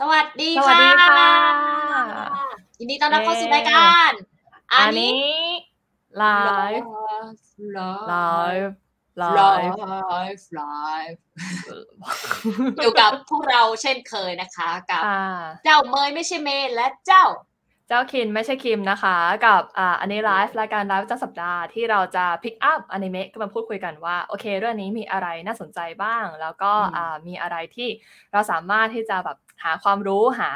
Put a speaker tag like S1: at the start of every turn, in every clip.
S1: สวัสดี
S2: สวัสดีค่ะ
S1: ยินดีต้อนรับเข้าสู่รายการ
S2: อันนี้ไลฟ์
S1: ไล
S2: ไล
S1: ฟ์
S2: ฟ์ไล
S1: ไล
S2: ฟ์
S1: ฟ์ไลฟ์อยู่กับพวกเราเช่นเคยนะคะกับ
S2: ค่ะ
S1: เจ้าเมยไม่ใช่เมย์และเจ้า
S2: เจ้าคินไม่ใช่คิมนะคะ กับอ่าอันนี้ไลฟ์รายการไลฟ์ประจำสัปดาห์ที่เราจะพิกอัพอนิเมะก็มาพูดคุยกันว่าโอเค เรื่องนี้มีอะไรน่าสนใจบ้าง แล้วก็
S1: อืม
S2: อ่ามีอะไรที่เราสามารถที่จะแบบ หาความรู้หา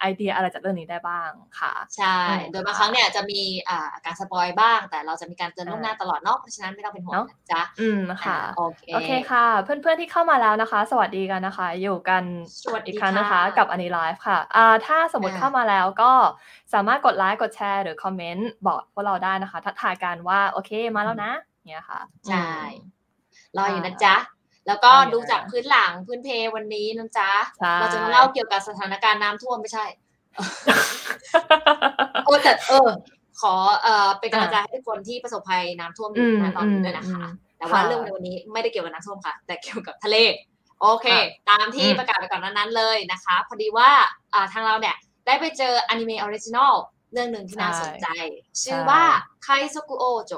S2: ไอเดียอะไรจากเรื่องนี้ได้บ้างค่ะ
S1: ใช่
S2: อืม
S1: โดยบางครั้งเนี่ยจะมีอ่าการสปอยบ้าง แต่เราจะมีการเตือนล่วงหน้าตลอดเนาะเพราะฉะนั้นไม่ต้องเป็นห่วง
S2: เนอะ
S1: นะจ๊ะ
S2: อืมค่ะ
S1: อ่าโอเค
S2: โอเคค่ะ เพื่อนๆที่เข้ามาแล้วนะคะ สวัสดีกันนะคะ อยู่กัน
S1: สวัสดี
S2: อีกครั้งนะคะ
S1: ค่ะ
S2: กับอันนี้ไลฟ์ค่ะอ่าถ้าสมมติ
S1: อ่า
S2: เข้ามาแล้วก็สามารถกดไลค์กดแชร์ หรือคอมเมนต์บอกพวกเราได้นะคะ ทักทายกันว่าโอเคมาแล้วนะเนี่ยค่ะ
S1: ใช่
S2: อืม
S1: รออยู่นะจ๊ะ แล้วก็
S2: รออยู่
S1: ดูจาก
S2: นะ
S1: พื้นหลังพื้นเพวันนี้นะจ๊ะ
S2: ใช่
S1: เราจะมาเล่าเกี่ยวกับสถานการณ์น้ำท่วมไม่ใช่ โอ้แต่เออ ขอเอ่อเป็นกำลังใจให้ทุกคนที่ประสบภัยน้ำท่วมอยู่
S2: อืม
S1: นะตอนนี้ด้วยนะคะอื
S2: ม
S1: แต่ว่า
S2: ค่ะ
S1: เรื่องในวันนี้ไม่ได้เกี่ยวกับน้ำท่วมค่ะ แต่เกี่ยวกับทะเล โอเค
S2: อะ
S1: ตามที่
S2: อืม
S1: ประกาศไปก่อนหน้านั้นเลยนะคะ พอดีว่าอ่าทางเราเนี่ยได้ไปเจออนิเมะ original เรื่องหนึ่งที่น่าสนใจ ชื่อว่าไคโซกุโอโจ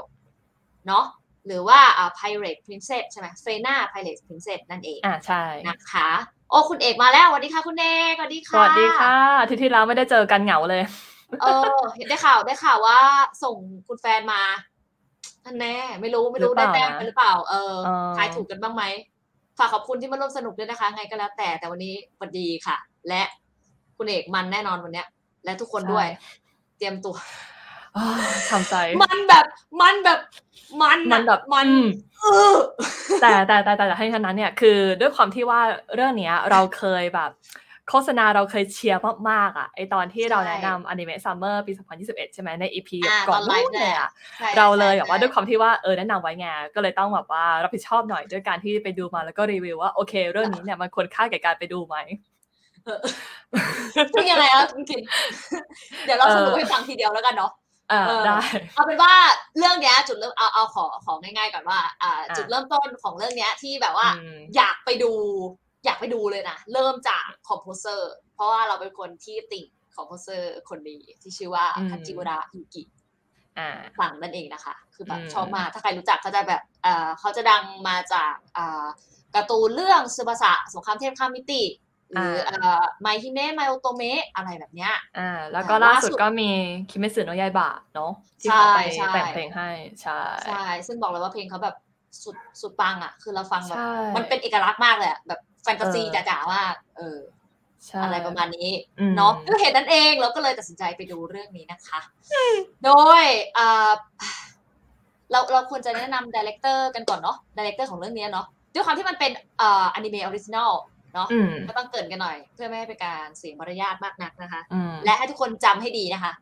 S1: เนาะ หรือว่าอ่า Pirate Princess ใช่ไหมเฟน่า Pirate Princess นั่นเอง
S2: อ่าใช่
S1: นะคะโอ้คุณเอกมาแล้วสวัสดีค่ะคุณเอกสวัสดี
S2: ส
S1: ค่ะ
S2: วัสดีค่ะอาที่ที่แล้วไม่ได้เจอกันเหงาเลย
S1: เออเห็นได้ข่าวได้ข่าวว่าส่งคุณแฟนมาอันแน่ไม่รู้ไม่รู้
S2: หรื
S1: ได้
S2: อเปล่า
S1: แต้ม
S2: นะ
S1: ไปหรือเปล่าเออ
S2: เออ
S1: ทายถูกกันบ้างไหมฝากขอบคุณที่มาร่วมสนุกด้วยนะคะ ไงก็แล้วแต่แต่วันนี้สวัสดีค่ะ และคุณเอกมันแน่นอนวันเนี้ย และทุกคนด้วย เตรียมตัว
S2: อ้าว ทำใจ
S1: มันแบบมันแบบมันอะ
S2: มันแบบ
S1: มัน
S2: อืม
S1: เออ
S2: แต่แต่แต่แต่ให้ทั้งนั้นเนี่ยคือด้วยความที่ว่าเรื่องเนี้ย เราเคยแบบโฆษณาเราเคยเชียร์มากๆอะไอตอนที่เรา
S1: ใช่
S2: แนะนำอนิเมะ summer ปี 2021 ใช่ไหมใน EP
S1: อ่า
S2: ก่อน
S1: ตอนไลฟ์
S2: นู้นเลยอะ
S1: ใช่
S2: เราเลย
S1: ใช่
S2: แบบว่า
S1: ใช่
S2: ด้วยความที่ว่าเออแนะนำไว้ไงก็เลยต้องแบบว่ารับผิดชอบหน่อยด้วยการที่ไปดูมาแล้วก็รีวิวว่าโอเค เรื่องนี้เนี่ยมันควรค่าแก่การไปดูไหม
S1: พูดยังไงอะคุณคินเดี๋ยวเรา
S2: เออ
S1: สรุปให้ฟังทีเดียวแล้วกันเนาะ
S2: อ่า
S1: เออ
S2: ได้
S1: เอาเป็นว่าเรื่องเนี้ยจุดเริ่มเอาเอาขอของง่ายๆก่อนว่า อ่า
S2: อะ
S1: จุดเริ่มต้นของเรื่องเนี้ยที่แบบว่า
S2: อืม
S1: อยากไปดู อยากไปดูเลยนะเริ่มจาก composer เพราะว่าเราเป็นคนที่ติ่ง composer คนนี้ที่ชื่อว่า
S2: อืม
S1: คาจิอุระยูกิ
S2: อ่า
S1: ซังนั่นเองนะคะ คือแบบ
S2: อืม
S1: ชอบมากถ้าใครรู้จักก็จะแบบเอ่อเขาจะดังมาจากอ่าการ์ตูนเรื่องซูบาสะสงครามเทพข้ามมิติ หรือเอ่อไมฮิเมะไมโอโตเมะอะไรแบบเนี้ย
S2: อ่าแล้วก็
S1: อ่า
S2: ล่า
S1: ล่าสุ
S2: สุ
S1: ด
S2: ดก็มีคิเมสึโนะยายบะเนาะที่เขาไป
S1: ใช่ใช่
S2: แต่งเพลงให้ใช่
S1: ใช่ซึ่งบอกเลยว่าเพลงเขาแบบสุดสุดปังอะ คือเราฟังแบบ
S2: ใช่
S1: มันเป็นเอกลักษณ์มากเลยอะแบบแฟนตาซี
S2: เออ
S1: จ๋าๆมากเออ
S2: ใช่
S1: อะไรประมาณนี้
S2: อืม
S1: เนาะด้วยเหตุนั้นเองเราก็เลยตัดสินใจไปดูเรื่องนี้นะคะ โดยอ่าเราเราควรจะแนะนำ director กันก่อนเนาะ director ของเรื่องนี้เนาะด้วยความที่มันเป็นอ่าอนิเมะ original เนาะ
S2: อืม
S1: ก็ต้องเกริ่นกันหน่อย เพื่อไม่ให้เป็นการเสียมารยาทมากนักนะคะ
S2: อืม
S1: และให้ทุกคนจำให้ดีนะคะ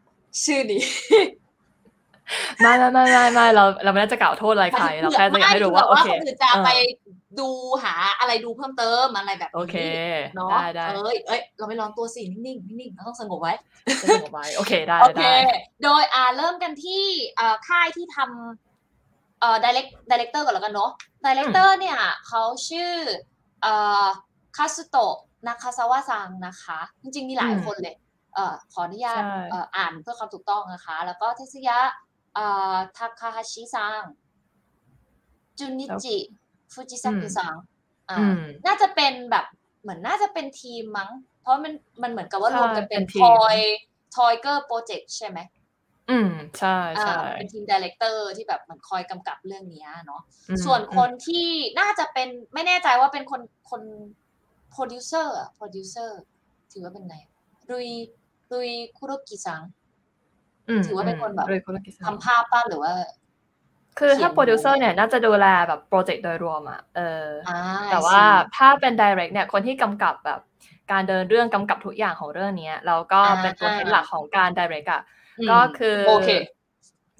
S1: ชื่อนี้
S2: ไม่ไม่ไม่ไม่ไม่เราเราไม่ได้จะกล่าวโทษอะไรใครเราแค่จะอยากให้รู้ว่า
S1: ไม่โอ
S2: เค
S1: คือแบบว่าคนอื่นจะ
S2: เออ
S1: ไปดูหาอะไรดูเพิ่มเติมอะไรแบบนี้
S2: โอเค
S1: เนาะ
S2: ได้ได้
S1: เอ้ยเอ้ยเราไม่ร้อนตัวสินิ่งๆนิ่งๆเราต้องสงบไว้
S2: จะส่งไปโอเคได้
S1: โอเค
S2: ได้
S1: โดยอ่าเริ่มกันที่เอ่อค่ายที่ทำเอ่อ direc- director ก่อนแล้วกันเนาะ director เนี่ยเขาชื่อเอ่อ คาสุโตะนาคาซาวะซังนะคะ จริงๆมีหลายคนเลยเอ่อขออนุญาต
S2: ใช่
S1: เอ่ออ่านเพื่อความถูกต้องนะคะ แล้วก็เท็ตสึยะเอ่อทาคาฮาชิซังจุนิจิฟูจิซากุซังอ่า
S2: อืม
S1: น่าจะเป็นแบบเหมือนน่าจะเป็นทีมมั้ง เพราะมันมันเหมือนกับว่า
S2: ใช่
S1: รวมกันเป็น
S2: เป็นที
S1: ท
S2: ม
S1: อยทอยเกอร์โปรเจกต์ใช่ไหม
S2: อืมใช่
S1: อ่า
S2: ใช่
S1: เป็นทีมดีเลกเตอร์ที่แบบเหมือนคอยกำกับเรื่องเนี้ยเนาะ
S2: อืม
S1: ส่วนคนที่น่าจะเป็นไม่แน่ใจว่าเป็นคนคน โปรดิวเซอร์อะโปรดิวเซอร์ถือว่าเป็นไงรุยรุยคุโรกิซัง
S2: ม
S1: ถือว่าเป็นคนแบบ
S2: โดยคุโรกิซัง
S1: ทำภาพป้าหรือว่า
S2: คือถ้า
S1: เขียน
S2: โปรดิวเซอร์เนี่ยน่าจะดูแลแบบโปรเจกต์โดยรวมอะเอออ
S1: อ่า
S2: แต่ว่าถ้าเป็น direct เนี่ยคนที่กำกับแบบการเดินเรื่องกำกับทุกอย่างของเรื่องเนี้ยแล้วก็เป็นตัวเฮดหลักของการ direct อะ
S1: ม
S2: ก็คือ
S1: โอเค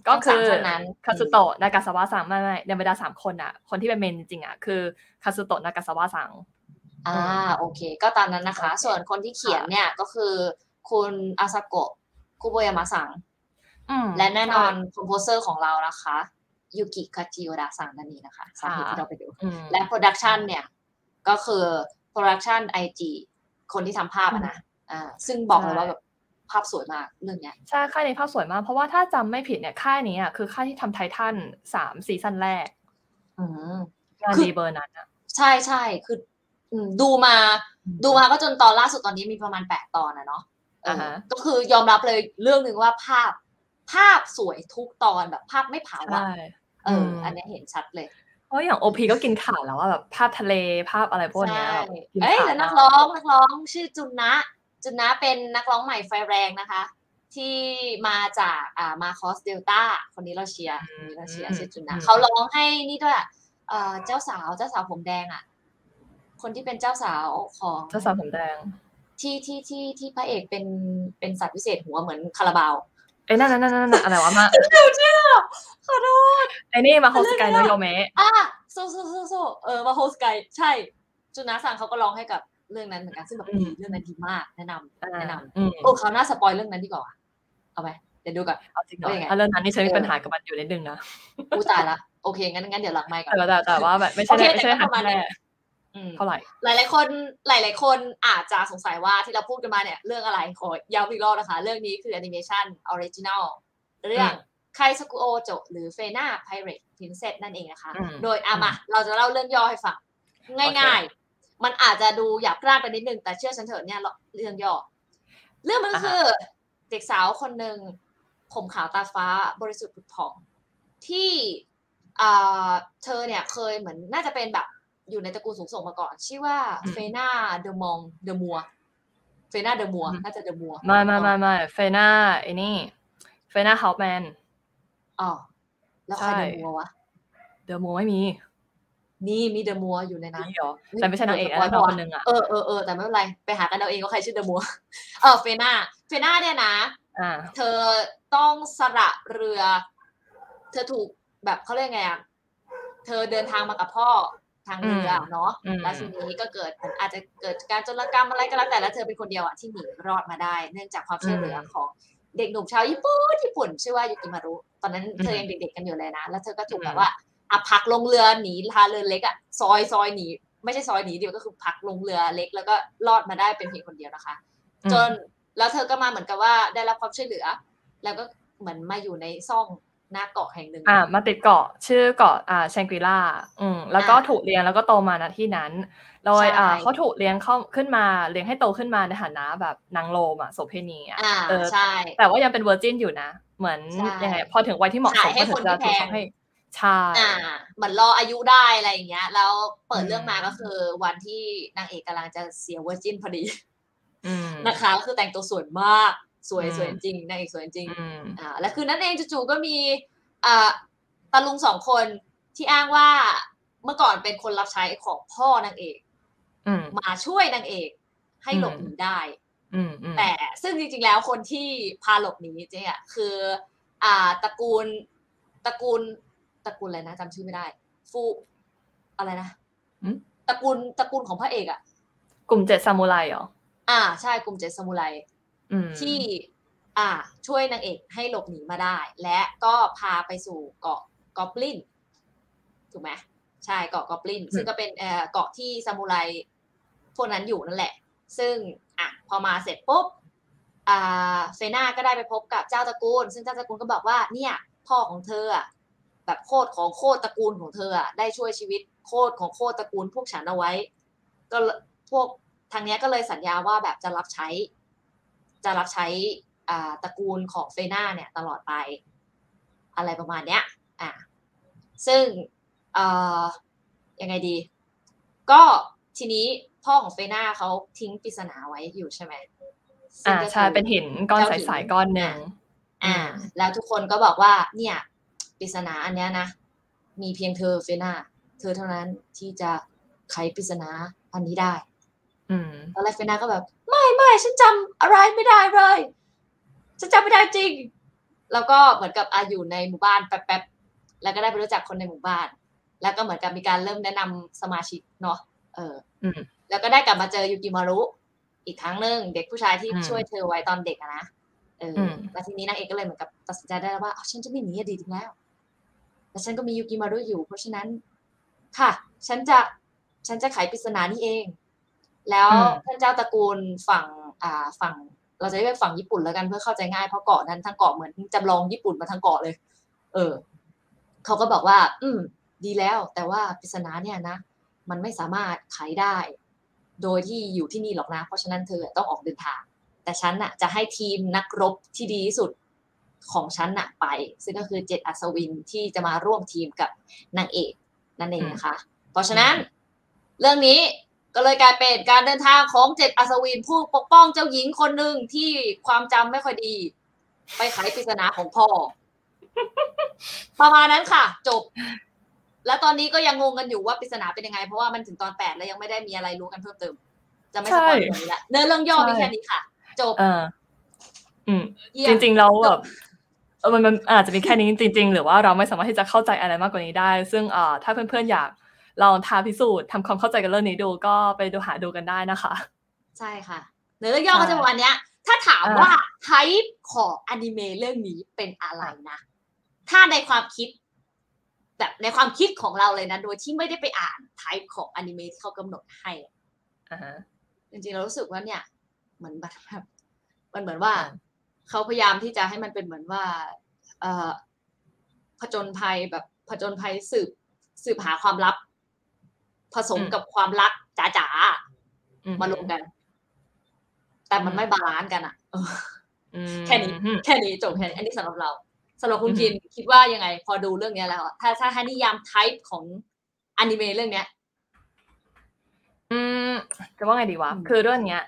S2: ก็คือ
S1: ทั้งสามคนนั้น
S2: คาสุโตะนากาซาวะซังไม่ไม่ในบรรดาสามคนอะ คนที่เป็นเมนจริงๆอะคือคาสุโตะนากาซาวะซัง
S1: อ่าโอเค ก็ตามนั้นนะคะ
S2: โอเค
S1: ส่วนคนที่เขียนเนี่ยก็คือ คุณอาซาโกะคุโบยามะซัง
S2: อืม
S1: และแน่นอนคอมโพเซอร์ของเรานะคะยูกิคาจิอุระซังนั่นเองนะคะสาเหตุที่เราไปดู
S2: อืม
S1: และ production เนี่ย ก็คือโปรดักชันไอจีคนที่ทำภาพอะนะอ่าซึ่งบอกเลย
S2: ใช่
S1: ว่าแบบภาพสวยมากเรื่องเนี้ย
S2: ใช่ค่ายนี้ภาพสวยมาก เพราะว่าถ้าจำไม่ผิดเนี่ยค่ายนี้อะคือค่ายที่ทำไททันสาม season แรก
S1: อืม
S2: งาน
S1: คือ
S2: ดีเบอร์นั้นอะ
S1: ใช่ใช่คืออืม ดูมา ดูมาก็จนตอนล่าสุดตอนนี้มีประมาณแปดตอนนะเนาะเอออ
S2: อ่าฮะ
S1: ก็คือยอมรับเลยเรื่องหนึ่งว่าภาพ ภาพสวยทุกตอนแบบภาพไม่เผาอะ
S2: ใช่
S1: เอออ
S2: ม
S1: อันเนี้ยเห็นชัดเลย
S2: เพราะอย่างโอพีก็กินขาดแล้วว่าแบบภาพทะเลภาพอะไรพวกเนี้ย
S1: ใช่
S2: แบบกิน
S1: เอ้ย
S2: ขาด
S1: แล้วนัก
S2: มาก
S1: ร้องนักร้องชื่อจุนนะ จุนนะเป็นนักร้องใหม่ไฟแรงนะคะ ที่มาจากอ่ามาคอสเดลต้าคนนี้เราเชียร์คนนี้เราเชียร์ชื่อจุนนะเขาร้องให้นี่ด้วยอะเอ่อเจ้าสาวเจ้าสาวผมแดงอะ คนที่เป็นเจ้าสาวของ
S2: เจ้าสาวผมแดง
S1: ที่ที่ที่ที่พระเอกเป็นเป็นสัตว์พิเศษหัวเหมือนคาราบาว
S2: เอ้ยนั่นนั่นนั่นนั่นอะไรวะมา
S1: เดี๋ยวเชื่อขอโทษ
S2: ไอ้นี่มาโฮสกายโนโยเมะ
S1: อะโซโซโซโซเออมาโฮสไกใช่ จุนาซังเขาก็ร้องให้กับเรื่องนั้นเหมือนกันซึ่งแบบดีเรื่องนั้นดีมากแนะนำ
S2: อ่า
S1: แนะน
S2: อืมำ
S1: โอ้เขาวหน่าสปอยเรื่องนั้นดีกว่าว่ะเอาไหมเดี๋ยวดูก่อน
S2: เอาจริงเหรอ
S1: เป็นไง
S2: อะเรื่องนั้นนี่ฉันมี
S1: เออ
S2: ปัญหากับมันอยู่นิดนึงนะ
S1: อู้ตายละโอเคงั้นงั้นเดี๋ยวหลังไมค์ก่อน
S2: แต่แต่แต่ว่าแบบไม่ใช่
S1: โอเค
S2: ไม่ใช่
S1: แต่ก็
S2: หั
S1: ประมาณ
S2: แร
S1: นั้น
S2: ก
S1: อืม
S2: เท่าไหร่
S1: หลาย ๆ คนหลาย ๆ คนอาจจะสงสัยว่าที่เราพูดกันมาเนี่ยเรื่องอะไรขอย้ำอีกรอบนะคะ เรื่องนี้คือแอนิเมชัน original เรื่องไคโซคุโอโจหรือเฟน่า Pirate Princess นั่นเองนะคะ
S2: อืม
S1: โดยอามาเราจะเล่าเรื่องย่อให้ฟัง ง่าย ๆ มันอาจจะดูหยาบกร้านไปนิดนึง แต่เชื่อฉันเถอะเนี่ยเรื่องย่อ เรื่องมันก็คือเด็กสาวคนหนึ่งผมขาวตาฟ้าบริสุทธิ์ผุดผ่องที่อ่าเธอเนี่ยเคยเหมือนน่าจะเป็นแบบ อยู่ในตระกูลสูงส่งมาก่อน ชื่อว่า
S2: อืม
S1: เฟน่าเดอะมองเดอะมัวเฟน่าเดอะมัว
S2: อืม
S1: น่าจะเดอะมัว
S2: ไม่ไม่ไม่ไม่เฟน่าไอ้นี่เฟน่าเฮาแมน
S1: อ๋อแล้วใคร
S2: ใช่
S1: เดอะมัววะ
S2: เดอะโมไม่มี
S1: นี่มีเดอะมัวอยู่ในนั้น
S2: นี่เหรอแต่ไม่ใช่นางเอกนะ
S1: ปิดสปย
S2: น้อง
S1: ปะ
S2: คนนึงอะ
S1: เออเออเออแต่ไม่เป็นไร ไปหากันเอาเองว่าใครชื่อเดอะมัวเออเฟน่าเฟน่าเนี่ยนะ
S2: อ่า
S1: เธอต้องสละเรือ เธอถูกแบบเขาเรียกไงอะเธอเดินทางมากับพ่อ ทางเรืออ
S2: ม
S1: เนาะ
S2: อืม
S1: แล้วทีนี้ก็เกิดมันอาจจะเกิดการโจรกรรมอะไรก็แล้วแต่แล้วเธอเป็นคนเดียวอะที่หนีรอดมาได้ เนื่องจากความช่วยเหลือของเด็กหนุ่มชาวญี่ปุ่นญี่ปุ่นชื่อว่ายุกิมารุตอนนั้นเธอยังเด็กๆกันอยู่เลยนะ แล้วเธอก็ถูกแบบว่าอะพักลงเรือหนีพาเรือเล็กอะซอยซอยหนีไม่ใช่ซอยหนีเดียวก็คือพักลงเรือเล็ก แล้วก็รอดมาได้เป็นเพียงคนเดียวนะคะ จนแล้วเธอก็มาเหมือนกับว่าได้รับความช่วยเหลือ แล้วก็เหมือนมาอยู่ในซ่อง หน้าเกาะแห่งหนึ่ง
S2: อ่ามาติดเกาะชื่อเกาะอ่าแชงกรีล่าอืมแล้วก็
S1: อ่า
S2: ถูกเลี้ยงแล้วก็โตมาณที่นั้นโดย
S1: ใช่
S2: อ่าเขาถูกเลี้ยงเข้าขึ้นมาเลี้ยงให้โตขึ้นมาในฐานะแบบนางโรมอะโสเพณีอะ
S1: อ่า
S2: เออ
S1: ใช่
S2: แต่ว่ายังเป็นเวอร์จินอยู่นะ เหมือน
S1: ใช่
S2: ยังไงพอถึงวัยที่เหมาะสม
S1: ขายให้
S2: ก็ถึงจะ
S1: คนที่
S2: ถูก
S1: แพง
S2: เขาให้ใช่
S1: อ่าเหมือนรออายุได้อะไรอย่างเงี้ย แล้วเปิด
S2: อืม
S1: เรื่องมาก็คือวันที่นางเอกกำลังจะเสียเวอร์จินพอดี
S2: อืม
S1: นะคะก็คือแต่งตัวสวยมาก สวย
S2: อืม
S1: สวยจริงนางเอกสวยจริง
S2: อืม
S1: อ่าและคืนนั้นเองจู่ๆก็มีอ่าตาลุงสองคนที่อ้างว่าเมื่อก่อนเป็นคนรับใช้ของพ่อนางเอก
S2: อืม
S1: มาช่วยนางเอกให้หลบ
S2: อืม
S1: หนีได้
S2: อืมอืม
S1: แต่ซึ่งจริงๆแล้วคนที่พาหลบหนีจริงๆอะคือ อ่าตระกูลตระกูลตระกูลอะไรนะจำชื่อไม่ได้ ฟูอะไรนะตระกูลตระกูลของพระเอกอะ
S2: กลุ่มเจ็ดซามูไรเหรอ
S1: อ่าใช่กลุ่มเจ็ดซามูไร
S2: อืม
S1: ที่อ่าช่วยนางเอกให้หลบหนีมาได้ และก็พาไปสู่เกาะกอบลินถูกไหมใช่เกาะกอบลิน ซึ่งก็เป็นเอ่อเกาะที่ซามูไรพวกนั้นอยู่นั่นแหละ ซึ่งอะพอมาเสร็จปุ๊บอ่าเฟน่าก็ได้ไปพบกับเจ้าตระกูล ซึ่งเจ้าตระกูลก็บอกว่าเนี่ย พ่อของเธออะแบบโคตรของโคตรตระกูลของเธออะได้ช่วยชีวิตโคตรของโคตรตระกูลพวกฉันเอาไว้ ก็เลยพวกทางเนี้ยก็เลยสัญญาว่าแบบจะรับใช้ จะรับใช้อ่าตระกูลของเฟน่าเนี่ยตลอดไป อะไรประมาณเนี้ยอะซึ่งเอ่อยังไงดี ก็ทีนี้พ่อของเฟน่าเขาทิ้งปริศนาไว้อยู่ใช่ไหมซึ่
S2: อ่าง
S1: ก็
S2: ใช่
S1: คือ
S2: เป็นหินก้อน
S1: เจ้าหิน
S2: ใสๆก้อนหนึ่ง
S1: อ่า
S2: อืม
S1: แล้วทุกคนก็บอกว่า เนี่ยปริศนาอันเนี้ยนะมีเพียงเธอเฟน่าเธอเท่านั้นที่จะไขปริศนาอันนี้ได้
S2: อืม
S1: ตอนแรกเฟน่าก็แบบ ไม่ไม่ฉันจำอะไรไม่ได้เลย ฉันจำไม่ได้จริง แล้วก็เหมือนกับอาอยู่ในหมู่บ้านแป๊บๆแล้วก็ได้ไปรู้จักคนในหมู่บ้าน แล้วก็เหมือนกับมีการเริ่มแนะนำสมาชิกเนาะเอออ
S2: ม
S1: แล้วก็ได้กลับมาเจอยูกิมารุอีกครั้งหนึ่งเด็กผู้ชายที่
S2: อืม
S1: ช่วยเธอไว้ตอนเด็กอะนะเอออ
S2: ม
S1: แล้วทีนี้นางเอกก็เลยเหมือนกับตัดสินใจได้แล้วว่าอ้าวฉันจะไม่หนีอดีตอีกแล้วแต่ฉันก็มียูกิมารุอยู่ เพราะฉะนั้น ค่ะ ฉันจะฉันจะไขปริศนานี้เอง แล้ว
S2: อืม
S1: ท่านเจ้าตระกูลฝั่งอ่าฝั่งเราจะเรียกฝั่งญี่ปุ่นแล้วกันเพื่อเข้าใจง่ายเพราะเกาะนั้นทั้งเกาะเหมือนจำลองญี่ปุ่นมาทั้งเกาะเลย เออเขาก็บอกว่า อืม ดีแล้ว แต่ว่าปริศนาเนี่ยนะมันไม่สามารถไขได้ โดยที่อยู่ที่นี่หรอกนะ เพราะฉะนั้นเธอต้องออกเดินทาง แต่ฉันน่ะ จะให้ทีมนักรบที่ดีที่สุดของฉันน่ะไป ซึ่งก็คือเจ็ดอัศวินที่จะมาร่วมทีมกับนางเอกนั่นเองนะคะ เพราะฉะนั้น เรื่องนี้ ก็เลยกลายเป็นการเดินทางของเจ็ดอัศวินผู้ปกป้องเจ้าหญิงคนหนึ่งที่ความจำไม่ค่อยดี ไปไขปริศนาของพ่อ ประมาณนั้นค่ะ จบ แล้วตอนนี้ก็ยังงงกันอยู่ว่าปริศนาเป็นยังไง เพราะว่ามันถึงตอนแปดแล้วยังไม่ได้มีอะไรรู้กันเพิ่มเติม จะไม่สปอยล์เลยละเนื้อเรื่องย่อมีแค่นี้ค่ะ จบ
S2: เอออืม
S1: เยี่ย
S2: จ
S1: ม
S2: ริงๆเราแบบเออมันมันอาจจะมีแค่นี้จริง ๆ หรือว่าเราไม่สามารถที่จะเข้าใจอะไรมากกว่านี้ได้ ซึ่งเอ่อถ้าเพื่อนๆอยาก ลองท้าพิสูจน์ทำความเข้าใจกับเรื่องนี้ดูก็ไปดูหาดูกันได้นะคะ
S1: ใช่ค่ะเนื้อเรื่องย่อก็จะประมาณเนี้ย ถ้าถามว่าไทป์ของอนิเมะเรื่องนี้เป็นอะไรนะ ถ้าในความคิด แบบในความคิดของเราเลยนะ โดยที่ไม่ได้ไปอ่านไทป์ของอนิเมะที่เขากำหนดให้อะ
S2: อ่าฮะ
S1: จริงๆเรารู้สึกว่าเนี่ยเหมือนแบบมันเหมือนว่า
S2: อ่า
S1: เขาพยายามที่จะให้มันเป็นเหมือนว่า เอ่อผจญภัยแบบผจญภัยสืบสืบหาความลับ ผสมกับความรักจ๋า
S2: อื
S1: ๆมารวมกัน แต่มันไม่บาลานซ์กันอะเออ
S2: อืม
S1: แค่นี้
S2: อืม
S1: แค่นี้จบแค่นี้อันนี้สำหรับเราสำหรับคุณ
S2: อือฮึ
S1: กินคิดว่ายังไง พอดูเรื่องเนี้ยแล้วอะถ้าถ้าให้นิยามไทป์ของอนิเมะเรื่องเนี้ย
S2: อืมจะว่าไงดีวะ
S1: อืม
S2: คือเรื่องเนี้ย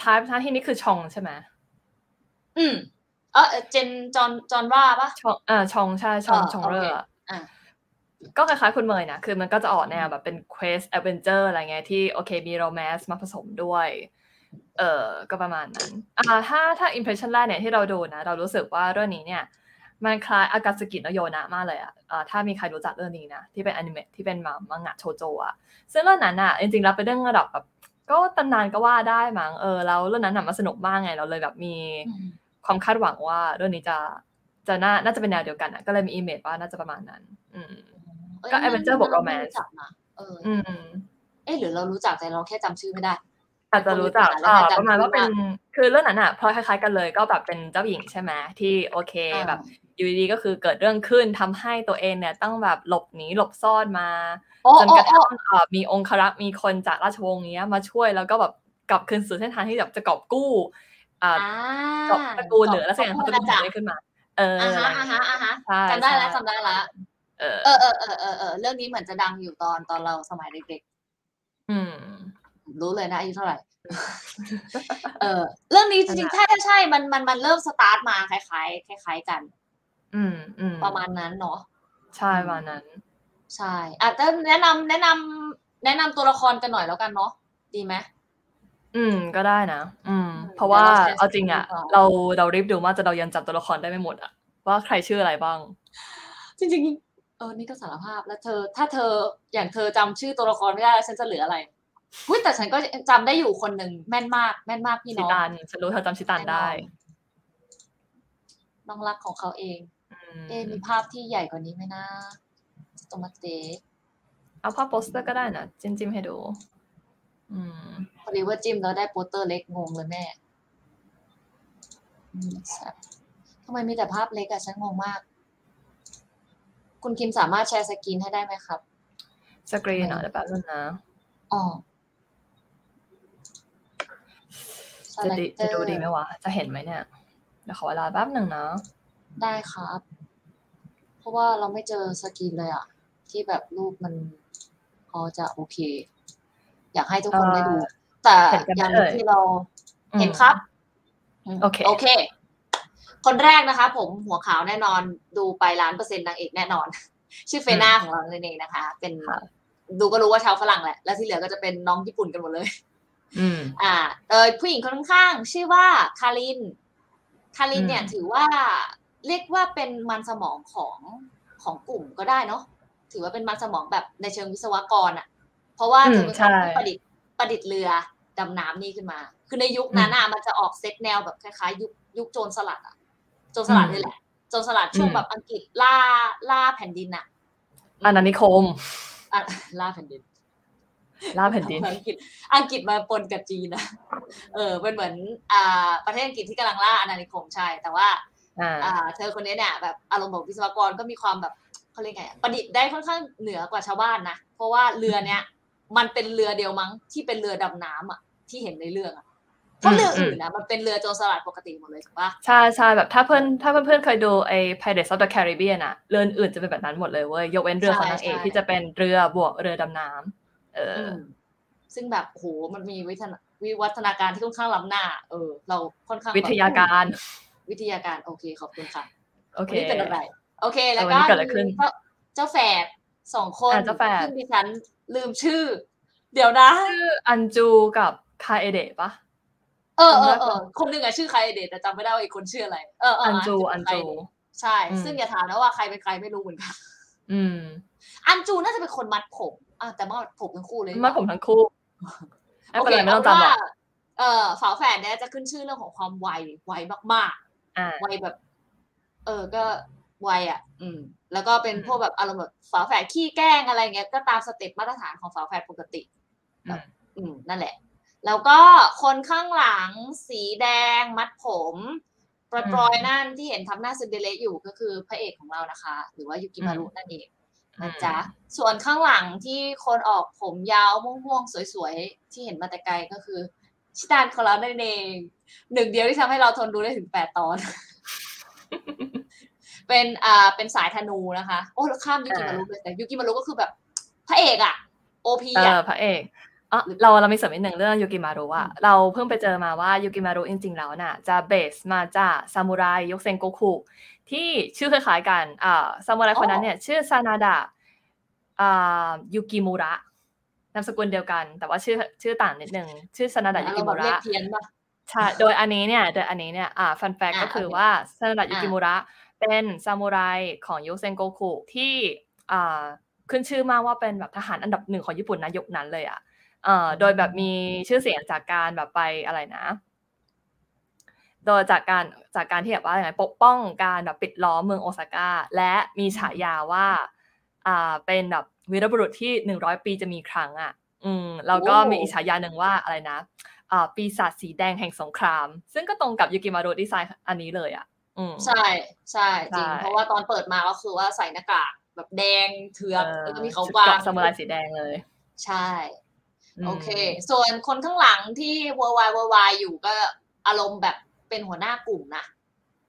S2: ทายทายที่นี่คือชองใช่ไหม
S1: อืมเออเออเจนจอนจอนว่าปะ
S2: ชองเออชองใช่ชอง
S1: เออ
S2: ชอง
S1: โอ
S2: เร
S1: เค
S2: อ
S1: อะ
S2: ก็คล้ายๆคุณเมยนะ คือมันก็จะออกแนวแบบเป็น quest adventure อะไรเงี้ยที่โอเคมี romance มาผสมด้วย เออก็ประมาณนั้น อ่า ถ้าถ้า impression แรกเนี่ยที่เราดูนะ เรารู้สึกว่าเรื่องนี้เนี่ย มันคล้ายอากาสกิโนโยนะมากเลยอะอ่าถ้ามีใครรู้จักเรื่องนี้นะ ที่เป็นอนิเมะที่เป็นมังมังงะโชโจอะ ซึ่งเรื่องนั้นอะจริงๆแล้วเป็นเรื่องระดับแบบก็ตำนานก็ว่าได้มั้งเออแล้วเรื่องนั้นน่ะมันสนุกมากไงเราเลยแบบมี
S1: อืม
S2: ความคาดหวังว่าเรื่องนี้จะจะน่าน่าจะเป็นแนวเดียวกันอะก็เลยมีอีเมจว่าน่าจะประมาณนั้น อืม ก็ adventure บวก romance
S1: จักนะเออ
S2: อืม
S1: เอ๊ะหรือเรารู้จักแต่เราแค่จำชื่อไม่ได้
S2: อาจจะรู้จัก
S1: คนมีปัญหา
S2: อ่า
S1: แล้ว
S2: ประมาณว่า
S1: จำชื่อ
S2: เป็น
S1: ว่า
S2: คือเรื่องนั้นอะพลอยคล้ายๆกันเลยก็แบบเป็นเจ้าหญิงใช่ไหมที่โอเค
S1: อ่า
S2: แบบอยู่ดีๆก็คือเกิดเรื่องขึ้นทำให้ตัวเองเนี่ยต้องแบบหลบหนีหลบซ่อนมา
S1: โอ้
S2: จน
S1: โอ้
S2: กระ
S1: โอ้
S2: ทั่งเอ่อมีองครักษ์มีคนจากราชวงศ์เนี้ยมาช่วยแล้วก็แบบกลับคืนสู่เส้นทางที่แบบจะกอบกู้อ่า
S1: อ่า
S2: เกาะตระกูลหรืออะไรสักอย่างเขาจะ
S1: จั
S2: เป็นได้ขึ้นมา เออ
S1: อ่า
S2: อะไร
S1: ฮะ
S2: อย่าง
S1: อ่า
S2: เงี้ย
S1: ฮะอ่าฮะ
S2: ใช่
S1: จำได้แล้ว
S2: ใช่
S1: จำได้แล้ว
S2: เออ
S1: เออเออเออเออเออเรื่องนี้เหมือนจะดังอยู่ตอนตอนเราสมัยเด็ก
S2: อืม
S1: ๆรู้เลยนะอายุเท่าไหร่เออ เรื่องนี้จริงๆใช่ใช่ใช่มันมันมันเริ่มสตาร์ทมาคล้ายๆคล้ายๆกัน
S2: อืมอืม
S1: ประมาณนั้นเนาะ
S2: ใช่ประมาณนั้น
S1: ใช่อาจจะแนะนำแนะนำแนะนำตัวละครกันหน่อยแล้วกันเนาะดีไหม
S2: อืมก็ได้นะ อืม
S1: อืม
S2: เพราะว่า
S1: เดี๋ยวเราแชร์
S2: เอาจริงอะ
S1: สกิลก่อน
S2: เราเรารีบดูมากจนเรายังจำตัวละครได้ไม่หมดอะว่าใครชื่ออะไรบ้าง
S1: จริงๆ เออนี่ก็สารภาพแล้วเธอ ถ้าเธออย่างเธอจำชื่อตัวละครไม่ได้แล้วฉันจะเหลืออะไรอุ้ยแต่ฉันก็จำได้อยู่คนหนึ่งแม่นมาก แม่นมากพี่
S2: ชิ
S1: น้อง
S2: ตันฉันรู้เธอจำชิตันได้
S1: น้องรักของเขาเอง
S2: อืม
S1: เอ๊ะมีภาพที่ใหญ่กว่านี้ไหมนะโตมาเตะ
S2: เอาภาพโปสเตอร์ก็ได้นะจิ้มจิ้มให้ดู อืม
S1: พอดีว่าจิ้มแล้วได้โปสเตอร์เล็กงงเลยแม่อืมทำไมมีแต่ภาพเล็กอะฉันงงมาก คุณคิมสามารถ share screen ให้ได้ไหมครับ
S2: สกรีนเหรอเดี๋ยวแป๊บนึงนะ
S1: อ๋อ
S2: จะดีจะ
S1: Selector
S2: ดูดีไหมวะ จะเห็นไหมเนี่ยเดี๋ยวขอเวลาแป๊บหนึ่งนะ
S1: ได้ครับ เพราะว่าเราไม่เจอสกรีนเลยอะที่แบบรูปมันพอจะโอเค อยากให้ทุกคน
S2: เอ่อ
S1: ได้ดู แต่
S2: เห็นกันไหม
S1: อย่างหนึ่ง
S2: เอ่ย
S1: ที่เรา
S2: อืม
S1: เห็นครับ
S2: โอเค
S1: โอเค คนแรกนะคะ ผมหัวขาวแน่นอนดูไปล้านเปอร์เซ็นต์นางเอกแน่นอน ชื่อเฟน่าของเราเองนะคะ เป็น
S2: ค่ะ
S1: ดูก็รู้ว่าชาวฝรั่งแหละ แล้วที่เหลือก็จะเป็นน้องญี่ปุ่นกันหมดเลย
S2: อืม
S1: อ่าเออผู้หญิงคนข้างๆชื่อว่าคาริน คารินเนี่ย
S2: อืม
S1: ถือว่าเรียกว่าเป็นมันสมองของของกลุ่มก็ได้เนาะ ถือว่าเป็นมันสมองแบบในเชิงวิศวกรอะ่ะเพราะว่า
S2: อืม
S1: เธอเป็นคน
S2: ใช่
S1: ที่ประดิษฐ์ประดิษฐ์เรือดำน้ำนี่ขึ้นมา คือในยุคนั้นอะมันจะออกเซตแนวแบบคล้ายๆ ยุคยุคโจรสลัดอะ โจรสลัด
S2: อืม
S1: นี่แหละโจรสลัดช่วง
S2: อืม
S1: แบบอังกฤษล่าล่าแผ่นดินอะ
S2: อาณานิคม
S1: อะล่าแผ่นดิน
S2: ล่าแผ่นดิน
S1: อังกฤษอังกฤษมาปนกับจีนนะเออเป็นเหมือนอ่าประเทศอังกฤษที่กำลังล่าอาณานิคมใช่ แต่ว่า
S2: อ่า
S1: อ่าเธอคนนี้เนี่ยแบบอารมณ์ของวิศวกรก็มีความแบบเขาเรียกไงอะประดิษฐ์ได้ค่อนข้างเหนือกว่าชาวบ้านนะเพราะว่าเรือเนี้ยมันเป็นเรือเดียวมั้งที่เป็นเรือดำน้ำอะที่เห็นในเรื่องอะ เพราะเรืออื่นนะมันเป็นเรือโจรสลัดปกติหมดเลยถูกปะ
S2: ใช่ใช่แบบถ้าเพื่อนถ้าเพื่อนๆเคยดูไอ้ Pirates of the Caribbean อะเรืออื่นจะเป็นแบบนั้นหมดเลยเว้ยยกเว้นเรือของนางเอก
S1: ใช่
S2: ที่จะเป็นเรือบวกเรือดำน้ำเออ
S1: อืมซึ่งแบบโหมันมีวิทนาวิวัฒนาการที่ค่อนข้างล้ำหน้า เออ เราค่อนข้างแบบ
S2: วิทยาการ
S1: วิทยาการโอเคขอบคุณค่ะ
S2: โอเค
S1: วันนี้เป็นอะไร โอเค แล้ว
S2: วัน
S1: ก็
S2: นี้เกิดอะไรขึ้น
S1: มีเจ้าเจ้าแฝดสองคน
S2: อ่าเจ้าแฝด
S1: ซึ่งดิฉันลืมชื่อ เดี๋ยวนะ
S2: ชื่ออันจูกับคาเอเดะปะ
S1: เออเออ
S2: จำได้
S1: เอ
S2: ปะ
S1: อคนหนึ่งอะชื่อใครเดทแต่จำไม่ได้ว่าอีกคนชื่ออะไร เออเออ
S2: อันจู
S1: กับ
S2: อัน
S1: ใคร
S2: จู
S1: เดทใช่
S2: อืม
S1: ซึ่งอย่าถามนะว่าใครเป็นใครไม่รู้เหมือนกัน
S2: อืม
S1: อันจูน่าจะเป็นคนมัดผมอะแต่มัดผมทั้งคู่เลย
S2: มาผมทั้งคู่ไม่
S1: โอ
S2: เป็น
S1: เค
S2: ไรไม่ต้อง
S1: เอา
S2: จำหร
S1: ว่า
S2: อก
S1: เออฝาแฝดเนี่ยจะขึ้นชื่อเรื่องของความไวไวมากๆ
S2: อ่า
S1: วัยแบบ เออก็วัยอะ อืม แล้วก็เป็น
S2: อืม
S1: พวกแบบอารมณ์แบบฝาแฝดขี้แกล้งอะไรเงี้ยก็ตามสเต็ปมาตรฐานของฝาแฝดปกติ
S2: อืม
S1: อืมนั่นแหละ แล้วก็คนข้างหลังสีแดงมัดผมปรอยๆนั่นที่เห็นทำหน้าツンデレอยู่ก็คือพระเอกของเรานะคะ หรือว่ายูกิมารุนั่นเองนะจ๊ะส่วนข้างหลังที่คนออกผมยาวม่วงๆสวยๆ ที่เห็นมาแต่ไกลก็คือ ชิตานของเรานั่นเอง หนึ่งเดียวที่ทำให้เราทนดูได้ถึงแปดตอน เป็นอ่าเป็นสายธนูนะคะ โอ้แล้วข้ามยูกิมารุเลยแต่ยูกิมารุก็คือแบบ พระเอกอะ OP
S2: เอ
S1: อะ
S2: อพระเอก อ๋อเราเรามีเสริมนิดหนึ่งเรื่องยูกิมารุอะเราเพิ่งไปเจอมาว่ายูกิมารุจริง ๆ แล้วน่ะ จะ base มาจากซามูไรยกเซนโกคุที่ชื่อคล้ายๆกันอ่าซามูไรคนนั้นเนี่ย ชื่อซานาดะอ่ายูกิมุระนามสกุลเดียวกัน แต่ว่าชื่อชื่อต่างนิดนึงชื่อซานาดะยู
S1: เรา
S2: กิ
S1: แบ
S2: มุ
S1: บเล
S2: ระ
S1: ขเพี้ยนปะ
S2: ใช่โดยอันนี้เนี่ยโดยอันนี้เนี่ยอ่าฟันแฟก
S1: อ่า
S2: ก็คือ
S1: โอเค
S2: ว่าซานาดะยู
S1: อ่า
S2: กิมุระเป็นซามูไรของยุเซนโกคุที่อ่าขึ้นชื่อมากว่าเป็นแบบทหารอันดับหนึ่งของญี่ปุ่นนะยุคนั้นเลยอะ เอ่อโดยแบบมีชื่อเสียงจากการแบบไปอะไรนะ โดยจากการจากการที่แบบว่าไงปกป้องการแบบปิดล้อมเมืองโอซาก้าและมีฉายาว่า อ่าเป็นแบบวีรบุรุษที่หนึ่งร้อยปีจะมีครั้งอะ อืมแล้วก็มีอีกฉายาหนึ่งว่าอะไรนะอ่าปีศาจสีแดงแห่งสงคราม ซึ่งก็ตรงกับยูกิมารุดีไซน์อันนี้เลยอะอืม
S1: ใช่ใช่จริง
S2: ใช่
S1: เพราะว่าตอนเปิดมาก็คือว่าใส่หน้ากากแบบแดงเถือก
S2: เออ
S1: แล้วก็มีเขา
S2: ชุด
S1: บาง
S2: เกราะซามูไรสีแดงเลย
S1: ใช่
S2: ม
S1: โอเค ส่วนคนข้างหลังที่วอวายวอวายอยู่ก็อารมณ์แบบเป็นหัวหน้ากลุ่มนะ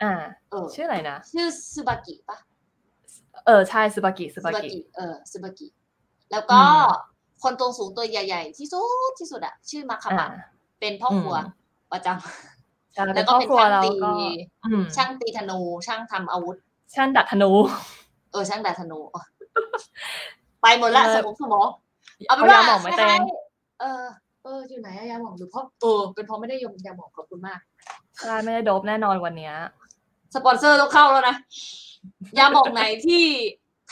S2: อ่า
S1: เออ
S2: ชื่ออะไรนะ
S1: ชื่อซึบากิปะ
S2: เออใช่ซูบากิซูบากิ
S1: เออซึบากิแล้วก็
S2: อืม
S1: คนตัวสูงตัวใหญ่ๆ ที่สุดที่สุดอะชื่อมาคา
S2: อ่า
S1: บะเป็นพ่อครัว
S2: อืม
S1: ประจ
S2: ใช่ำเป็
S1: แล้
S2: น
S1: วก็
S2: ครอบ
S1: เป็น
S2: ครัว
S1: ช่าง
S2: แล้ว
S1: ตี
S2: ก็อืม
S1: ช่างตีธนูช่างทำอาวุธ
S2: ช่างดัดธนู
S1: เออช่างดัดธนูเออไปหมดละ
S2: เออ
S1: สมองสมองเอาเป็น
S2: เอา
S1: ว่ายา
S2: หม่องไหม เต็ง
S1: เออ เออ อยู่ไหนอะยาหมองหรือเพราะเออเป็นเพราะไม่ได้ยมยาหมองขอบคุณมาก
S2: ใช่ไม่ได้โดบแน่นอนวันเนี้ย
S1: สปอนเซอร์ต้องเข้าแล้วนะ ยาหมองไหนที่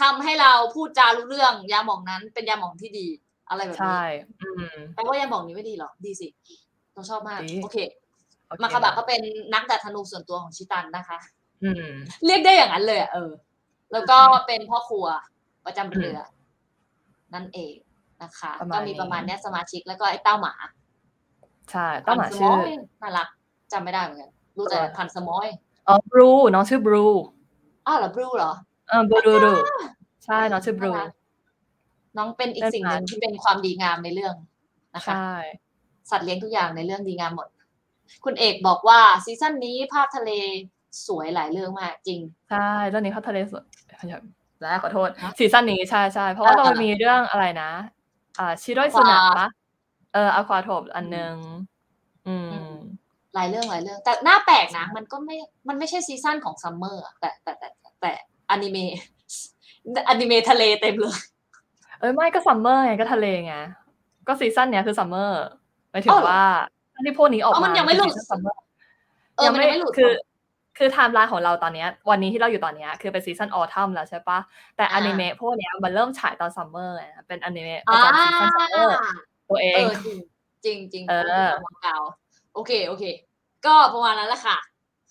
S1: ทำให้เราพูดจารู้เรื่อง ยาหมองนั้นเป็นยาหมองที่ดี อะไรแบบ
S2: ใช่
S1: นี้
S2: อืม
S1: แปลว่ายาหมองนี้ไม่ดีเหรอ ดีสิเราชอบมาก
S2: ดี
S1: โอเค
S2: โอเค
S1: มาคาบะก็เป็นนักดัดธนูส่วนตัวของชิตันนะคะ
S2: อืม
S1: เรียกได้อย่างนั้นเลยอะเออ แล้วก็เป็นพ่อครัวประจำเรืออนั่นเอง นะคะ
S2: ประมาณ
S1: ก็มีประมาณเนี้ยสมาชิกแล้วก็ไอ้เต้าหมา
S2: ใช่ต้องหมา
S1: พันส
S2: ชื่อ
S1: มอยน่ารักจำไม่ได้เหมือนกันรู้แต่
S2: เออ
S1: พันสมอย
S2: อ๋อบรูน้องชื่อบรู
S1: อ้าวเหรอบรูเหรอ
S2: เออบรูรูใช่น้องชื่อบรู
S1: น่ารักน้องเป็นอีก
S2: เป็น
S1: สิ่งหนึ่ง
S2: หมา
S1: ที่เป็นความดีงามในเรื่องนะคะ
S2: ใช่
S1: สัตว์เลี้ยงทุกอย่างในเรื่องดีงามหมด คุณเอกบอกว่า season นี้ภาพทะเลสวยหลายเรื่องมากจริง
S2: ใช่เรื่องนี้เขาทะเลสดแล้วขอโทษ
S1: ฮะ
S2: season นี้ใช่ใช่เพราะว่า
S1: อ่า
S2: เรา
S1: อ่า
S2: มีเรื่องอะไรนะ อ่าชิโรยสุนะ
S1: Aqua
S2: ปะเอออควาโทบอันนึงอืม
S1: อืม หลายเรื่องหลายเรื่อง แต่น่าแปลกนะ มันก็ไม่ มันไม่ใช่ season ของ summerมอร์อะแต่แต่แต่แต่แต่อนิเมะอนิเมะทะเลเต็มเลย
S2: เอ้ยไม่ก็ summer ไงก็ทะเลไงก็ season เนี้ยคือ summer หมายถึง
S1: อ้าวเหรอ
S2: ว่าที่พวกนี้ออก
S1: อ๋อ
S2: มา
S1: มันยังไม่หลุด
S2: คือ summer
S1: เออมันยังไม่หลุด
S2: คือ คือไทม์ไลน์ของเราตอนเนี้ยวันนี้ที่เราอยู่ตอนเนี้ยคือเป็น season autumn แล้วใช่ปะแต่
S1: อ่า
S2: อนิเมะพวกเนี้ยมันเริ่มฉายตอน summer ไงเป็นอนิเมะป
S1: อ่า
S2: ระจำ season summer ตัวเอ
S1: เองอจริงจริงจริง
S2: เออ
S1: วางกาวโอเคโอเค ก็ประมาณนั้นแหละค่ะ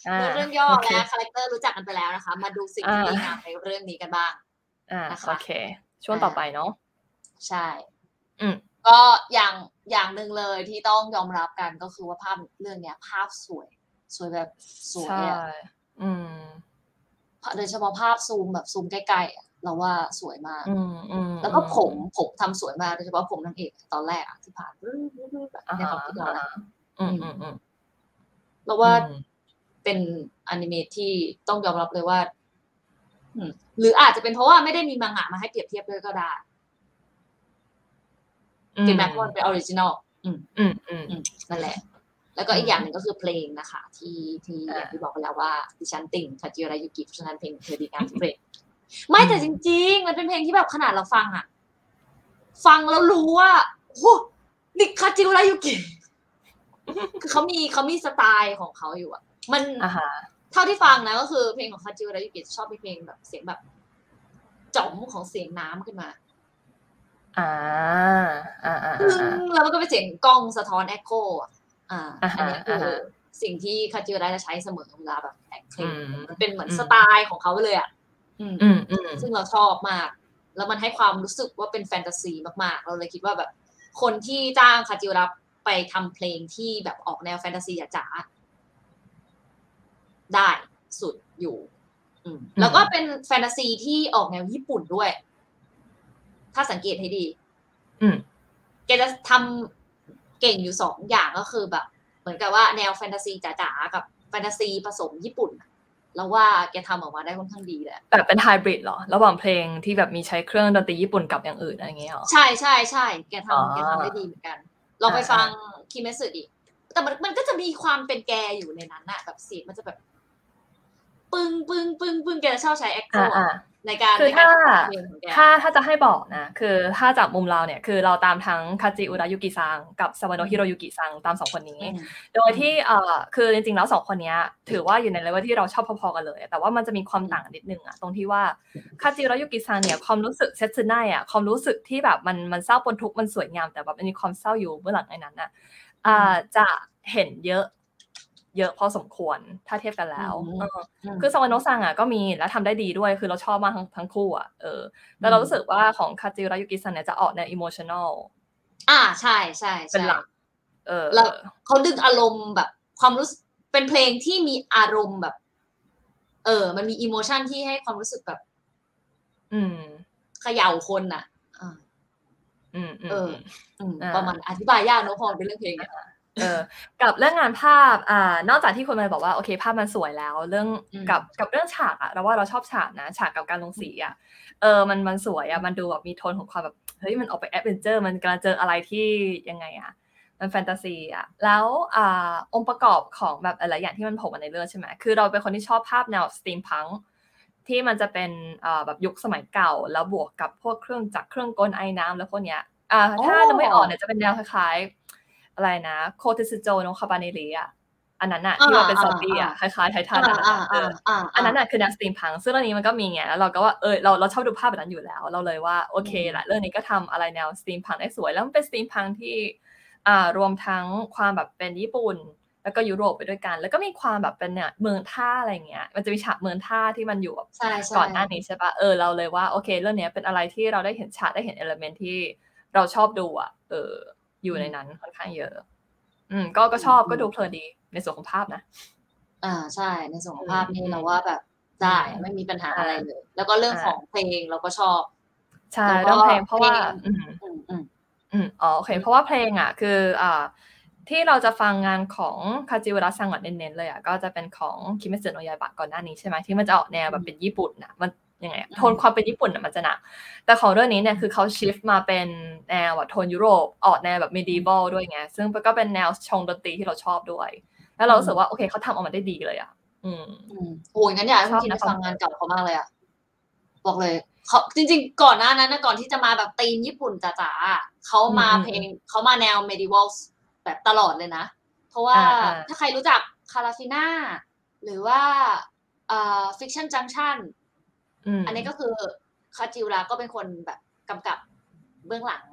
S2: อ่า
S1: เรื่องย่อ
S2: โอเค
S1: และคาแรคเตอร์รู้จักกันไปแล้วนะคะ มาดูสิ่งที่
S2: อ่า
S1: ดีงามในเรื่องนี้กันบ้าง
S2: อ่า
S1: นะคะ
S2: โอเค ช่วงต่อไปเนาะ
S1: ใช่
S2: อืม
S1: ก็อย่างอย่างหนึ่งเลยที่ต้องยอมรับกันก็คือว่าภาพเรื่องเนี้ย ภาพสวย สวยแบบสวย
S2: ใช่
S1: อะ
S2: อืม
S1: โดยเฉพาะภาพซูมแบบซูมใกล้ๆอะเราว่าสวยมาก
S2: อืมอืม
S1: แล้วก็ผมผมทำสวยมากโดยเฉพาะผมนางเอกตอนแรกอะที่ผ่านแบบ
S2: อ่า
S1: ในความคิดเรานะ
S2: อืมอืมอืม
S1: เราว่า
S2: อืม
S1: เป็นอนิเมะที่ต้องยอมรับเลยว่าอืมหรืออาจจะเป็นเพราะว่าไม่ได้มีมังงะมาให้เปรียบเทียบด้วยก็ได้ถึงแม้ว่ามันเป็น original อืม
S2: อืมอืม
S1: อืมนั่นแหละ แล้วก็อีกอย่างหนึ่งก็คือเพลงนะคะ ที่ที่อ
S2: อ่า
S1: ย่างที่บอกไปแล้วว่าดิฉันติ่งคาจิอุระยุกิเพราะฉะนั้นเพลงเธอดีงามทุกเพลงไม่แต่จริง ๆ มันเป็นเพลงที่แบบขนาดเราฟังอะ ฟังแล้วรู้ว่าโอ้นี่คาจิรายุกิคือเขามีเขามีสไตล์ของเขาอยู่อะ มัน
S2: อ่าฮะ
S1: เท่าที่ฟังนะก็คือเพลงของคาจิรายุกิชอบเป็นเพลงแบบเสียงแบบจ๋อมของเสียงน้ำขึ้นมา
S2: อ่าอ่าอ่า
S1: ปึ้
S2: อ่าง
S1: แล้วมันก็เป็นเสียงกล้องสะท้อนแอคโคอะ อ่า
S2: อ่า
S1: อัน
S2: ฮะ
S1: เนี้ยคือ
S2: อ่าฮะ
S1: สิ่งที่คาจิระจะใช้เสมอเวลาแบบแอคเพลง
S2: อืม
S1: มันเป็นเหมือน
S2: อืม
S1: สไตล์ของเขาไปเลยอะอืม
S2: อืมอืม
S1: ซึ่งเราชอบมาก แล้วมันให้ความรู้สึกว่าเป็นแฟนตาซีมากๆ เราเลยคิดว่าแบบ คนที่จ้างคาจิระไปทำเพลงที่แบบออกแนวแฟนตาซีจ๋าๆได้สุดอยู่อืมแล้วก็เป็นแฟนตาซีที่ออกแนวญี่ปุ่นด้วย ถ้าสังเกตให้ดี
S2: อืม
S1: แกจะทำ เก่งอยู่สองอย่างก็คือแบบ เหมือนกับว่าแนวแฟนตาซีจ๋าๆกับแฟนตาซีผสมญี่ปุ่นอะแล้วว่าแกทำออกมาได้ค่อนข้างดีเลยอะ
S2: แบบเป็นไฮบริดเหรอ ระหว่างเพลงที่แบบมีใช้เครื่องดนตรีญี่ปุ่นกับอย่างอื่นอะไรอย่างเงี้ยเหรอ
S1: ใช่ใช่ใช่แก
S2: อ๋อ
S1: ทำแกทำได้ดีเหมือนกันลองไป
S2: อ่า
S1: ฟังคิเมสึดิแต่มันมันก็จะมีความเป็นแกอยู่ในนั้นอะแบบเสียงมันจะแบบ ปึ้งปึ้งปึ้งปึ้งแกจะชอบใช้แอคโค
S2: อ่าอ่า
S1: ในการ
S2: คือ
S1: ในการ
S2: ถ้า
S1: ทำเพลงของแก
S2: ถ้าถ้าจะให้บอกนะ คือถ้าจากมุมเราเนี่ย คือเราตามทั้งคาจิอุระยุกิซังกับซาวโนะฮิโรยุกิซังตามสองคนนี้
S1: อืม
S2: โดยที่เอ่อคือจริงๆแล้วสองคนเนี้ยถือว่าอยู่ในเลเวลที่เราชอบพอๆกันเลย แต่ว่ามันจะมีความต่างนิดนึงอะตรงที่ว่าคาจิอุระยุกิซังเนี่ยความรู้สึกเซตซึไนอะความรู้สึกที่แบบมันมันเศร้าปนทุกข์มันสวยงามแต่แบบมันมีความเศร้าอยู่เบื้องหลังในนั้นน่ะอ่าจะเห็นเยอะ เยอะพอสมควรถ้าเทียบกันแล้ว
S1: อืม
S2: เออ
S1: ม
S2: คือซาวโนะซังอะก็มีและทำได้ดีด้วยคือเราชอบมากทั้งทั้งคู่อะเออแต่เรารู้สึกว่าของคาจิอุระยุกิซังเนี่ยจะออกใน emotionalอ่า
S1: ใช่ใช่
S2: เป็น
S1: ใช่
S2: หลักเออ
S1: แล้วเขาดึงอารมณ์แบบความรู้สึกเป็นเพลงที่มีอารมณ์แบบ เออ มันมีอิโมชันที่ให้ความรู้สึกแบบ
S2: อืม
S1: เขย่าคนน่ะอ่า
S2: อืมอืม
S1: เออ
S2: ม
S1: อืม
S2: อ่า
S1: ประมาณอธิบายยากเนอะพอมันเป็นเรื่องเพลงเนี่ย
S2: เออกับเรื่องงานภาพอ่านอกจากที่คนมาบอกว่าโอเค ภาพมันสวยแล้ว เรื่อง
S1: อืม
S2: กับกับเรื่องฉากอะเราว่าเราชอบฉากนะ ฉากกับการลงสีอะเออมันมันสวยอะมันดูแบบมีโทนของความแบบเฮ้ยมันออกไป adventure มันกำลังเจออะไรที่ยังไงอะมันแฟนตาซีอะแล้วอ่าองค์ประกอบของแบบหลายๆอย่างที่มันโผล่มาในเรื่องใช่ไหมคือเราเป็นคนที่ชอบภาพแนว steampunk ที่มันจะเป็นอ่าแบบยุคสมัยเก่า แล้วบวกกับพวกเครื่องจักรเครื่องกลไอ้น้ำแล้วพวกเนี้ยอ่าถ้า
S1: อ๋อ
S2: นึกไม่ออกเนี่ยจะเป็นแนวคล้ายๆ อะไรนะโคเท็ตสึโจโนคาบาเนริอะอันนั้นอะที่ว่าเป็น
S1: อ่า
S2: ซอมบี้อะค
S1: อ่า
S2: ล้ายๆไททัน
S1: อ่า
S2: อะ
S1: อ่า
S2: เอ
S1: อ่า
S2: อ
S1: อ่า
S2: อันนั้นอะคือแนว steampunk ซึ่งเรื่องนี้มันก็มีไงแล้วเราก็ว่าเออเราเราชอบดูภาพแบบนั้นอยู่แล้ว เราเลยว่าโอเคแหละเรื่องนี้ก็ทำอะไรแนว steampunk ได้สวย แล้วมันเป็น steampunk ที่อ่ารวมทั้งความแบบเป็นญี่ปุ่น แล้วก็ยุโรปไปด้วยกัน แล้วก็มีความแบบเป็นเนี่ยเมืองท่าอะไรเงี้ยมันจะมีฉากเมืองท่าที่มันอยู่แบบ
S1: ใช่ใช่
S2: ก่อนหน้านี้ใช่ปะเออเราเลยว่าโอเค เรื่องเนี้ยเป็นอะไรที่เราได้เห็นฉากได้เห็นเอลเมนที่เราชอบดูอะเออ อยู่ในนั้นค่อนข้างเยอะ อืม ก็ก็ชอบก็ดูเพลินดีในส่วนของภาพนะ
S1: อ่าใช่ ในส่วนของภาพนี่
S2: อืม
S1: เราว่าแบบได้
S2: อืม
S1: ไม่มีปัญหาอะไรเลย แล้วก็เรื่อง
S2: อ่า
S1: ของเพลงเราก็ชอบ
S2: ใช่
S1: แล้วก็
S2: เรื่องเพลงเพราะว่า
S1: เพลง
S2: อืม
S1: อืมอืม
S2: อืมอ๋อโอเค เพราะว่าเพลงอะ คือ อ่าที่เราจะฟังงานของคาจิวระซังก่อนเน้นๆเลยอะก็จะเป็นของคิเมสึโนะยาบะก่อนหน้านี้ใช่ไหมที่มันจะออกแนวแบบเป็นญี่ปุ่นนะมัน ยังไงอะ
S1: อืม
S2: โทนความเป็นญี่ปุ่นอะมันจะหนัก แต่ของเรื่องนี้เนี่ยคือเขาชิฟมาเป็นแนวแบบโทนยุโรปออกแนวแบบ medieval ด้วยไง ซึ่งก็เป็นแนวชงดนตรีที่เราชอบด้วย แล้วเรารู้สึกว่าโอเคเขาทำออกมาได้ดีเลยอะอืม
S1: อืมโอ้ยงั้นอยากให้คุณคิด
S2: ชอบนะ
S1: ไปฟังงานเก่าเขามากเลยอะบอกเลยเขาจริง ๆ ก่อนหน้านั้นนะก่อนที่จะมาแบบธีมญี่ปุ่นจ๋าๆอะเขามา
S2: อืม
S1: เพลงเขามาแนว medieval แบบตลอดเลยนะ เพราะว่า
S2: อ่าอ่า
S1: ถ้าใครรู้จักคาราฟิน่าหรือว่าอ่า fiction junction
S2: อืม
S1: อันนี้ก็คือคาจิวระก็เป็นคนแบบกำกับเบื้องหลัง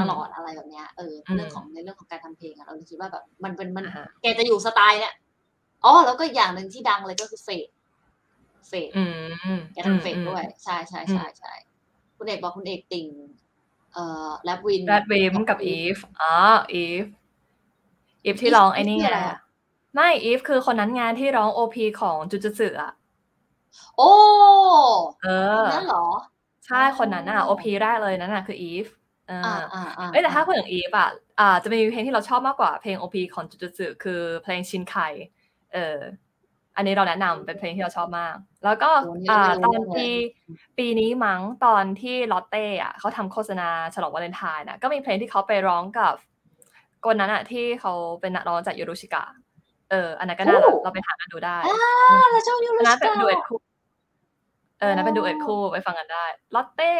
S1: ตลอดอะไรแบบเนี้ยเอออ
S2: ม
S1: เรื่องของในเรื่องของการทำเพลงอะเราเลยคิดว่าแบบมันเป็นมัน
S2: อ่าฮะ
S1: แกจะอยู่สไตล์เนี่ยอ๋อแล้วก็อย่างหนึ่งที่ดังเลยก็คือ Fate Fate
S2: อืม
S1: แกทำ Fate ด้วย ใช่ใช่ใช่ใช่คุณเอกบอกคุณเอกติ่งเอ่อแรปวิน
S2: แรดวิมกับอีฟอ๋ออีฟอีฟที่ร้องไอ้นี่ไงไม่ Eve คือคนนั้นงานที่ร้อง OP ของจุจุสึอะ
S1: โอ้
S2: เออ
S1: นั่นเหรอ
S2: ใช่คนนั้นน่ะ OP แรกเลยนั่นน่ะคือ Eve เออ
S1: อ่า
S2: อ
S1: อ่าอ่า
S2: เอ้ยแต่ถ้าพูดถึง Eve อะอ่า จะมีเพลงที่เราชอบมากกว่าเพลงโอพีของจุจุสึคือเพลงชินไคเอออันนี้เราแนะนำเป็นเพลงที่เราชอบมาก แล้วก็
S1: โอ้นี่
S2: อ่า
S1: ไม่รู้
S2: ตอน
S1: เลย
S2: ปีปีนี้มั้งตอนที่ลอตเต้อะเขาทำโฆษณาฉลองวาเลนไทน์น่ะก็มีเพลงที่เขาไปร้องกับคนนั้นอะที่เขาเป็นนักร้องจากยูรุชิกะ เออ อันนั้นก็น่ารักเราไปหากันดูได้
S1: อ่าเราชอบยู
S2: อั
S1: ริ
S2: นนั้น
S1: ส
S2: เป็น
S1: กา
S2: ดูเอ็ดคู่เออนั้นเป็นดูเอ็ดคู่ไปฟังกันได้ลอตเต้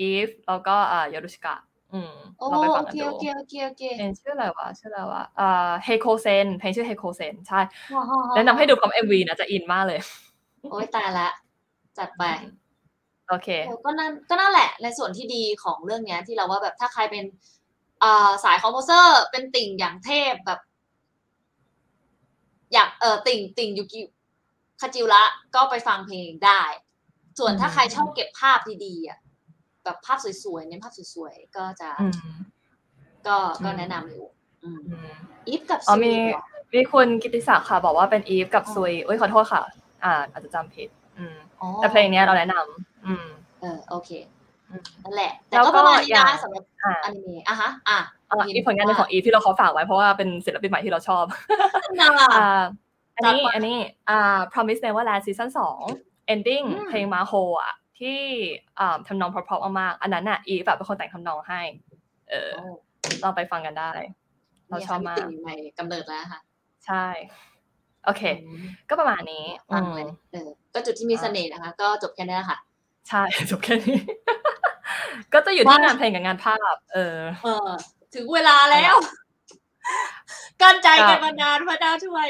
S2: อีฟแล้วก็อ่าโยรุชิกะอืม
S1: โอ้
S2: เราไปฟัง
S1: โอ
S2: กัน
S1: เค
S2: ดู
S1: โอเคโอเคโอเค
S2: เพลงชื่ออะไรวะชื่ออะไรวะอ่าเฮโคเซนเพลงชื่อเฮโคเซนใช่
S1: ฮ่าฮ่าฮ่า
S2: แนะนำให้ดูพร้อม MV นะจะอินมากเลย
S1: โอ้ยตายละ จัดไป
S2: โอเค
S1: เออก็นั่นก็นั่นแหละในส่วนที่ดีของเรื่องเนี้ยที่เราว่าแบบถ้าใครเป็นอ่าสาย composer เป็นติ่งอย่างเทพแบบ อยากเออติ่งติ่งยูกิคาจิวระก็ไปฟังเพลงได้ ส่วนถ้าใครชอบเก็บภาพดีๆอะแบบภาพสวยๆเน้นภาพสวยๆก็จะ
S2: อืม
S1: ก็ก็
S2: อืม
S1: แนะนำอยู่อืม
S2: อืม
S1: อีฟกับ
S2: อ๋อ
S1: ซี
S2: มี
S1: เหรอ
S2: มีคุณกิติศักดิ์ค่ะ บอกว่าเป็นอีฟกับ
S1: อ๋อ
S2: ซุยเอ้ยขอโทษค่ะ อ่า อาจจะจำผิดอืม
S1: อ๋อ
S2: แต่เพลงเนี้ยเราแนะนำอืม
S1: เออโอเค
S2: อืม
S1: นั่นแหละ แต่
S2: แล้ว
S1: ก็
S2: ก็
S1: ประมาณนี้
S2: อย่า
S1: นะ
S2: ง
S1: สำหรับ
S2: อ่า
S1: อนิเมะอะฮะ อะ
S2: อะอีกผลงานหนึ่งของอีฟที่เราขอฝากไว้เพราะว่าเป็นศิลปินใหม่ที่เราชอบ
S1: น่า
S2: อ่าอันนี้
S1: จัดไป
S2: อันนี้อ่า Promise Neverland ซีซั่นสอง ending
S1: อืม
S2: เพลงมาโฮอะที่อ่าทำนองเพราะๆมากๆอันนั้นน่ะอีฟแบบเป็นคนแต่งทำนองให้ เออ
S1: โอ้
S2: ลองไปฟังกันได้ เราชอบมาก
S1: นี่ค่ะติ่งใหม่กำเนิดแล้วค่ะ
S2: ใช่ โอเค
S1: อืม
S2: ก็ประมาณนี้
S1: ฟังเลย
S2: อืม
S1: เออ ก็จุดที่มีเสน่ห์นะคะ ก็จบแค่นี้ค่ะ
S2: ใช่จบแค่นี้ ก็จะอยู่ที่
S1: ว่า
S2: งานเพลงกับงานภาพ เออ
S1: เออ ถึงเวลาแล้วกั้นใจ
S2: ครั
S1: กับนมานานพระเจ้าช่วย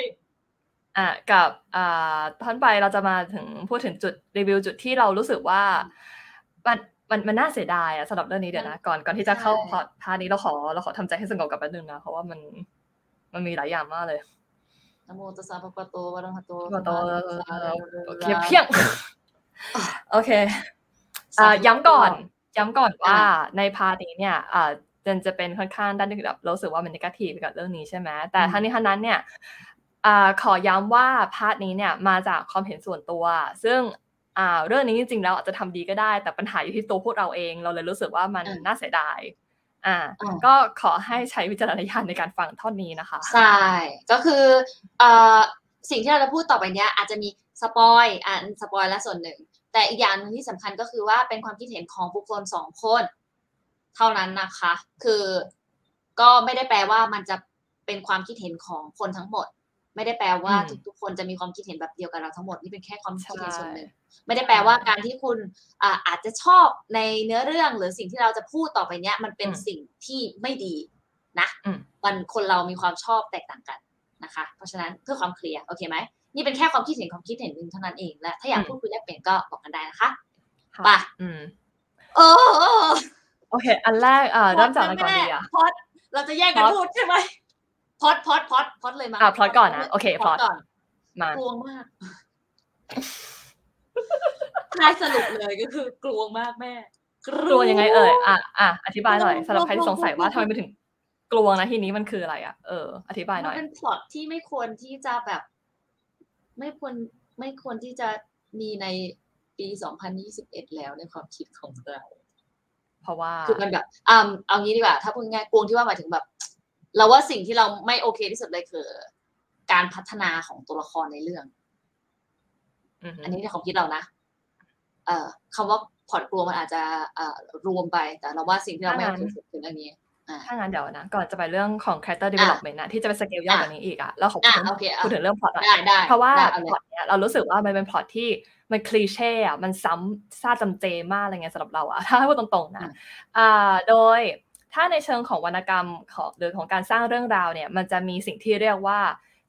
S2: อะกับอ่าท่อนไปเราจะมาถึงพูดถึงจุดรีวิวจุดที่เรารู้สึกว่า มันมันมันน่าเสียดายอะสำหรับเรื่องนี้เดี๋ยวนะก่อนก่อนที่จะเข้า
S1: ใช่
S2: พอดพาร์ทนี้เราขอเราขอทำใจให้สงบกับแป๊บนึงนะเพราะว่ามันมันมีหลายอย่างมากเลย
S1: นะโมตัสสะภะคะวะโตอะระหะโต
S2: มาโต
S1: สัมมาสัมพุทธัสสะ
S2: เพียงเพียงโอเคอ่าย้ำก่อนย้ำก่อนว่าใน part นี้เนี่ยอ่าเจนจะเป็นค่อนข้างด้านที่แบบเรารู้สึกว่ามัน negative กับเรื่องนี้ใช่ไหมแต่
S1: อืม
S2: ทั้งนี้ทั้งนั้นเนี่ยอ่าขอย้ำว่า part นี้เนี่ยมาจากความเห็นส่วนตัว ซึ่งอ่าเรื่องนี้จริงๆแล้วอาจจะทำดีก็ได้ แต่ปัญหาอยู่ที่ตัวพวกเราเอง เราเลยรู้สึกว่ามัน
S1: อืม
S2: น่าเสียดายอ่า
S1: อืม
S2: ก็ขอให้ใช้วิจารณญาณในการฟังท่อนนี้นะคะ
S1: ใช่ ก็คือเอ่อสิ่งที่เราจะพูดต่อไปเนี้ยอาจจะมีสปอยอ่านสปอยและส่วนหนึ่ง แต่อีกอย่างหนึงที่สำคัญก็คือว่าเป็นความคิดเห็นของบุคคลสองคน เท่านั้นนะคะ คือก็ไม่ได้แปลว่ามันจะเป็นความคิดเห็นของคนทั้งหมด ไม่ได้แปลว่า
S2: อืม
S1: ทุกๆคนจะมีความคิดเห็นแบบเดียวกับเราทั้งหมดนี่เป็นแค่ความคิดเห็น
S2: ใช่
S1: ส่วนหนึ่งไม่ได้แปลว่าการที่คุณอ่าอาจจะชอบในเนื้อเรื่องหรือสิ่งที่เราจะพูดต่อไปเนี้ย มันเป็น
S2: อืม
S1: สิ่งที่ไม่ดีนะ
S2: อืม
S1: มันคนเรามีความชอบแตกต่างกันนะคะ เพราะฉะนั้นเพื่อความเคลียร์โอเคไหมนี่เป็นแค่ความคิดเห็นความคิดเห็นหนึ่งเท่านั้นเองและถ้าอยาก
S2: อืม
S1: พูดคุยแลกเปลี่ยนก็บอกกันได้นะคะ
S2: ค่ะ
S1: ไป
S2: อืม
S1: เออ
S2: โอเค อันแรกอ่าเริ่มจากอะไรก่อนดีอะ
S1: พอดเราจะแยกกัน
S2: พอด
S1: พูดใช่ไหมพอดพอดพอดพอดเลยมั้ง
S2: อะพอดก่อนนะโอเค
S1: พอด
S2: พอด
S1: ก่อน
S2: มาก
S1: ลัวมากท้ายสรุปเลยก็คือกลัวมากแม่
S2: กลัวยังไงเอ่ยอะอะอธิบายหน่อย
S1: กลัว
S2: สำหรับใครที่สงสัยว่า
S1: กลัว
S2: ทำไมไปถึงกลัวนะทีนี้มันคืออะไรอะเอออธิบายห
S1: มั
S2: น่
S1: น
S2: อย
S1: เป็นพล็อตที่ไม่ควรที่จะแบบ ไม่ควรไม่ควรที่จะมีในปี 2021 แล้วในความคิดของเรา
S2: เพราะว่า
S1: คือมันแบบอ่าเอางี้ดีกว่า ถ้าพูดง่ายๆกวงที่ว่าหมายถึงแบบ เราว่าสิ่งที่เราไม่โอเคที่สุดเลยคือ การพัฒนาของตัวละครในเรื่อง
S2: อือฮึ
S1: อันนี้ในความคิดเรานะเอ่อคำว่าพล็อตกลัวมันอาจจะเอ่อรวมไป แต่เราว่าสิ่งที่เราไม่โอเคสุดคือเรื่องนี้อ่า
S2: ถ้างั้นเดี๋ยวนะ ก่อนจะไปเรื่องของ character development นะที่จะไปสเกลยากกว่านี้อีกอะแล้วขอพูด
S1: อะ
S2: ถึง
S1: โอเคอะ
S2: พูดถึงเรื่องพล็อตหน่อย
S1: ได้ได้
S2: เพราะว่า
S1: ได้เอาเลย
S2: พล็อตเนี้ยเรารู้สึกว่ามันเป็นพล็อตที่มันคลีเช่อะมันซ้ำซาจำเจมากอะไรเงี้ยสำหรับเราอะถ้าให้พูดตรงๆนะ
S1: อืม
S2: อ่าโดยถ้าในเชิงของวรรณกรรมของหรือของการสร้างเรื่องราวเนี่ย มันจะมีสิ่งที่เรียกว่า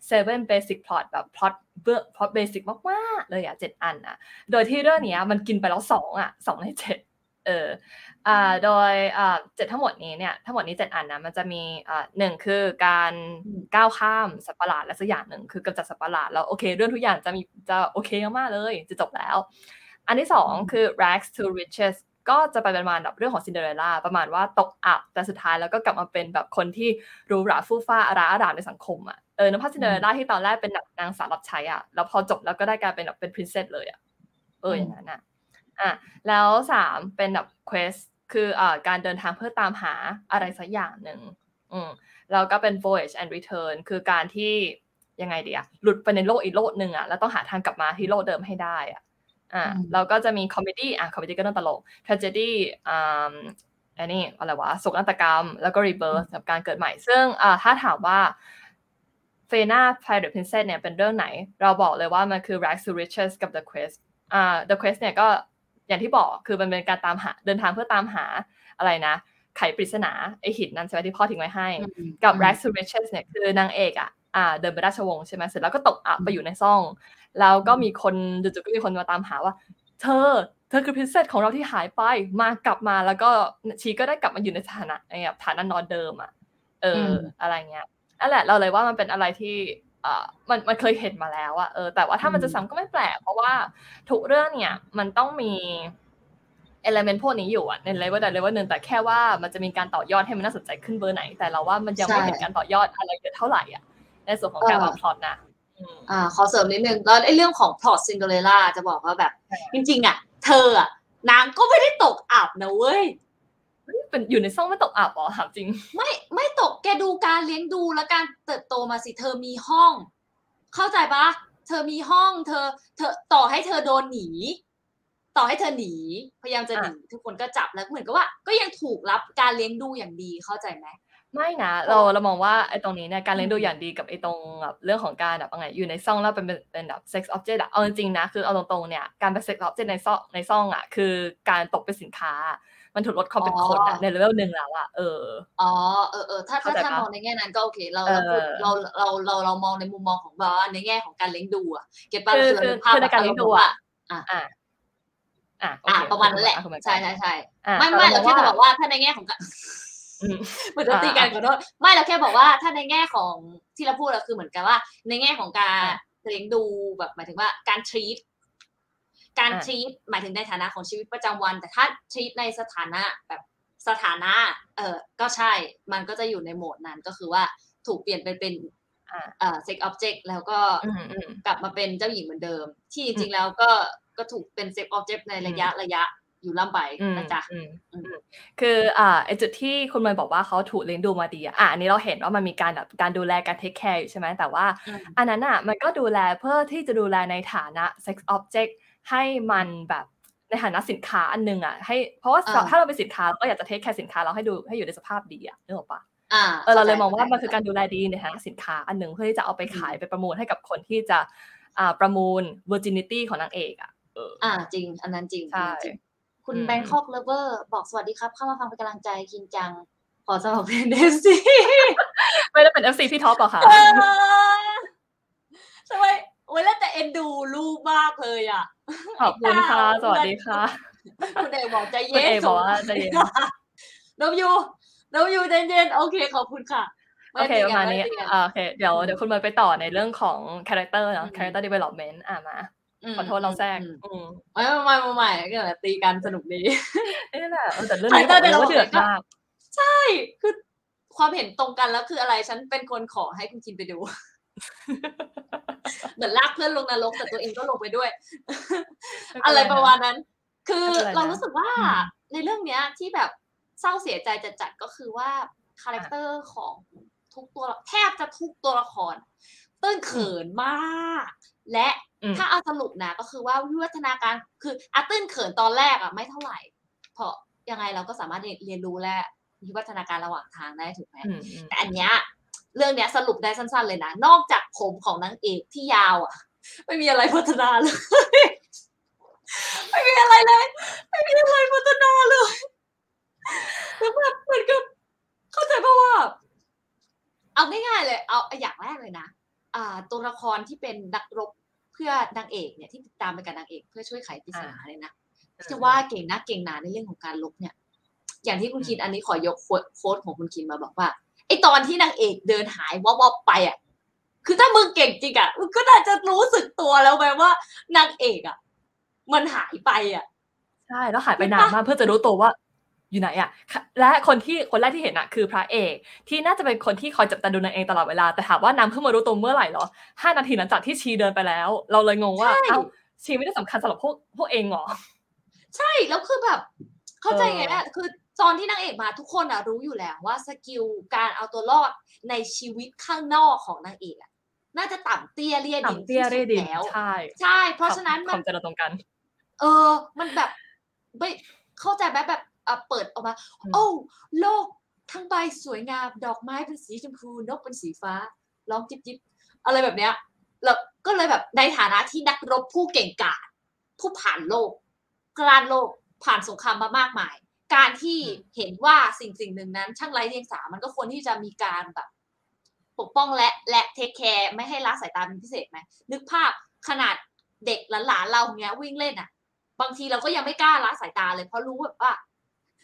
S2: seven basic plot แบบ plot เบื้อง plot basic มากๆเลยอะเจ็ดอันอะโดยที่เรื่องเนี้ยมันกินไปแล้วสองอะสองในเจ็ด เอออ่าโดยอ่าเจ็ดทั้งหมดนี้เนี่ยทั้งหมดนี้เจ็ดอันนะมันจะมีอ่าหนึ่งคือการ
S1: อืม
S2: ก้าวข้ามสัตว์ประหลาดและสักอย่างหนึ่งคือกำจัดสัตว์ประหลาดแล้วโอเคเรื่องทุกอย่างจะมีจะโอเคมากๆเลยจะจบแล้ว อันที่สองคือ rags to riches ก็จะไปประมาณแบบเรื่องของซินเดอเรลล่าประมาณว่าตกอับแต่สุดท้ายแล้วก็กลับมาเป็นแบบคนที่หรูหราฟู่ฟ้าอาราอารามในสังคมอะเออน้ำพัซินเดอเรลล่าที่ตอนแรกเป็นแบบนางสาวรับใช้อะแล้วพอจบแล้วก็ได้กลายเป็นแบบเป็น princess เลยอะเอออย่างนั้นอะ อะแล้วสามเป็นแบบ quest คืออ่าการเดินทางเพื่อตามหาอะไรสักอย่างหนึ่งอืมแล้วก็เป็น voyage and return คือการที่ยังไงดีอะหลุดไปในโลกอีกโลกหนึ่งอะแล้วต้องหาทางกลับมาที่โลกเดิมให้ได้อะอ่าเราก็จะมี comedy อะ comedy ก็ต้องตลก tragedy อ่าอันนี้อะไรวะโศกนาฏกรรม แล้วก็ rebirth กับการเกิดใหม่ ซึ่งอ่าถ้าถามว่าเฟน่า Pirate Princess เนี่ยเป็นเรื่องไหน เราบอกเลยว่ามันคือ Rags to Riches กับ The Quest อ่า The Quest เนี่ยก็ อย่างที่บอกคือมันเป็นการตามหาเดินทางเพื่อตามหาอะไรนะ ไขปริศนาไอหินนั้นใช่ไหมที่พ่อทิ้งไว้ให้ กับ Rags to Riches เนี่ยคือนางเอกอะอ่าเดินไปราชวงศ์ใช่ไหมเสร็จแล้วก็ตกอับไปอยู่ในซ่อง แล้วก็มีคนจู่ๆก็มีคนมาตามหาว่า เธอ เธอคือพิเศษของเราที่หายไปมากลับมาแล้วก็ชีก็ได้กลับมาอยู่ในฐานะแบบฐานะนอนเดิมอะเอออะไรเงี้ยนั่นแหละเราเลยว่ามันเป็นอะไรที่อ่า มันมันเคยเห็นมาแล้วอะเออแต่ว่าถ้ามันจะซ้ำก็ไม่แปลก เพราะว่าทุกเรื่องเนี่ยมันต้องมี element พวกนี้อยู่อะในเลเวลใดเลเวลหนึ่งแต่แค่ว่ามันจะมีการต่อยอดให้มันน่าสนใจขึ้นเบอร์ไหน แต่เราว่ามันยังไม่เห็นการต่อยอดอะไรเยอะเท่าไหร่อะในส่วนของการวางพล็อตนะ
S1: อ่าขอเสริมนิดนึงแล้วไอ้เรื่องของพล็อตซินเดอเรลล่าจะบอกว่าแบบ จริงๆอะ เธออะนางก็ไม่ได้ตกอับนะเว้ย
S2: เป็นอยู่ในซ่องไม่ตกอับหรอถามจริง
S1: ไม่ไม่ตกแกดูการเลี้ยงดูและการเติบโตมาสิเธอมีห้อง เข้าใจปะเธอมีห้อง เธอ เธอต่อให้เธอโดนหนี ต่อให้เธอหนี พยายามจะหนีทุกคนก็จับแล้วเหมือนกับว่า ก็ยังถูกรับการเลี้ยงดูอย่างดีเข้าใจไหม
S2: ไม่นะเราเรามองว่าไอ้ตรงนี้เนี่ยการเลี้ยงดูอย่างดีกับไอ้ตรงแบบเรื่องของการแบบอะไรอยู่ในซ่องแล้วเป็นเป็นแบบ sex object อะเอาจริงๆนะคือเอาตรงๆเนี่ยการเป็น sex object ในซ่องในซ่องอะคือการตกเป็นสินค้า มันถูกลดความเป็นคนอะในเลเวลหนึ่งแล้วอะเออ
S1: อ๋อเออเออถ้าถ้าถ้ามองในแง่นั้นก็โอเค เราเราเราเราเรามองในมุมมองของแบบว่าในแง่ของการเลี้ยงดูอะเก็ตป่ะ
S2: คือคือในการเลี้ยงดูอะอ่าอ่า
S1: อ่าประมาณนั้นแหละใช่ใช่ใช่ไม่ไม่เราแค่จะบอกว่าถ้าในแง่ของการเหมือนจะตีกันขอโทษไม่เราแค่บอกว่าถ้าในแง่ของที่เราพูดเราคือเหมือนกันว่า ในแง่ของการเลี้ยงดูแบบหมายถึงว่าการ treat การ treat หมายถึงในฐานะของชีวิตประจำวัน แต่ถ้า treat ในสถานะแบบสถานะ เออก็ใช่ มันก็จะอยู่ในโหมดนั้นก็คือว่าถูกเปลี่ยนไปเป็นเอ่อ sex object แล้วก็กลับมาเป็นเจ้าหญิงเหมือนเดิม ที่จริงๆแล้วก็ก็ถูกเป็น sex object ในระยะระยะอยู่ล่ำไปนะจ๊ะ
S2: คืออ่าไอจุดที่คุณเมย์บอกว่าเขาถูกเลี้ยงดูมาดีอะอันนี้เราเห็นว่ามันมีการแบบการดูแลการ take care อยู่ใช่ไหมแต่ว่า อันนั้นอะมันก็ดูแลเพื่อที่จะดูแลในฐานะ sex object ให้มันแบบในฐานะสินค้าอันนึงอะให้เพราะว่าถ้าเราเป็นสินค้าเราก็อยากจะ take care สินค้าเราให้ดูให้อยู่ในสภาพดีอะนึกออกปะเออเราเลยมองว่ามันคือการดูแลดีในฐานะสินค้าอันหนึ่งเพื่อที่จะเอาไปขายไปประมูลให้กับคนที่จะอ่าประมูล virginity ของนางเอกอะ
S1: เอออ่าจริง อันนั้นจริงใช่คุณแบงคอกเลเวอร์บอกสวัสดีครับ เข้ามาฟังเป็นกำลังใจคินจัง ขอสมัครเป็น FC
S2: ไม่ได้เป็น FC พี่ท็อปหรอคะ
S1: ทำไม โอ้ยแล้วแต่เอ็นดูลูกมากเลยอะ
S2: ขอบคุณค่ะ สวัสดีค่ะ
S1: คุณเอบอกใจเย็
S2: นคุณเอบอกว่าใจเย็น
S1: นยูนยูใจเย็นโอเค ขอบคุณค่ะ
S2: โอเคประมาณนี้โอเค เดี๋ยวเดี๋ยวคุณมาไปต่อในเรื่องของ character เนาะ character development อะมาขอโทษเราแทรก
S1: ไม่ไม่ไม่ไม่ก็แบบตีกันสนุกดี
S2: นี่แหละแต่เรื่องนี้เราเดือดมาก
S1: ใช่ คือความเห็นตรงกันแล้วคืออะไร ฉันเป็นคนขอให้คุณคินไปดู เหมือนลากเพื่อนลงนรกแต่ตัวเองก็ลงไปด้วย อะไรประมาณนั้น คือเรารู้สึกว่าในเรื่องเนี้ยที่แบบเศร้าเสียใจจัดจัดก็คือว่า character ของทุกตัวแทบจะทุกตัวละครตื้นเขินมาก และถ้าเอาสรุปนะก็คือว่าวิวัฒนาการคืออาตื้นเขินตอนแรกอะไม่เท่าไหร่ เพราะยังไงเราก็สามารถเรียนรู้และวิวัฒนาการระหว่างทางได้ถูกไหมแต่อันเนี้ย เรื่องเนี้ยสรุปได้สั้น ๆ เลยนะ นอกจากผมของนางเอกที่ยาวอะ ไม่มีอะไรพัฒนาเลย ไม่มีอะไรเลย ไม่มีอะไรพัฒนาเลยแล้วแบบเหมือนกับเข้าใจป่าว่า เอาง่ายๆเลย เอาอย่างแรกเลยนะอ่า ตัวละครที่เป็นนักรบเพื่อนางเอกเนี่ยที่ติดตามไปกับนางเอก เพื่อช่วยไขปริศนาเลยนะจะว่าเก่งนักเก่งหนาในเรื่องของการลบเนี่ย อย่างที่คุณคินอันนี้ขอยกโค้ดของคุณคินมาบอกว่า ไอตอนที่นางเอกเดินหายวอบไปอะ คือถ้ามึงเก่งจริงอะมึงก็น่าจะรู้สึกตัวแล้วไหมว่านางเอกอะ มันหายไปอะ
S2: ใช่แล้วหายไปนานมากเพื่อจะรู้ตัวว่าอยู่ไหนอะและคนที่คนแรกที่เห็นอะคือพระเอก ที่น่าจะเป็นคนที่คอยจับตาดูนางเองตลอดเวลาแต่ถามว่านางเพิ่งมารู้ตัวเมื่อไหร่เหรอห้านาทีหลังจากที่ชีเดินไปแล้ว เราเลยงงว่า
S1: ใช่
S2: เอ้าชีไม่ได้สำคัญสำหรับพวกพวกเองเหรอ
S1: ใช่แล้วคือแบบ เข้าใจไง
S2: เออ
S1: อะคือ ตอนที่นางเอกมาทุกคนอะรู้อยู่แล้วว่าสกิลการเอาตัวรอดในชีวิตข้างนอกของนางเอกอะน่าจะต่ำเตี้ยเรียดิน
S2: ต่ำเตี้ย
S1: ที่
S2: เร
S1: สุด
S2: ดิน
S1: แล้ว
S2: ใช่
S1: ใช่ เพราะฉะนั้น
S2: ค
S1: มั
S2: วานมเจริญตรงกัน
S1: เออ มันแบบไม่เข้าใจไหมแบบอะเปิดออกมา
S2: อืม
S1: โอ้โลกทั้งใบสวยงามดอกไม้เป็นสีชมพูนกเป็นสีฟ้าร้องจิบจิบอะไรแบบเนี้ยแล้วก็เลยแบบในฐานะที่นักรบผู้เก่งกาจผู้ผ่านโลกกรานโลกผ่านสงครามมามากมาย การที่เห็นว่าสิ่งสิ่งหนึ่งนั้น ช่างไร้เดียงสา มันก็ควรที่จะมีการแบบปกป้องและและเทคแคร์ไม่ให้ละสายตาเป็นพิเศษไหมนึกภาพขนาดเด็กหลานๆเราเนี้ยวิ่งเล่นอะ บางทีเราก็ยังไม่กล้าละสายตาเลยเพราะรู้แบบว่า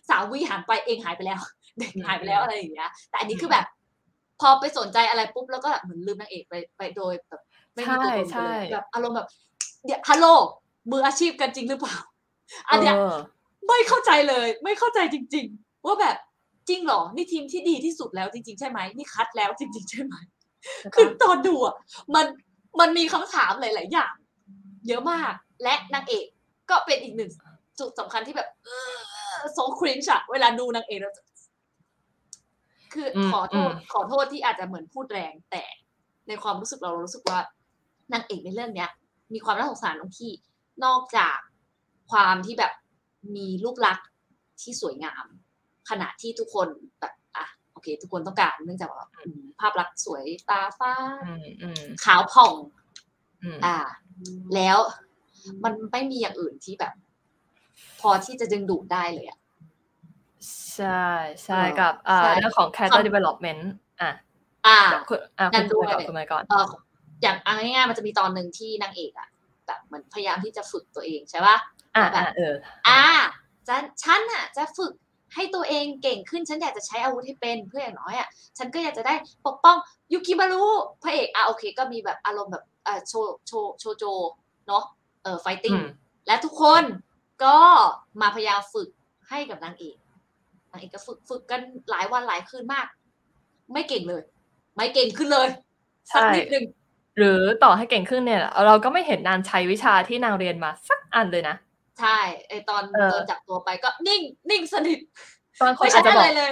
S1: สาววิหันไปเองหายไปแล้ว เด็กหายไปแล้วอะไรอย่างเงี้ย แต่อันนี้คือแบบ พอไปสนใจอะไรปุ๊บแล้วก็แบบเหมือนลืมนางเอกไปไปโดยแบบไม่มีตัวตนไป
S2: ใช่
S1: เลย
S2: ใช่
S1: แบบอารมณ์แบบเดี๋ยวฮัลโหลมืออาชีพกันจริงหรือเปล่าอันเนี้ย
S2: เออ
S1: ไม่เข้าใจเลย ไม่เข้าใจจริง ๆ ว่าแบบจริงเหรอ นี่ทีมที่ดีที่สุดแล้วจริง ๆ ใช่ไหมนี่คัดแล้วจริง ๆ ใช่ไหมคือตอนดูอะมันมันมีคำถามหลาย ๆ อย่าง เยอะมาก และนางเอกก็เป็นอีกหนึ่งจุดสำคัญที่แบบเออโซครินช์อะเวลาดูนางเอกแล้วจะคืออ
S2: ม
S1: ขอโทษ
S2: อืม
S1: ขอโทษที่อาจจะเหมือนพูดแรงแต่ในความรู้สึกเราเรารู้สึกว่านางเอกในเรื่องเนี้ย มีความน่าสงสารตรงที่นอกจากความที่แบบ มีรูปลักษณ์ที่สวยงาม ขณะที่ทุกคนแบบอะโอเค ทุกคนต้องการเนื่องจากว่าอืมภาพลักษณ์สวยตาฟ้า
S2: อืมอืม
S1: ขาวผ่อง
S2: อืม
S1: อ่า แล้วมันไม่มีอย่างอื่นที่แบบ พอที่จะดึงดูดได้เลยอะ
S2: ใช่ใช่
S1: เออ
S2: กับอ่า
S1: ใช่
S2: เรื่องของ character development อะ
S1: อ่า
S2: เดี๋ยวคุณอะ
S1: นั่
S2: คุณ
S1: นด้วย
S2: ก่อนคุณไปก่อน
S1: เอออย่างเอาง่ายๆมันจะมีตอนหนึ่งที่นางเอกอะแบบเหมือนพยายามที่จะฝึกตัวเองใช่ปะ
S2: อะ
S1: แบบ
S2: อะเออ
S1: อ่าจะฉันอะจะฝึกให้ตัวเองเก่งขึ้นฉันอยากจะใช้อาวุธให้เป็นเพื่ออย่างน้อยอะฉันก็อยากจะได้ปกป้องยูกิมารุพระเอกอะโอเค ก็มีแบบอารมณ์แบบเอ่อโชโชโชโจเนาะเออไฟติ้ง
S2: อืม
S1: และทุกคนก็มาพยายามฝึกให้กับนางเอกนางเอกก็ฝึกฝึกกันหลายวันหลายคืนมาก ไม่เก่งเลย ไม่เก่งขึ้นเลยสัก
S2: ใช่
S1: นิดหนึ่ง
S2: หรือต่อให้เก่งขึ้นเนี่ย เราก็ไม่เห็นนางใช้วิชาที่นางเรียนมาสักอันเลยนะ
S1: ใช่ไอตอน
S2: เออ
S1: โดนจับตัวไปก็นิ่ง นิ่งสนิท
S2: บางคน
S1: ไม่
S2: อา
S1: ใช่
S2: จจะ
S1: อะ
S2: บอ
S1: ไร
S2: ก
S1: เลย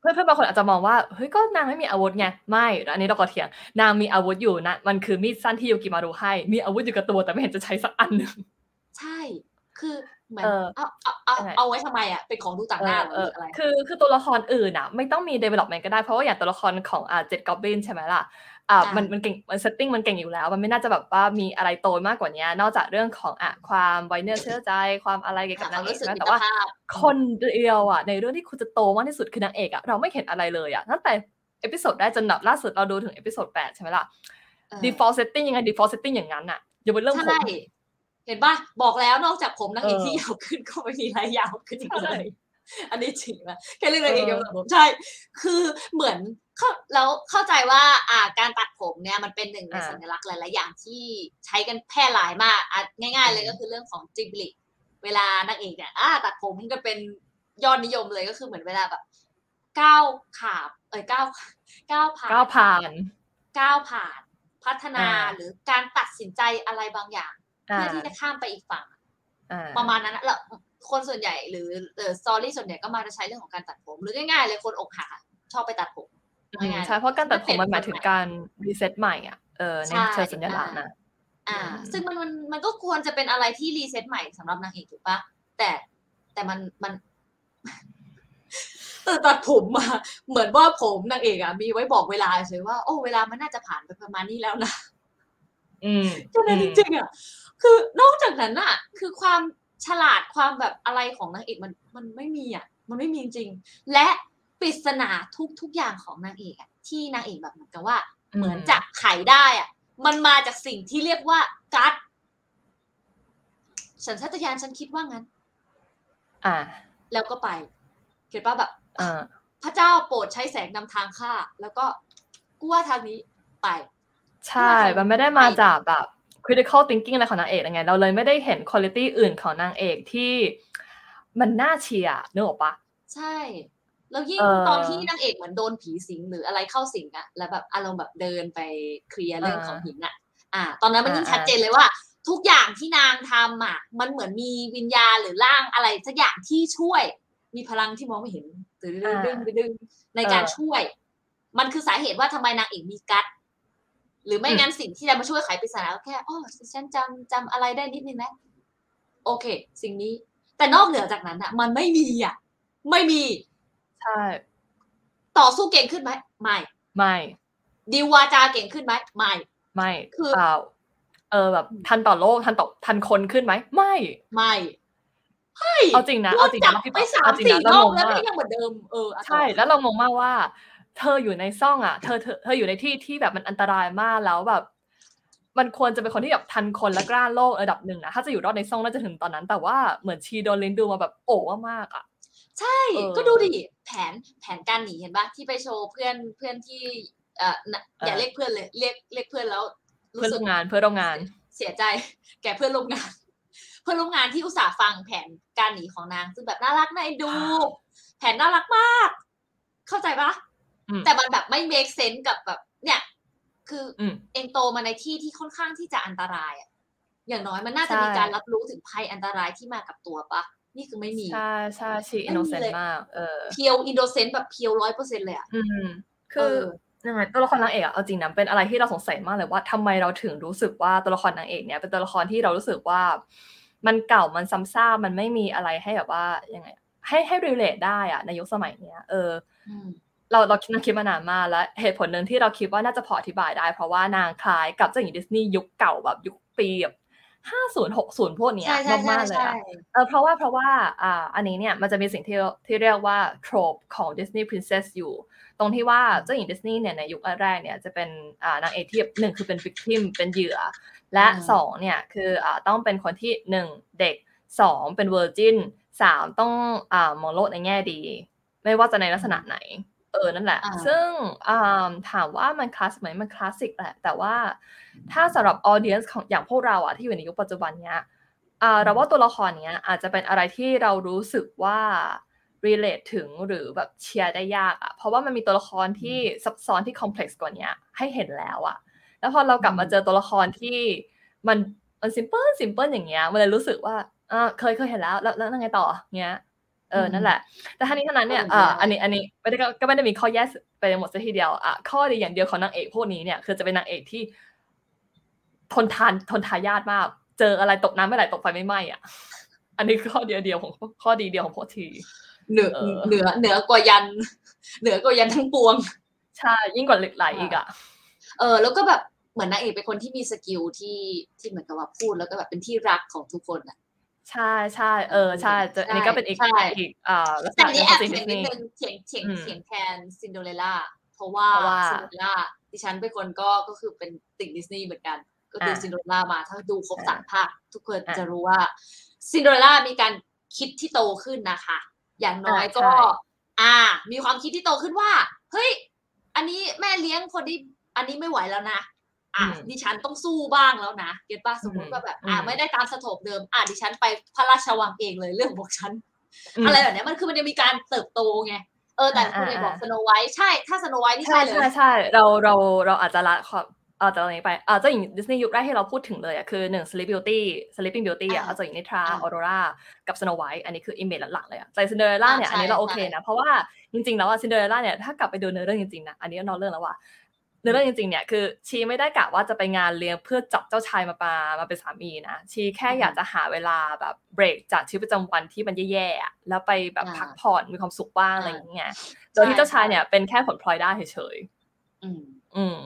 S2: เพื่อนเพื่อนบางคนอาจจะมองว่าเฮ้ยก็นางไม่มีอาวุธไงไม่อันนี้เราก็เถียง นางมีอาวุธอยู่นะมันคือมีดสั้นที่ยูกิมารุให้ มีอาวุธอยู่กับตัวแต่ไม่เห็นจะใช้สักอันหนึ่ง
S1: ใช่ คือ เหมือน
S2: เออ
S1: เอาเอาเอา
S2: ยังไง
S1: เอาไว้ทำไมอะเป็นของดูต่างหน้าหรือ
S2: เออ
S1: อะไร
S2: คือคือตัวละครอื่นอะ ไม่ต้องมี development ก็ได้เพราะว่าอย่างตัวละครของอ่าเจ็ดกอบลินใช่ไหมล่ะอ่า
S1: อ่ามั
S2: มันมันเก่งมัน setting มันเก่งอยู่แล้ว มันไม่น่าจะแบบว่ามีอะไรโตมากกว่านี้ นอกจากเรื่องของอะความไวเนื้อเชื่อใจความอะไรเกี่ยวกับ
S1: ควานา
S2: มงเอก
S1: รู้สึก
S2: ใช่ไหม
S1: มิ
S2: แต่
S1: ตร
S2: ว่า
S1: ภาพ
S2: คนเดียวอะในเรื่องที่คุณจะโตมากที่สุดคือนางเอกอะเราไม่เห็นอะไรเลยอะตั้งแต่เอพิโซดได้จนแบบล่าสุดเราดูถึงเอพิโซดแปดใช่ไหมล่ะ
S1: เออ
S2: default setting ยังไง default setting อย่างนั้นอะอย่าเป็นเรื่องผม
S1: ใช่ เห็นป่ะบอกแล้วนอกจากผมนางเอก
S2: เออ
S1: ที่ยาวขึ้นก็ไม่มีอะไรยาวขึ้นอีกเล
S2: ใช่
S1: ยอันนี้จริงนะแค่เรื่องนางเอก
S2: เออ
S1: ยาวตัดผมใช่ คือเหมือนเข้าแล้วเข้าใจว่าอ่าการตัดผมเนี่ยมันเป็นหนึ่งในสัญลักษณ์หลายๆอย่างที่ใช้กันแพร่หลายมากอะง่าย ๆ เลยก็คือเรื่องของจิบลิเวลานางเอกเนี่ยอ่าตัดผมก็เป็นยอดนิยมเลยก็คือเหมือนเวลาแบบก้าวขาบเอ้ยก้าวก้าวผ่าน
S2: ก้าวผ่าน
S1: ก้าวผ่านพัฒนา
S2: อ่า
S1: หรือการตัดสินใจอะไรบางอย่าง
S2: อ่า
S1: เพื่อที่จะข้ามไปอีกฝั่ง
S2: อ่า
S1: ประมาณนั้นนะแล้วคนส่วนใหญ่หรือเออสตอรี่ส่วนใหญ่ก็มาจะใช้เรื่องของการตัดผม หรือง่ายๆเลยคนอกหักอะชอบไปตัดผม
S2: อืม
S1: ง่ายๆ
S2: ใช่เพราะการตัดผมมันหมายถึง
S1: เปลี่ยน
S2: การ reset ใหม่อะเออใน
S1: ใช่
S2: เชิงสัญลักษณ์นะ
S1: อ่า
S2: อืม
S1: ซึ่งมันมันมันก็ควรจะเป็นอะไรที่ reset ใหม่สำหรับนางเอกถูกปะแต่แต่มันมันแต่ตัดผมมาเหมือนว่าผมนางเอกอะมีไว้บอกเวลาเฉยว่าโอ้เวลามันน่าจะผ่านไปประมาณนี้แล้วนะ
S2: อืม
S1: ก็เลยจริงๆอะ คือนอกจากนั้นอะคือความฉลาดความแบบอะไรของนางเอกมันมันไม่มีอะมันไม่มีจริงๆและปริศนาทุกทุกอย่างของนางเอกอะที่นางเอกแบบเหมือนกับว่า เหมือนจะไขได้อะมันมาจากสิ่งที่เรียกว่ากัดสัญชาตญาณฉันคิดว่างั้น
S2: อ่า
S1: แล้วก็ไปเห็นป่ะแบบ
S2: อ่า
S1: พระเจ้าโปรดใช้แสงนำทางข้าแล้วก็กูว่าทางนี้ไป
S2: ใช่ มันไม่ได้มาจากแบบ critical thinking อะไรของนางเอกยังไง เราเลยไม่ได้เห็นคุณ i t y อื่นของนางเอกที่มันน่าเชียร์นึกออกปะ
S1: ใช่ แล้วยิ่ง
S2: เออ
S1: ตอนที่นางเอกเหมือนโดนผีสิงหรืออะไรเข้าสิงอะแล้วแบบอารมณ์แบบเดินไปเคลียร์เรื่อง
S2: อ่า
S1: ของหินอะอ่า ตอนนั้นมันยิ่ง
S2: อ่า
S1: ชัดเจนเลยว่า ทุกอย่างที่นางทำอะมันเหมือนมีวิญญาณหรือร่างอะไรสักอย่างที่ช่วย มีพลังที่มองไม่เห็นตึ้งดึงดึงดึงในการช่วย มันคือสาเหตุว่าทำไมนางเอกมีกัด หรือไม่งั้นสิ่งที่จะมาช่วยไขปริศนาก็แค่อ๋อฉันจำจำอะไรได้นิดนึงนะโอเค สิ่งนี้ แต่นอกเหนือจากนั้นอะมันไม่มีอะไม่มี
S2: ใช่
S1: ต่อสู้เก่งขึ้นไหมไม่
S2: ไม่
S1: ดีวาจาเก่งขึ้นไหมไม่
S2: ไม่
S1: คือ
S2: เปล่าเออแบบ ทันต่อโลกทันต่อทันคนขึ้นไหมไม่
S1: ไม่เฮ้ย
S2: เอาจริงนะ
S1: โด
S2: เอา
S1: น
S2: จริง
S1: จั
S2: นะ
S1: บ
S2: พี่
S1: ไป
S2: ปะ
S1: สาม
S2: เอาจริง
S1: สี่
S2: นะ
S1: ร
S2: เรา
S1: อบ
S2: งง
S1: แล้ว
S2: มา
S1: ก็
S2: ก
S1: ยังเหมือนเดิมเอออะ
S2: ใช่
S1: ต่อ
S2: แล้วเรางงมากว่า เธออยู่ในซ่องอะเธอเธอเธออยู่ในที่ที่แบบมันอันตรายมากแล้วแบบ มันควรจะเป็นคนที่แบบทันคนและกล้าโลกระดับหนึ่งนะถ้าจะอยู่รอดในซ่องน่าจะถึงตอนนั้น แต่ว่าเหมือนชีโดนลินดูมาแบบโอ้มากๆอะ
S1: ใช่
S2: เออ
S1: ก็ดูดิแผนแผนการหนีเห็นปะที่ไปโชว์เพื่อนเพื่อนที่เอ่อน่ะอย่า
S2: เออ
S1: เรียกเพื่อนเลยเรียกเรียกเพื่อนแล้ว
S2: เพื่อนร่วมงานเพื่อนร่วมงาน
S1: เสียใจ แก่เพื่อนร่วมงาน เพื่อนร่วมงานที่อุตส่าห์ฟังแผนการหนีของนางซึ่งแบบน่ารักน่าเอ็นดู แผนน่ารักมาก เข้าใจปะ
S2: อืม
S1: แต่มันแบบไม่ make sense กับแบบ เนี่ย คืออ
S2: อืม
S1: เองโตมาในที่ที่ค่อนข้างที่จะอันตรายอะอย่างน้อยมันน่าจะ
S2: ใช่
S1: มีการรับรู้ถึงภัยอันตรายที่มากับตัวปะนี่คือไม่มี
S2: ใช่ใช่ชี
S1: ไม่มี
S2: เล
S1: ย
S2: innocent มาก เออ
S1: pure innocent แบบ pure ร้อยเปอร์เซ็นต์เลยอะ
S2: อืม คือ
S1: เออ
S2: ยังไงตัวละครนางเอกอะเอาจริงนะเป็นอะไรที่เราสงสัยมากเลยว่าทำไมเราถึงรู้สึกว่าตัวละครนางเอกเนี่ย เป็นตัวละครที่เรารู้สึกว่า มันเก่ามันซ้ำซากมันไม่มีอะไรให้แบบว่ายังไง ให้ให้รีเลทได้อะในยุคสมัยเนี้ย เออ
S1: อืม
S2: เราเราคิดคิดมานานมากแล้วเหตุผลหนึ่งที่เราคิดว่าน่าจะพออธิบายได้ เพราะว่านางคล้ายกับเจ้าหญิงดิสนีย์ยุคเก่าแบบยุคปีแบบห้าศูนย์หกศูนย์พวกเนี้ย
S1: ใช่ใช่ใช่
S2: มากๆเลย
S1: ใช่
S2: อะเออเพราะว่าเพราะว่าอ่าอันนี้เนี่ยมันจะมีสิ่งที่ที่เรียกว่า trope ของ Disney Princess อยู่ ตรงที่ว่าเจ้าหญิงดิสนีย์เนี่ยในยุคแรกเนี่ยจะเป็นอ่านางเอกที่หนึ่งคือเป็น victim เป็นเหยื่อ และ
S1: อืม
S2: สองเนี่ยคืออ่าต้องเป็นคนที่หนึ่งเด็กสองเป็น virgin สามต้องอ่ามองโลกในแง่ดี ไม่ว่าจะในลักษณะไหนเออนั่นแหละ
S1: อ่า
S2: ซึ่งอ่าถามว่ามันคลาสสิกไหมมันคลาสสิกแหละ แต่ว่าถ้าสำหรับออเดียนส์ของอย่างพวกเราอะที่อยู่ในยุคปัจจุบันเนี้ยอ่าเราว่าตัวละครเนี้ยอาจจะเป็นอะไรที่เรารู้สึกว่า relate ถึงหรือแบบเชียร์ได้ยากอะเพราะว่ามันมีตัวละครที่ซับซ้อนที่ complex กว่าเนี้ยให้เห็นแล้วอะแล้วพอเรากลับมาเจอตัวละครที่มันมัน simple simple อย่างเงี้ยมันเลยรู้สึกว่าอ่าเคยเคยเห็นแล้วแล้วแล้วยังไงต่อเงี้ย เออนั่นแหละ แต่ทั้งนี้ทั้งนั้นเนี่ย
S1: ก็
S2: อ่า
S1: เหมือนกัน
S2: อันนี้อันนี้ไม่ได้ก็ก็ไม่ได้มีข้อแยกไปหมดซะทีเดียวอะข้อดีอย่างเดียวของนางเอกพวกนี้เนี่ยคือจะเป็นนางเอกที่ ทนทานทนทายาทมาก เจออะไรตกน้ำไม่ไหลตกไฟไม่ไหม้อะ อันนี้คือข้อเดียวเดียวของข้อดีเดียวของโพที
S1: เหนือ
S2: เออ
S1: เหนือเหนือกว่ายัน เหนือกว่ายันต์ทั้งปวง
S2: ใช่ยิ่งกว่าเหล็กไหลอีกอะ
S1: เออ แล้วก็แบบเหมือนนางเอกเป็นคนที่มี skill ที่ที่เหมือนกับว่าพูดแล้วก็แบบเป็นที่รักของทุกคนอะ
S2: ใช่ใช่เออใช่จะอันนี้ก็เป็นอีก
S1: ใช่
S2: อีกอ่าลักษณะ
S1: อัน
S2: หนึ่
S1: นี้แอบ
S2: จริง
S1: เถี
S2: ดิ
S1: ยง
S2: ส
S1: นิด
S2: นึ
S1: งเถียงเถียง
S2: อืม
S1: เถียงแทนซินโดเรลล่าเพราะว่า
S2: เพราะว่า
S1: ซินโดเรลล่าดิฉันเป็นคนก็ก็คือเป็นติ่งดิสนีย์เหมือนกัน ก็ดู
S2: อ่า
S1: ซินโดเรลล่ามาถ้าดูครบ
S2: อ่า
S1: สามภาคทุกคน
S2: อ่า
S1: จะรู้ว่าซินโดเรลล่ามีการคิดที่โตขึ้นนะคะ อย่างน้อย
S2: อ่า
S1: ก็
S2: ใช่
S1: อ่า มีความคิดที่โตขึ้นว่า เฮ้ย อันนี้แม่เลี้ยงคนที่อันนี้ไม่ไหวแล้วนะ อะ
S2: อืม
S1: ดิฉันต้องสู้บ้างแล้วนะเก็ตป้าสมมติว่าแบบ อ่า
S2: อืม
S1: ไม่ได้ตามสโถปเดิม อะดิฉันไปพระราชวังเองเลยเรื่องของฉัน
S2: ม
S1: อะไรแบบเนี้ยมันคือมันจะมีการเติบโตไงเออแต่
S2: อ่า
S1: คุณเลย
S2: อ่า
S1: บอกสโนไวท์ใช่ถ้าสโนไวท์นี่
S2: ใช่
S1: ใช่เล
S2: ใช่
S1: ย
S2: ใช่เราเราเราอาจจะละความเออแต่ตอนนี้ไปเออเจ้าหญิงดิสนีย์ยุคแรกที่เราพูดถึงเลยอะคือหนึ่ง Sleep Beauty Sleeping Beauty อะ
S1: อ่า
S2: เจ้าหญิงนิทรา
S1: อ่า
S2: ออโรรากับ Snow White อันนี้คืออิมเมจหลักๆเลยอะแต่ Cinderella เนี่ย
S1: อ่า
S2: อันนี้เรา
S1: ใช่
S2: โอเค
S1: ใช่
S2: นะ เพราะว่าจริงๆแล้วอะ Cinderella เนี่ยถ้ากลับไปดูเนื้อเรื่องจริงๆนะอันนี้นอกเรื่องแล้วว่ะ เนื้อเรื่องจริงๆเนี่ยคือชีไม่ได้กะว่าจะไปงานเลี้ยงเพื่อจับเจ้าชายมาปามาเป็นสามีนะชีแค่อยากจะหาเวลาแบบเบรกจากชีวิตประจำวันที่มันแย่ๆอะแล้วไปแบบ
S1: อ่า
S2: พักผ่อนมีความสุขบ้าง
S1: อ่า
S2: อะไรอย่างเงี้ยโดยที่เจ้าชายเนี่ยเป็นแค่ผลพลอยได้เฉยๆ
S1: อืม
S2: อืม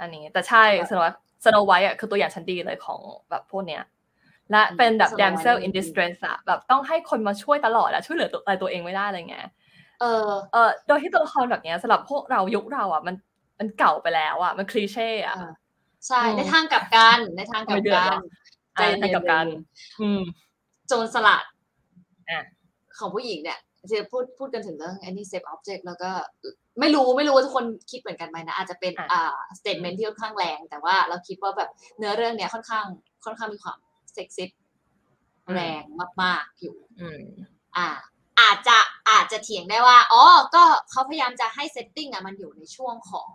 S2: อันนี้แต่ใช่
S1: แบบ
S2: สโนว์สโนไวท์อะคือตัวอย่างชั้นดีเลยของแบบพวกเนี้ยและเป็นแบบ
S1: Snow White
S2: damsel
S1: นี่
S2: in distress อะแบบต้องให้คนมาช่วยตลอดอะช่วยเหลือตัวอะไรตัวเองไม่ได้อะไรเงี้ย
S1: เออ
S2: เออโดยที่ตัวละครแบบเนี้ยสำหรับพวกเรายุคเราอะมัน มันเก่าไปแล้วอะ มันคลีเช่อะ
S1: อ่าใช่
S2: อืม
S1: ในทางกลับกันในทางกลับ
S2: ไม่เดือด
S1: กั
S2: หร
S1: น
S2: ออ่าให้กับกันอืม
S1: โจรสลัด
S2: อะ
S1: ของผู้หญิงเนี่ยจะพูดพูดกันถึงเรื่อง any safe object แล้วก็ไม่รู้ไม่รู้ว่าทุกคนคิดเหมือนกันไหมนะ อาจจะเป็น
S2: อะ
S1: อ่า statement ที่ค่อนข้างแรง แต่ว่าเราคิดว่าแบบเนื้อเรื่องเนี้ยค่อนข้างค่อนข้างมีความเซ็กซิสแรงมาก ๆ อยู่
S2: อืม
S1: อ่า อาจจะ อาจจะเถียงได้ว่า อ๋อ ก็เขาพยายามจะให้ setting อะมันอยู่ในช่วงของ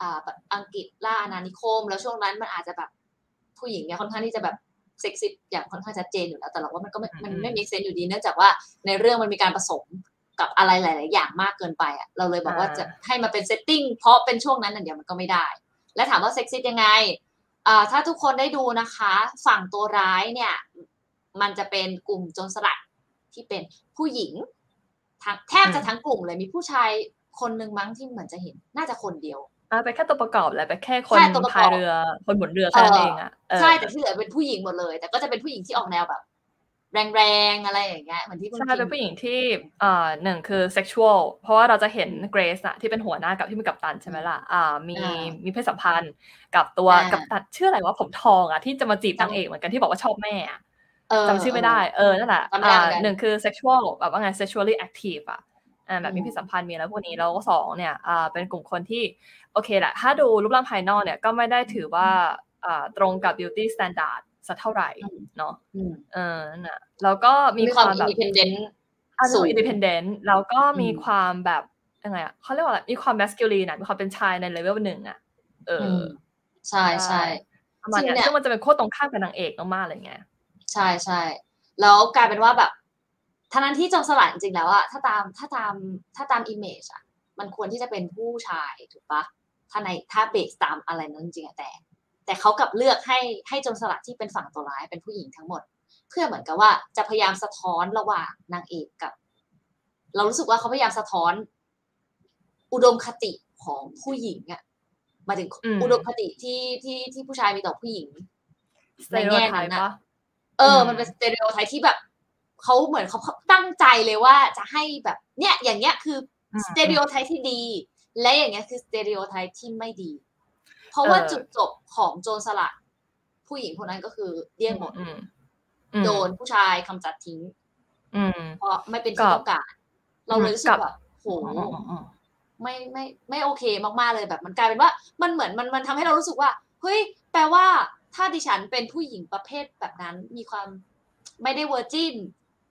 S1: อ่าแบบอังกฤษล่าอาณานิคม แล้วช่วงนั้นมันอาจจะแบบผู้หญิงเนี่ยค่อนข้างที่จะแบบเซ็กซิสอย่างค่อนข้างชัดเจนอยู่แล้ว แต่เราว่ามันก็ไม่มันไม่ make sense อยู่ดีเนื่องจากว่าในเรื่องมันมีการผสมกับอะไรหลาย ๆ อย่างมากเกินไปอะเราเลยบอกว่าจะให้มาเป็น setting เพราะเป็นช่วงนั้นอย่างเดียวมันก็ไม่ได้ และถามว่าเซ็กซิสยังไงอ่าถ้าทุกคนได้ดูนะคะ ฝั่งตัวร้ายเนี่ย มันจะเป็นกลุ่มโจรสลัดที่เป็นผู้หญิงทั้ง แทบจะทั้งกลุ่มเลยมีผู้ชายคนหนึ่งมั้งที่เหมือนจะเห็นน่าจะคนเดียว
S2: อ่าเป็นแค่ตัวประกอบแหละเป็นแค่คน
S1: ใช่ตัวประกอบ
S2: พายเรือคนหมุนเรือแค่นั้นเองอะเออ
S1: ใช่แต่ที่เหลือเป็นผู้หญิงหมดเลย แต่ก็จะเป็นผู้หญิงที่ออกแนวแบบ แรงๆอะไรอย่างเงี้ยเหมือนที่คุณ
S2: ใช่เป็นผู้หญิงที่อ่าหนึ่งคือ sexual เพราะว่าเราจะเห็นเกรซอะที่เป็นหัวหน้ากับที่เป็นกัปตันใช่ไหมล่ะอ่ามีมีเพศสัมพันธ์กับตัวกัปตันชื่ออะไรว่าผมทองอะที่จะมาจีบนางเอกเหมือนกันที่บอกว่าชอบแม่อะ
S1: เออ
S2: จำชื่อไม่ได้ เออ นั่นแหละ
S1: จำไม่ได้
S2: อ่า
S1: เหมือนกัน
S2: หนึ่งคือ sexual แบบว่าไง sexually active อะอ่าแบบมี
S1: อืม
S2: เพศสัมพันธ์มีแล้วพวกนี้แล้วก็สองเนี่ยอ่าเป็นกลุ่มคนที่ โอเคแหละ ถ้าดูรูปร่างภายนอกเนี่ยก็ไม่ได้ถือว่าอ่าตรงกับ beauty standard สักเท่าไหร่เนาะ
S1: อืม
S2: เออนั่นน่ะแล้วก็มี
S1: มีควาว
S2: ความแบบ
S1: ดิเพนเดนต์
S2: อ่า
S1: สูง
S2: independent แล้วก็มี
S1: อืม
S2: ความแบบยังไงอะเขาเรียกว่าอะไรมีความ masculine อะมีความเป็นชายในเลเวลหนึ่งอะ เอออื
S1: มใช่ใช่
S2: ประมาณเนี้ย
S1: จริงเนี่ย
S2: ซึ่งมันจะเป็นโคตรตรงข้ามกับนางเอกมากๆเลยไง
S1: ใช่ใช่แล้วกลายเป็นว่าแบบทั้งนั้นที่โจรสลัดจริงๆแล้วอะถ้าตามถ้าตามถ้าตาม image อะมันควรที่จะเป็นผู้ชายถูกปะถ้าในถ้า base ตามอะไรนั้นจริงๆอะแต่ แต่เขากลับเลือกให้ให้โจรสลัดที่เป็นฝั่งตัวร้ายเป็นผู้หญิงทั้งหมด เพื่อเหมือนกับว่าจะพยายามสะท้อนระหว่างนางเอกกับ เรารู้สึกว่าเขาพยายามสะท้อน อุดมคติของผู้หญิงอะหมายถึง
S2: อืม
S1: อุดมคติที่ที่ที่ผู้ชายมีต่อผู้หญิงในแง่นั้น
S2: stereotype
S1: อะ
S2: ปะ
S1: เออ
S2: อืม
S1: มันเป็น stereotype ที่แบบเขาเหมือนเขาตั้งใจเลยว่าจะให้แบบเนี่ยอย่างเงี้ยคืออื
S2: ม
S1: stereotype ที่ดี และอย่างเงี้ยคือ stereotype ที่ไม่ดี เพราะว่า
S2: เออ
S1: จุดจบของโจรสลัด ผู้หญิงคนนั้นก็คือเดี้ยงหมด
S2: อืมอืม
S1: โดนผู้ชายกำจัดทิ้ง
S2: อืม
S1: เพราะไม่เป็นที่
S2: กับ
S1: ต้องการเราเลยรู้สึก
S2: กับ
S1: แบบโห
S2: อืมอืมอืม
S1: ไม่ไม่ไม่โอเคมากๆเลยแบบมันกลายเป็นว่า มันเหมือนมันมันทำให้เรารู้สึกว่า เฮ้ย แปลว่า ถ้าดิฉันเป็นผู้หญิงประเภทแบบนั้นมีความไม่ได้ virgin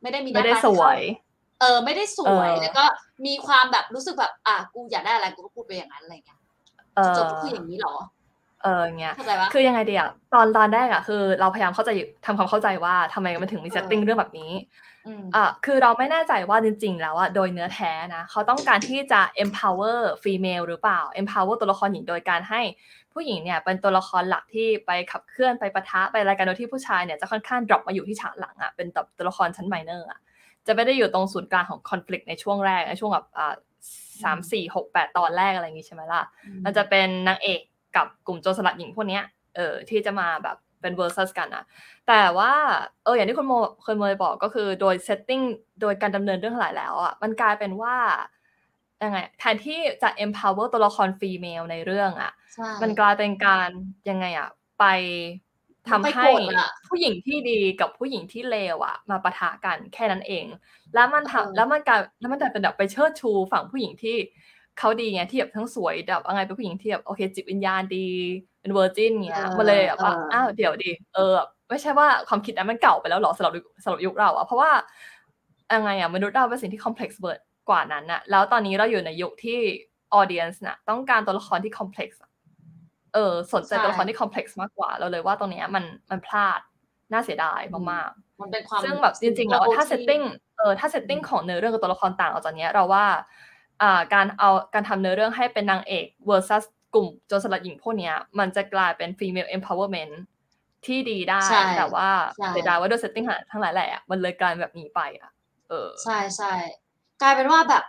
S1: ไม่ได้มีหน้า
S2: ได้
S1: ตาที่
S2: ว
S1: เข้าไม่ได้สวยเออไม่ได้สวย
S2: เออ
S1: แล้วก็มีความแบบรู้สึกแบบอะกูอยากได้อะไรกูก็พูดไปอย่างนั้นอะไรเงี้ย
S2: เออ
S1: จบก็คืออย่างนี้เหรอ
S2: เออเงี้ย
S1: เข้าใจปะ
S2: คือยังไงดีอะตอนตอนแรกอะคือเราพยายามเข้าใจทำความเข้าใจว่าทำไมมันถึงมี
S1: เออ
S2: เซตติ้งเรื่องแบบนี้
S1: อืม
S2: อะคือเราไม่แน่ใจว่าจริง ๆ แล้วอะโดยเนื้อแท้นะเขาต้องการที่จะ empower female หรือเปล่า empower ตัวละครหญิงโดยการให้ ผู้หญิงเนี่ยเป็นตัวละครหลักที่ไปขับเคลื่อนไปปะทะไปอะไรกันโดยที่ผู้ชายเนี่ยจะค่อนข้าง drop มาอยู่ที่ฉากหลังอะเป็นแบบตัวละครชั้น minor อะจะไม่ได้อยู่ตรงศูนย์กลางของ conflict ในช่วงแรกในช่วงแบบอ่าสามสี่หกแปดตอนแรกอะไรอย่างงี้ใช่ไหมล่ะมันจะเป็นนางเอกกับกลุ่มโจรสลัดหญิงพวกเนี้ยเออที่จะมาแบบเป็น versus กันอะแต่ว่าเอออย่างที่คุณโมเคยโมยบอกก็คือโดย setting โดยการดำเนินเรื่องหลายแล้วอะมันกลายเป็นว่า ยังไงแทนที่จะ empower ตัวละคร female ในเรื่องอะ
S1: ใช่
S2: มันกลายเป็นการยังไงอะไปทำ
S1: ไป
S2: ให้
S1: กดอะ
S2: ผู้หญิงที่ดีกับผู้หญิงที่เลวอะมาปะทะกันแค่นั้นเอง แล้วมัน
S1: เออ
S2: ทำแล้วมันกลายแล้วมันกลายเป็นแบบไปเชิดชูฝั่งผู้หญิงที่เขาดีไงที่แบบทั้งสวยแบบอะไรเป็นผู้หญิงที่แบบโอเคจิตวิญญาณดีเป็นเวอร์จินเงี้ยมันเลยแบบว่าอ้าวเดี๋ยวดิเออไม่ใช่ว่าความคิดนั้นมันเก่าไปแล้วหรอสำหรับสำหรับยุคเราอะเพราะว่ายังไงอะมนุษย์เราเป็นสิ่งที่ complex เบิร์ด กว่านั้นอะแล้วตอนนี้เราอยู่ในยุคที่ audience น่ะต้องการตัวละครที่ complex เออ สนใจตัวละครที่ complex มากกว่า เราเลยว่าตรงเนี้ยมันมันพลาดน่าเสียดายมากๆ
S1: มันเป็นความ
S2: ซึ่งแบบจริง ๆ แล้วถ้า setting เออถ้า setting ของเนื้อเรื่องกับตัวละครต่างออกจากเนี้ยเราว่าอ่าการเอาการทำเนื้อเรื่องให้เป็นนางเอก versus กลุ่มโจรสลัดหญิงพวกเนี้ยมันจะกลายเป็น female empowerment ที่ดีได้
S1: ใช่
S2: แต่ว่า
S1: ใช่
S2: เสียดายว่าด้วยเซตติ้งทั้งหลายแหละมันเลยกลายเป็นแบบนี้ไปอะเออ
S1: ใช่ใช่ กลายเป็นว่าแบบ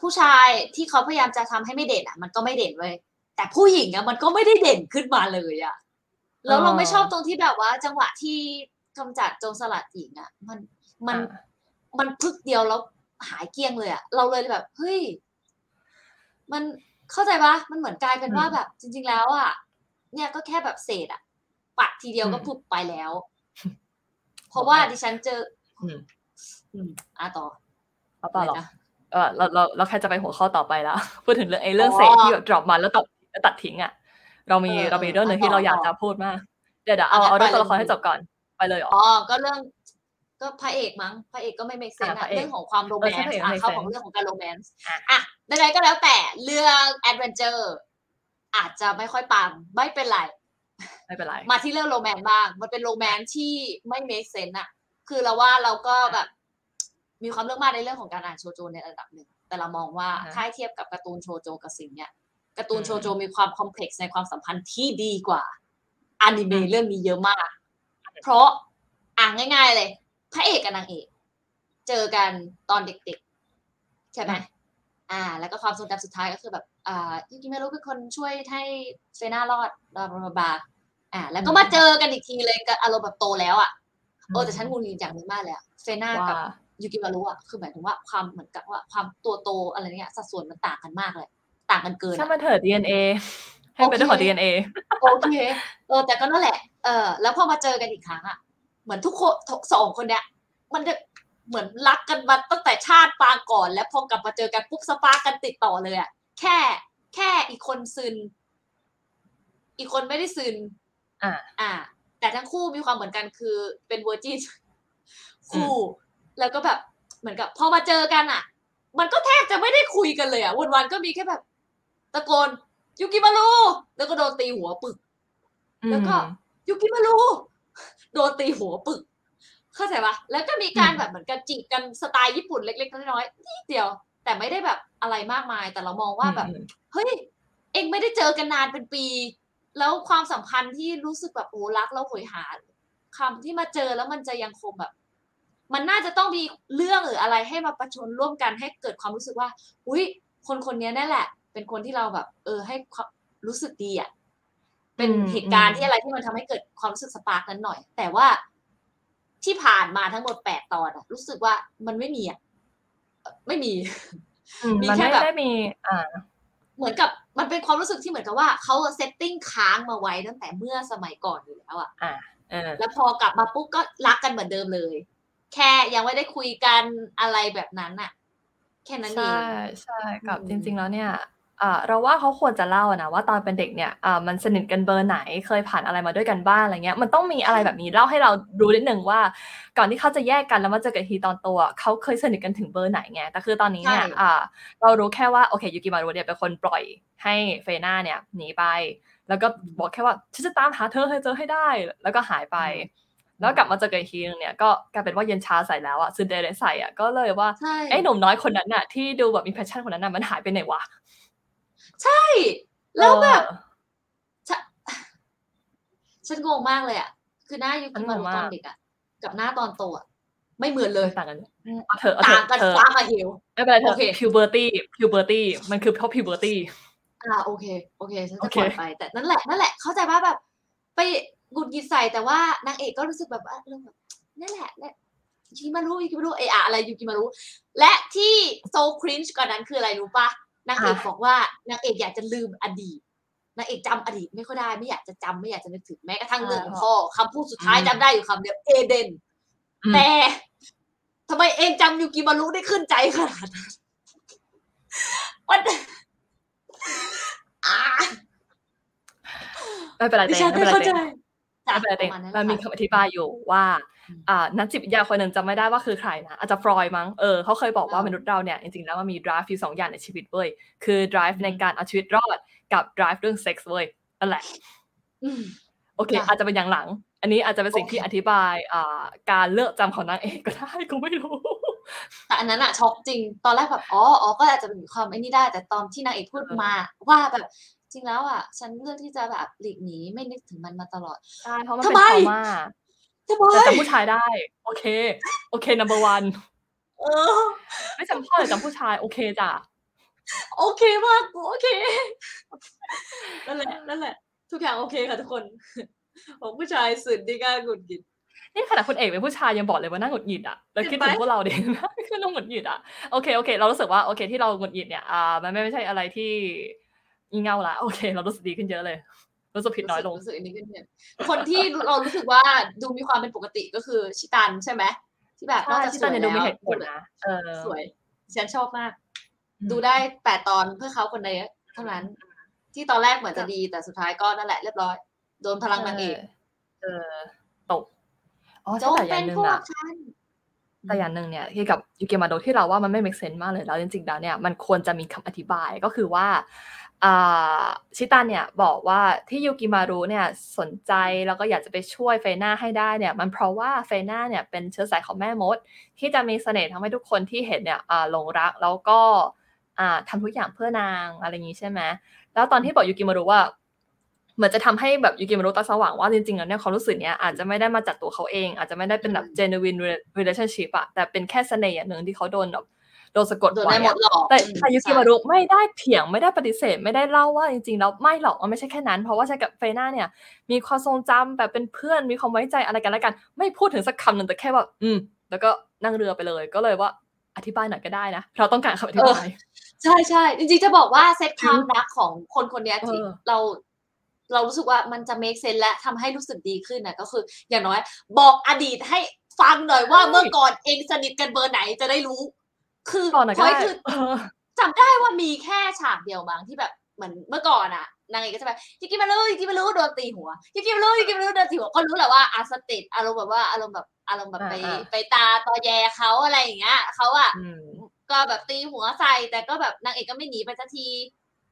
S1: ผู้ชายที่เขาพยายามจะทำให้ไม่เด่นอะ มันก็ไม่เด่นเลยแต่ผู้หญิงอะมันก็ไม่ได้เด่นขึ้นมาเลยอะแล้วเรา
S2: เออ
S1: ไม่ชอบตรงที่แบบว่า จังหวะที่กำจัดโจรสลัดหญิงอะ มันมัน
S2: อ่า
S1: มันพึกเดียวแล้วหายเกลี้ยงเลยอะเราเลยแบบเฮ้ยมันเข้าใจปะมันเหมือนกลายเป็นว่าแบบ จริง ๆ แล้วอะเนี่ยก็แค่แบบเศษอะปัดทีเดียวก็
S2: อืม
S1: พุบไปแล้ว เพราะว่าดิฉันเจอ
S2: อืม
S1: อืมอะต่อ
S2: เอาต่อเหรอ
S1: อะไรนะ
S2: เออเราเราเราแค่จะไปหัวข้อต่อไปแล้วพูดถึงเรื่องไอ้เรื่อง
S1: อ๋อ
S2: เศษที่แบบ drop มาแล้วตัดแล้วตัดทิ้งอะ เรามี
S1: เออ
S2: เรามีเรื่องหนึ่ง
S1: เออ
S2: ที่เราอยาก
S1: ต่อ
S2: จะพูดมาก เดี๋ยวเดี๋ยวเอา
S1: อะงั้น
S2: เอาเรื่อง
S1: ไป
S2: ตัวละคร
S1: เลย
S2: ให้จบก่อนไปเลยเหรอ
S1: อ๋อก็เรื่องก็พระเอกมั้งพระเอกก็ไม่เมกเซน
S2: อ่าพ
S1: อะ
S2: ระเอก
S1: เรื่องของความโรแม
S2: เออใช่
S1: น
S2: พระ
S1: ต์
S2: เอก
S1: อะ
S2: make
S1: เข้า
S2: sense
S1: ของเรื่องของการโรแมนต์
S2: อะ
S1: อะใดๆก็แล้วแต่เรื่อง adventure อาจจะไม่ค่อยปังไม่เป็นไร
S2: ไม่เป็นไร
S1: มาที่เรื่อง romance บ้าง มันเป็น romance ที่ไม่ make sense อะคือเราว่าเราก็แบบ มีความเรื่องมากในเรื่องของการอ่านโชโจในระดับหนึ่ง แต่เรามองว่า
S2: อ่าฮะ
S1: ถ้าให้เทียบกับการ์ตูนโชโจกับสิ่งเนี้ยการ์ตูน
S2: อืม
S1: โชโจมีความ complex ในความสัมพันธ์ที่ดีกว่าอนิเมะเรื่องนี้เยอะมาก เพราะอ่านง่าย ๆ เลย พระเอกกับนางเอก เจอกันตอนเด็กๆ ใช่ไหมอ่า แล้วก็ความทรงจำสุดท้ายก็คือแบบ อ่ายูกิเมรุเป็นคนช่วยให้เซน่ารอดบลาบลาบลาบลาอ่า แล้วก็มาเจอกันอีกทีเลยกับอารมณ์แบบโตแล้วอะเออแต่ฉันงูงิดอย่างหนึงมากเลยอะเซน่า
S2: ว่า
S1: กับ ยูกิมารุอะคือหมายถึงว่าความเหมือนกับว่าความตัวโตอะไรเนี่ยสัดส่วนมันต่างกันมากเลย ต่างกันเกิน
S2: ช่าง
S1: อะ
S2: มันเถิด DNA ให้เป็นเรื่องของ
S1: โอเค
S2: DNA
S1: โอเคเออแต่ก็นั่นแหละ เออแล้วพอมาเจอกันอีกครั้งอะเหมือนทุกคนทุกสองคนเนี้ยมันจะเหมือนรักกันมาตั้งแต่ชาติปางก่อน แล้วพอกลับมาเจอกันปุ๊บ spark กันติดต่อเลยอะแค่แค่อีกคนซึน อีกคนไม่ได้ซึน
S2: อ่า
S1: อ่า แต่ทั้งคู่มีความเหมือนกันคือเป็น virgin คู่ แล้วก็แบบเหมือนกับพอมาเจอกันอะ มันก็แทบจะไม่ได้คุยกันเลยอะวันๆก็มีแค่แบบ ตะโกนยูกิมารุแล้วก็โดนตีหัวปึก แล้วก็
S2: อืม
S1: ยูกิมารุโดนตีหัวปึก เข้าใจปะแล้วก็มีการ
S2: อืม
S1: แบบเหมือนกันจีบกันสไตล์ญี่ปุ่นเล็กๆน้อยๆนิดเดียว แต่ไม่ได้แบบอะไรมากมาย แต่เรามองว่าแบบ
S2: อืม
S1: เฮ้ย เองไม่ได้เจอกันนานเป็นปี แล้วความสัมพันธ์ที่รู้สึกแบบโอ้รักแล้วโหยหาคำที่มาเจอแล้วมันจะยังคงแบบ มันน่าจะต้องมีเรื่องหรืออะไรให้มาประชนร่วมกันให้เกิดความรู้สึกว่า อุ้ยคนคนนี้นั่นแหละ เป็นคนที่เราแบบ เออ ให้ความรู้สึกดีอะเป็น
S2: อืม
S1: เหตุการณ์
S2: อืม
S1: ที่อะไรที่มันทำให้เกิดความรู้สึก spark นั้นหน่อย แต่ว่าที่ผ่านมาทั้งหมดแปดตอนอะรู้สึกว่ามันไม่มีอะเอ่อไม่มี
S2: อืม
S1: มี
S2: มัน
S1: แค่
S2: ไม่
S1: แบบ
S2: ได้มีอ่า
S1: เหมือนกับมันเป็นความรู้สึกที่เหมือนกับว่าเขา setting ค้างมาไว้ตั้งแต่เมื่อสมัยก่อนอยู่แล้วอะ
S2: อ่าเออ
S1: แล้วพอกลับมาปุ๊บก็รักกันเหมือนเดิมเลย แค่ยังไม่ได้คุยกันอะไรแบบนั้นอะแค่นั้นเอ
S2: ใช่
S1: ง
S2: ใช่กับ
S1: อืม
S2: จริง ๆ แล้วเนี่ยอ่าเราว่าเขาควรจะเล่านะว่าตอนเป็นเด็กเนี่ยอ่ามันสนิทกันเบอร์ไหนเคยผ่านอะไรมาด้วยกันบ้างอะไรเงี้ยมันต้องมีอะไรแบบนี้เล่าให้เรารู้นิดนึงว่า ก่อนที่เขาจะแยกกันแล้วมาเจอกันอีกทีตอนโตอะเขาเคยสนิทกันถึงเบอร์ไหนไงแต่คือตอนนี้เนี่ย
S1: ใช่
S2: อ่าเรารู้แค่ว่าโอเคยูกิมารุเนี่ยเป็นคนปล่อยให้เฟน่าเนี่ยหนีไป แล้วก็บอกแค่ว่าฉันจะตามหาเธอให้เจอให้ได้ แล้วก็หายไป แล้วกลับมาเจอกันอีกทีนึงเนี่ยก็กลายเป็นว่าเย็นชาใส่แล้วอะซึนเดเรใส่อะก็เลยว่า
S1: ใช่
S2: ไอ้หนุ่มน้อยคนนั้นน่ะที่ดูแบบมี passion คนนั้นน่ะมันหายไปไหนวะ
S1: ใช่ แล้วแบบ
S2: เออ
S1: ฉะฉันงงมากเลยอะคือหน้ายูกิมารุ
S2: ฉันงง
S1: ต
S2: มาก
S1: อนเด็กอะกับหน้าตอนโตอะไม่เหมือนเลย
S2: ต่างกันเอาเถอะเอาเถ
S1: ต่าง
S2: อะ
S1: กัน
S2: เธอ
S1: ฟ้ากับเหว
S2: ไม่เป็นไรเธ
S1: โอ
S2: อ
S1: เค
S2: puberty puberty มันคือเพราะ puberty
S1: อ่าโอเค โอเคฉัน
S2: โอ
S1: จะ
S2: เค
S1: ปล่อยไปแต่นั่นแหละนั่นแหละเข้าใจว่าแบบ ไป หงุดหงิดใส่แต่ว่านางเอกก็รู้สึกแบบว่าเรื่องแบบนั่นแหละนั่นยูกิมารุยูกิมารุเอะอะอะไรยูกิมารุและที่โซครินช์กว่านั้นคืออะไรรู้ปะนางเอกบอกว่านางเอกอยากจะลืมอดีตนางเอกจำอดีตไม่ค่อยได้ไม่อยากจะจำไม่อยากจะนึกถึงแม้กระทั่งเรื่องของพ่อคำพูดสุดท้ายจำได้อยู่คำเดียวเอเดน
S2: อืม
S1: แต่ทำไมเองจำยูกิมารุได้ขึ้นใจขนาดนั้นมันอ่า
S2: ไม่เป็นไร
S1: ดิ
S2: เต้
S1: ฉัน
S2: ไม่
S1: ไม่
S2: เป็นไร
S1: เข้าใจ
S2: เต้
S1: จ้ะ
S2: ไม่เป็นไร
S1: ป
S2: เต้
S1: ระมาณนั้น
S2: มันมี
S1: แหละค่ะ
S2: คำอธิบายอยู่ว่า
S1: อืม
S2: อ่านักจิตวิทยาคนหนึ่งจำไม่ได้ว่าคือใครนะอาจจะฟรอยด์มั้งเออเขาเคยบอกว่า
S1: อ่าม
S2: มนุษย์เราเนี่ยจริงๆแล้วมันมี drive อยู่สองอย่างในชีวิตเว้ยคือ drive
S1: อืม
S2: ในการเอาชีวิตรอดกับ drive เรื่องเซ็กส์เว้ยนั่นแหละ
S1: อืม
S2: โอเค
S1: จ้ะ
S2: อาจจะเป็นอย่างหลัง อันนี้อาจจะเป็นสิ่ง
S1: โอเค
S2: ที่อธิบายอ่าการเลือกจำของนางเอกก็ได้กูไม่รู้
S1: แต่อันนั้นอะช็อกจริง ตอนแรกแบบอ๋ออ๋อก็อาจจะเป็นความไอ้นี่ได้ แต่ตอนที่นางเอกพูด
S2: เออ
S1: มา ว่าแบบ จริงแล้วอะฉันเลือกที่จะแบบหลีกหนีไม่นึกถึงมันมาตลอด
S2: ใช่เพราะมัน
S1: ทำ
S2: เป็น
S1: ไม
S2: ทรมา
S1: ทำไม
S2: แต่จำผู้ชายได้ โอเค โอเค number one
S1: เออ
S2: ไม่จำพ่อแต่จำผู้ชาย โอเคจ้ะ
S1: โอเคมากกูโอเคนั่นแหละนั่นแหละ ทุกอย่างโอเคค่ะทุกคนของผู้ชายสุดที่กล้าหงุดหงิด
S2: นี่ขนาดคุณเอกเป็นผู้ชายยังบอกเลยว่าน่าหงุดหงิดอะแล้วคิดถึง
S1: เห็นไหม
S2: พวกเราเด็กคือน่าหงุดหงิดอะโอเคโอเค เรารู้สึกว่าโอเคที่เราหงุดหงิดเนี่ยอ่ามันไม่ไม่ใช่อะไรที่ งี่เง่าละโอเค เรารู้สึกดีขึ้นเยอะเลย รู้สึกผิดน้อยลง
S1: รู้สึกอันนี้ขึ้นเนี่ยคนที่เรารู้สึกว่าดูมีความเป็นปกติก็คือชิตันใช่ไหมที่แบบนอก
S2: ใช่
S1: จาก
S2: ที่
S1: ส
S2: ตอ
S1: วนย
S2: นี้ดูมี
S1: แล้ว
S2: เหตุผลนะเออ
S1: สวยฉันชอบมาก
S2: อืม
S1: ดูได้แปดตอนเพื่อเขาคนเดียวเท่านั้น ที่ตอนแรกเหมือนจะดีแต่สุดท้ายก็นั่นแหละเรียบร้อย โดนพลังนางเอก
S2: เออตกอ๋อ
S1: จ
S2: ใช่
S1: ง
S2: แต่อ
S1: เป็
S2: ย่านงหนึ่ง
S1: พว
S2: อะ
S1: กฉัน
S2: แต่อย่างหนึ่งเนี่ยที่กับยูเกมาโดที่เราว่ามันไม่ make sense มากเลยแล้วจริงๆแล้วเนี่ยมันควรจะมีคำอธิบายก็คือว่าอ่า ชิตันเนี่ยบอกว่าที่ยูกิมารุเนี่ยสนใจแล้วก็อยากจะไปช่วยเฟน่าให้ได้เนี่ยมันเพราะว่าเฟน่าเนี่ยเป็นเชื้อสายของแม่มด ที่จะมีเสน่ห์ทำให้ทุกคนที่เห็นเนี่ยอ่าหลงรักแล้วก็อ่าทำทุกอย่างเพื่อนางอะไรอย่างนี้ใช่ไหมแล้วตอนที่บอกยูกิมารุว่าเหมือนจะทำให้แบบยูกิมารุตาสว่างว่าจริงๆแล้วเนี่ยความรู้สึกเนี้ยอาจจะไม่ได้มาจากตัวเขาเอง อาจจะไม่ได้เป็นแบบ genuine relationship อะแต่เป็นแค่เสน่ห์อย่างหนึ่งที่เขาโดนแบบ โดนสะกด
S1: โดน
S2: ไว้
S1: ได้หม
S2: อะ
S1: ดหรอก
S2: แต่
S1: อืม
S2: แต่ยูกิมารุไม่ได้เถียงไม่ได้ปฏิเสธไม่ได้เล่าว่าจริงๆแล้วไม่หรอกมันไม่ใช่แค่นั้น เพราะว่าใช้กับเฟน่าเนี่ย มีความทรงจำแบบเป็นเพื่อนมีความไว้ใจอะไรกันแล้วกัน ไม่พูดถึงสักคำหนึ่งแต่แค่ว่า อืม แล้วก็นั่งเรือไปเลยก็เลยว่าอธิบายหน่อยก็ได้นะ เราต้องการคำอธิบาย
S1: ใช่ใช่จริงๆจะบอกว่าเซตความรักของคนคนเนี้ยที่
S2: เออ
S1: เราเรารู้สึกว่ามันจะ make sense และทำให้รู้สึกดีขึ้นนะก็คือ อย่างน้อย บอกอดีตให้ฟังหน่อยว่าเมื่อก่อนเองสนิทกันเบอร์ไหนจะได้รู้ คือ
S2: ก่อนหน่อย
S1: พ
S2: ก็
S1: อย
S2: ได้
S1: คือ
S2: เออ
S1: จำได้ว่ามีแค่ฉากเดียวมั้งที่แบบเหมือนเมื่อก่อนอะนางเอกก็จะแบบยิกิมารุยิกิมารุโดนตีหัวยิกิมารุยิกิมารุโดนตีหัวก็รู้แหละว่าอาสติดอารมณ์แบบว่าอารมณ์แบบอารมณ์แบบไป
S2: อ่า
S1: ไปตาตอแยเขาอะไรอย่างเงี้ยเขาอะ
S2: อืม
S1: ก็แบบตีหัวใส่แต่ก็แบบนางเอกก็ไม่หนีไปสักที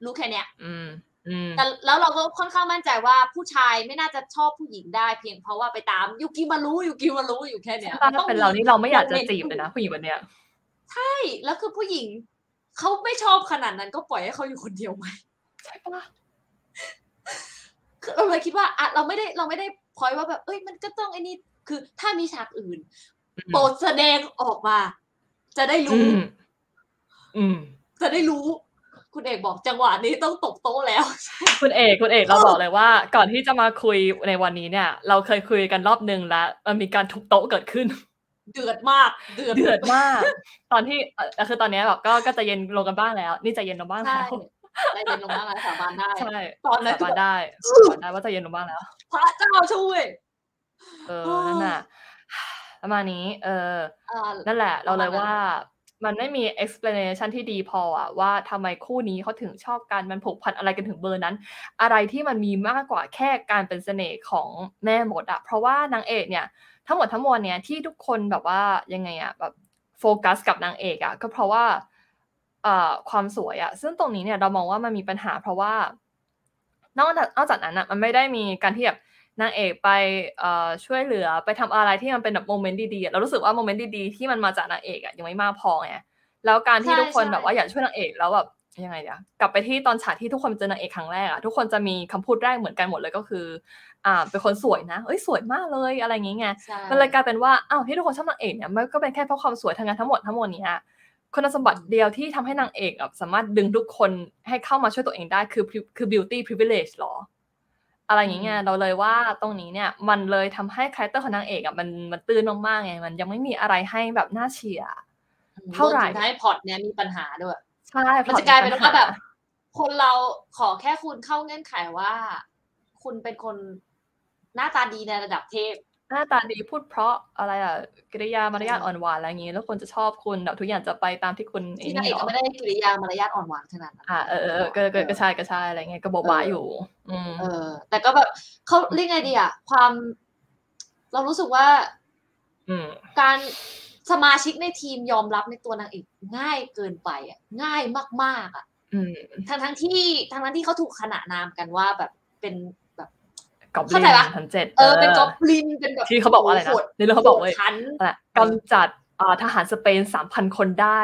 S1: รู้แค่เนี้ย
S2: อืมอืม
S1: แต่แล้วเราก็ค่อนข้างมั่นใจว่าผู้ชายไม่น่าจะชอบผู้หญิงได้เพียงเพราะว่าไปตามยูกิมารู้ยูกิมารู้อยู่แค่เนี้ย
S2: ถ้าเป็นเรานี่เราไม่อยากจะ
S1: โมนต์
S2: จีบเลยนะผู้หญิงแบบเนี้ย
S1: ใช่ แล้วคือผู้หญิงเขาไม่ชอบขนาดนั้นก็ปล่อยให้เขาอยู่คนเดียวไหม
S2: ใช่ปะ
S1: คือเราเลยคิดว่าอะเราไม่ได้เราไม่ได้พอยว่าแบบ เอ้ยมันก็ต้องไอ้นี่คือ ถ้ามีฉากอื่นโปรดแสดงออกมา จะได้
S2: อื
S1: รู้
S2: มอืม
S1: จะได้รู้ คุณเอกบอกจังหวะนี้ต้องตบโต๊ะแล้ว
S2: คุณเอกคุณเอกเราบอกเลยว่า ก่อนที่จะมาคุยในวันนี้เนี่ย เราเคยคุยกันรอบหนึ่งแล้วมันมีการทุบโต๊ะเกิดขึ้น
S1: เดือดมาก เดือด
S2: เดือดมาก ตอนที่เอ่อคือตอนเนี้ยแบบก็ก็ใจะเย็นลงกันบ้างแล้ว นี่ใจะเย็นลงบ้าง
S1: ใช่
S2: แล้ว
S1: ได้เย็นลงบ้างแล้วสาบานได้
S2: ใช่
S1: ตอนนั้น
S2: สาบานได้
S1: คือ
S2: สาบานได้ว่าใจะเย็นลงบ้างแล้ว
S1: พระเจ้าช่วย
S2: เออ
S1: โอ้
S2: นั่นน่ะประมาณนี้ เออ
S1: อ่า
S2: นั่นแหละ เราเลย
S1: ประมาณนั้น
S2: ว่ามันไม่มี explanation ที่ดีพออะว่าทำไมคู่นี้เขาถึงชอบกัน มันผูกพันอะไรกันถึงเบอร์นั้น อะไรที่มันมีมากกว่าแค่การเป็นเสน่ห์ของแม่มดอะเพราะว่านางเอกเนี่ย ทั้งหมดทั้งมวลเนี่ยที่ทุกคนแบบว่ายังไงอะแบบโฟกัสกับนางเอกอะก็เพราะว่าเอ่อความสวยอะซึ่งตรงนี้เนี่ยเรามองว่ามันมีปัญหาเพราะว่านอกจากนอกจากนั้นอะมันไม่ได้มีการที่แบบนางเอกไปเอ่อช่วยเหลือไปทำอะไรที่มันเป็นแบบโมเมนต์ดีๆเรารู้สึกว่าโมเมนต์ดีๆที่มันมาจากนางเอกอะยังไม่มากพอไงแล้วการที่ทุกคนแบบว่าอยากช่วยนางเอกแล้วแบบยังไงเดียวกลับไปที่ตอนฉากที่ทุกคนเจอนางเอกครั้งแรกอะทุกคนจะมีคำพูดแรกเหมือนกันหมดเลยก็คือ เป็นคนสวยนะเอ้ยสวยมากเลยอะไรอย่างเงี้ย
S1: ใช่
S2: มันเลยกลายเป็นว่าอ้าวที่ทุกคนชอบนางเอกเนี่ยมันก็เป็นแค่เพราะความสวยทั้งนั้นทั้งหมดทั้งมวลเนี้ยคุณสมบัติเดียวที่ทำให้นางเอกแบบสามารถดึงทุกคนให้เข้ามาช่วยตัวเองได้คือคือ beauty privilege หรอ อะไรอย่างเงี้ยเราเลยว่าตรงนี้เนี่ยมันเลยทำให้ character ของนางเอกอะมันมันตื้นมากๆไงมันยังไม่มีอะไรให้แบบน่าเชียร์เท่าไหร่
S1: วมถึงให้พล็อตเนี้ยมีปัญหาด้วย
S2: ใช่
S1: มันจะกลายเป็น
S2: พอ
S1: ว่า
S2: มีปัญห
S1: แบบ คนเราขอแค่คุณเข้าเงื่อนไขว่า คุณเป็นคน หน้าตาดีในระดับเทพ
S2: หน้าตาดีพูดเพราะอะไรอะกิริยามารยาทอ่อนหวานอะไรอย่างงี้ แล้วคนจะชอบคุณแบบทุกอย่างจะไปตามที่คุณไอ้
S1: ที่นาง
S2: นี่
S1: เอก
S2: เหร
S1: ก็
S2: อ
S1: ไม่ได้กิริยามารยาทอ่อนหวานขนาดนั้น
S2: อ่าเออเออเออก็ก็ก็ใช่ก็ใช่อะไรเงี้ยก็โบบาอยู่ อืม
S1: เออ แต่ก็แบบเขาเรียกไงดีอะความ เรารู้สึกว่า
S2: อืม
S1: การสมาชิกในทีมยอมรับในตัวนางเอกง่ายเกินไปอะง่ายมากๆอะ
S2: อืม
S1: ทั้งทั้งที่ทั้งทั้งที่เขาถูกขนานนามกันว่าแบบเป็นแบบ
S2: กอบลิ
S1: เข้านใจปะ
S2: พันเจ็ด
S1: เออเป็นกอบลินเป็นแบบ
S2: ที่เขาบอกว่าอะไรนะ
S1: โโหด
S2: ในเรื่องเขาบอกว่า
S1: โหดชั้น
S2: อะไรกำจัดอ่าทหารสเปนสามพันคนได้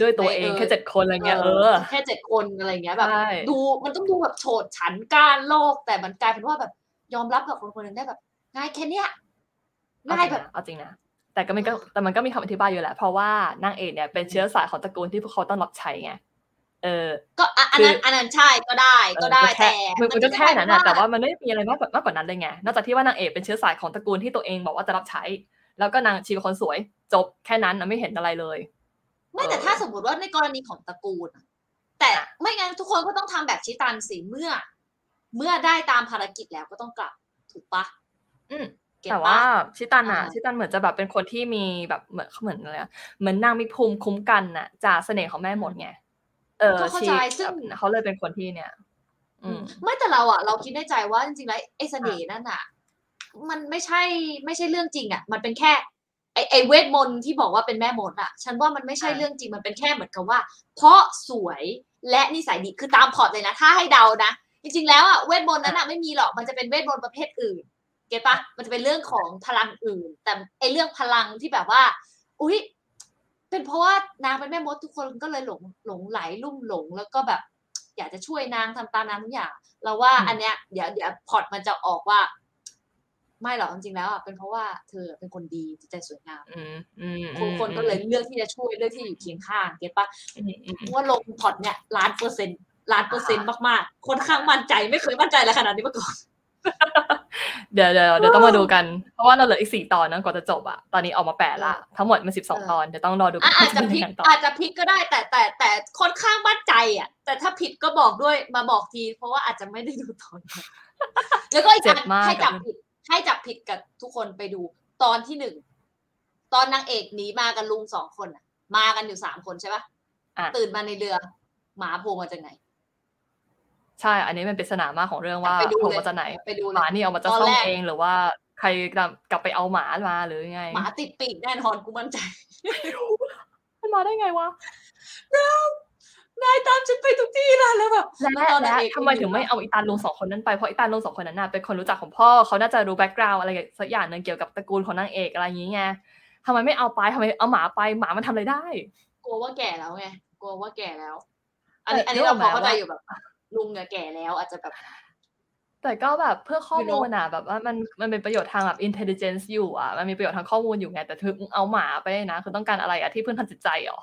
S2: ด้วยตัวเอง
S1: ในเออ
S2: แค่เจ็ดคนอะไรเงี้ยเออ
S1: แค่เจ็ดคนอะไรเงี้ยแบบ
S2: ใช่
S1: ดูมันต้องดูแบบโฉดฉันการโลกแต่มันกลายเป็นว่าแบบยอมรับกับคนคนหนึ่งได้แบบง่ายแค่เนี้ย
S2: เอา
S1: ง่าย
S2: จริง
S1: แบบ
S2: นะเอาจริงนะแต่ก็มันก็แต่มันก็มีคำอธิบายอยู่แหละเพราะว่านางเอกเนี่ยเป็นเชื้อสายของตระกูลที่พวกเขาต้องรับใช้ไง เออ
S1: ก็อะอันนั้น
S2: คืออั
S1: อันนั้นใช่ก็ได้ก็ได้
S2: เออ
S1: แต่
S2: มันมันก็แค่นั้นนะ
S1: มั
S2: แต่ว่ามันไม่มีอะไรมากกว่ามากกว่านั้นเลยไงนอกจากที่ว่านางเอกเป็นเชื้อสายของตระกูลที่ตัวเองบอกว่าจะรับใช้ แล้วก็นางชีเป็นคนสวยจบแค่นั้นนะไม่เห็นอะไรเลย
S1: ไม่แต่ถ้าสมมติว่าในกรณีของตระกูลอะแต่ไม่งั้นทุกคนก็ต้องทำแบบชิตันสิเมื่อ เมื่อได้ตามภารกิจแล้วก็ต้องกลับถูกปะ
S2: อืม
S1: เก็ต
S2: แต่
S1: ปะ
S2: ว่าชิตันอะ
S1: อ่า
S2: ชิตันเหมือนจะแบบเป็นคนที่มีแบบเหมือนเขาเหมือนอะไรอะเหมือนนางมีภูมิคุ้มกันน่ะจากเสน่ห์ของแม่มดไงเออ
S1: ก็เข้า
S2: ชี
S1: ใจซึ่ง
S2: เขาเลยเป็นคนที่เนี่ยอืม
S1: ไม่แต่เราอะ เราคิดในใจว่าจริงๆแล้วไอ้เสน่ห์นั่นอะ มันไม่ใช่ไม่ใช่เรื่องจริงอะ มันเป็นแค่ไอไอเวทมนต์ที่บอกว่าเป็นแม่มดอะฉันว่ามันไม่ใช่เรื่องจริงมันเป็นแค่เหมือนกับว่า เพราะสวยและนิสัยดีคือตามพล็อร์ตเลยนะ ถ้าให้เดานะ จริงๆแล้วอะเวทมนต์นั้นอะไม่มีหรอกมันจะเป็นเวทมนต์ประเภทอื่น get ปะมันจะเป็นเรื่องของพลังอื่น แต่ไอเรื่องพลังที่แบบว่า อุ๊ย เป็นเพราะว่านางเป็นแม่มดทุกคนก็เลยหลงหลงไหลลุ่มหลงแล้วก็แบบ อยากจะช่วยนางทำตามนางทุกอย่าง เราว่าอันเนี้ยเดี๋ยวเดี๋ยวพล็อตมันจะออกว่า ไม่หรอกจริงๆแล้วอะเป็นเพราะว่าเธอเป็นคนดีจิตใจสวยงาม
S2: อืมอืม
S1: คนคนก็เลยเลือกที่จะช่วยเลือกที่จะอยู่เคียงข้างเก็ตปะ
S2: อืมอืม
S1: ว่าลงพอร์ตเนี่ยล้านเปอร์เซ็นต์ล้านเปอร์เซ็นต์มากๆค่อนข้างมั่นใจไม่เคยมั่นใจอะไรขนาดนี้มาก่อน
S2: เดี๋ยวเดี๋ยวเดี๋ยวต้องมาดูกัน เพราะว่าเราเหลืออีกสี่ตอนนะก่อนจะจบอะตอนนี้ออกมาแปดละทั้งหมดมันสิบสอง
S1: เออ
S2: ตอนเดี๋ยวต้องรอดูกั
S1: อะ
S2: น
S1: อาจจะ
S2: ว่า
S1: พลิก
S2: เป็นยังไงต่อ
S1: อาจจะพลิกก็ได้แต่แต่แต่ค่อนข้างมั่นใจอะแต่ถ้าผิดก็บอกด้วยมาบอกที เพราะว่าอาจจะไม่ได้ดูตอนก่อนแล้วก็อีก
S2: เจ็
S1: อั
S2: บ
S1: น
S2: มาก
S1: ให้จับผิดให้จับผิดกับทุกคนไปดู ตอนที่หนึ่งตอนนางเอกหนีมากันลุงสองคนอะมากันอยู่สามคนใช่ปะ
S2: อะ
S1: ตื่นมาในเรือ หมาโผล่มาจากไหน
S2: ใช่ อันนี้มันเป็นปริศนามากของเรื่องว่า
S1: ไปดู
S2: โผล่
S1: เลย
S2: มาจากไหน
S1: ไปดู
S2: ห
S1: เล
S2: มายนี่เอามาจะ
S1: ตอน
S2: ซ่อม
S1: แรก
S2: เองหรือว่าใครกลับไปเอาหมามาหรือยังไง
S1: หมาติดปีกแน่นอนกูมั่นใจ
S2: มันมาได้ไงวะ
S1: นายตามฉันไปทุกที่เลยแล้วแบบ
S2: และ
S1: ตอนนา
S2: และ
S1: งเอก
S2: ทำไมถึงไม่เอาอีตาลุงสองคนนั้นไปเพราะอีตาลุงสองคนนั้นน่ะเป็นคนรู้จักของพ่อเขาน่าจะรู้แบ็กกราวด์อะไรสักอย่างหนึ่งเกี่ยวกับตระกูลของนางเอกอะไรอย่างเงี้ยทำไมไม่เอาไปทำไมเอาหมาไปหมามันทำอะไรได้
S1: กลัวว่าแก่แล้วไงกลัวว่าแก่แล้ว อันนี้
S2: แต่
S1: อันนี้
S2: นึกอ
S1: เรา
S2: อก
S1: พอ
S2: ไหม
S1: เข้าใจ
S2: ว่า
S1: อยู่แบบ ลุงเนี่ยแก่แล้วอาจจะแบบ
S2: แต่ก็แบบเพื่อข้อ
S1: You know
S2: มูลอะแบบว่ามันมันเป็นประโยชน์ทางแบบ intelligence อยู่อะมันมีประโยชน์ทางข้อมูลอยู่ไง แต่ถึงเอาหมาไปนะ คือต้องการอะไรอะที่เพื่อนทางจิตใจเหรอ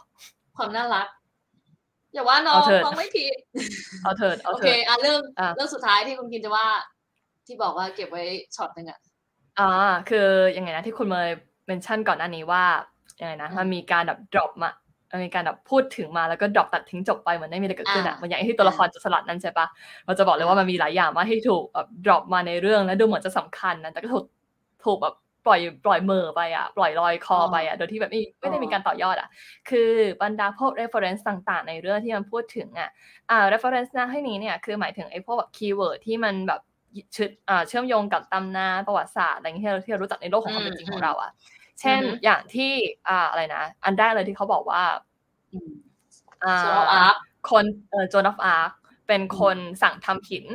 S1: ความน่ารักอย่าว่าน้อง
S2: เอาเถิด
S1: น้องไม่ผิด
S2: เอาเถิดเอา
S1: โอ
S2: เถิ
S1: เค
S2: ด
S1: อะเรื่อง
S2: อะ
S1: เรื่องสุดท้ายที่คุณกินจะว่า ที่บอกว่าเก็บไว้ช็อตหนึ่งอะ
S2: อ่าคือยังไงนะที่คุณเมย์ mention ก่อนหน้านี้ว่ายังไงนะ
S1: อืม
S2: มันมีการแบบ drop มามัน มีการแบบพูดถึงมาแล้วก็ drop ตัดทิ้งจบไปเหมือนไม่มีอะไรเกิดขึ้นอะ
S1: อ่า
S2: เหมือนอย่างที่ตัวละครโจรสลัดนั้นใช่ปะเราจะบอกเลยว่ามันมีหลายอย่างมากที่ถูกแบบ drop มาในเรื่องแล้วดูเหมือนจะสำคัญนะแต่ก็ถูกถูกแบบปล่อยปล่อยเบลอไปอะปล่อยลอยคอไปอะโดยที่แบบไม่ไม่ได้มีการต่อยอดอะ คือบรรดาพวก reference ต่างๆ ในเรื่องที่มันพูดถึงอะอ่า reference หน้าที่นี้เนี่ยคือหมายถึงไอ้พวกแบบ keyword ที่มันแบบชดอ่าเชื่อมโยงกับตำนานประวัติศาสตร์อะไรอย่างเงี้ยที่เราที่เรารู้จักในโลกของความเป็นจริง
S1: อืม
S2: ของเราอะ เช่น
S1: อือฮึ
S2: อย่างที่อ่าอะไรนะ อันแรกเลยที่เขาบอกว่า
S1: อืม
S2: อ่า
S1: โซลอาร์ค
S2: คนเอ่อโจนออฟอาร์คเป็นคนสั่งทำหิน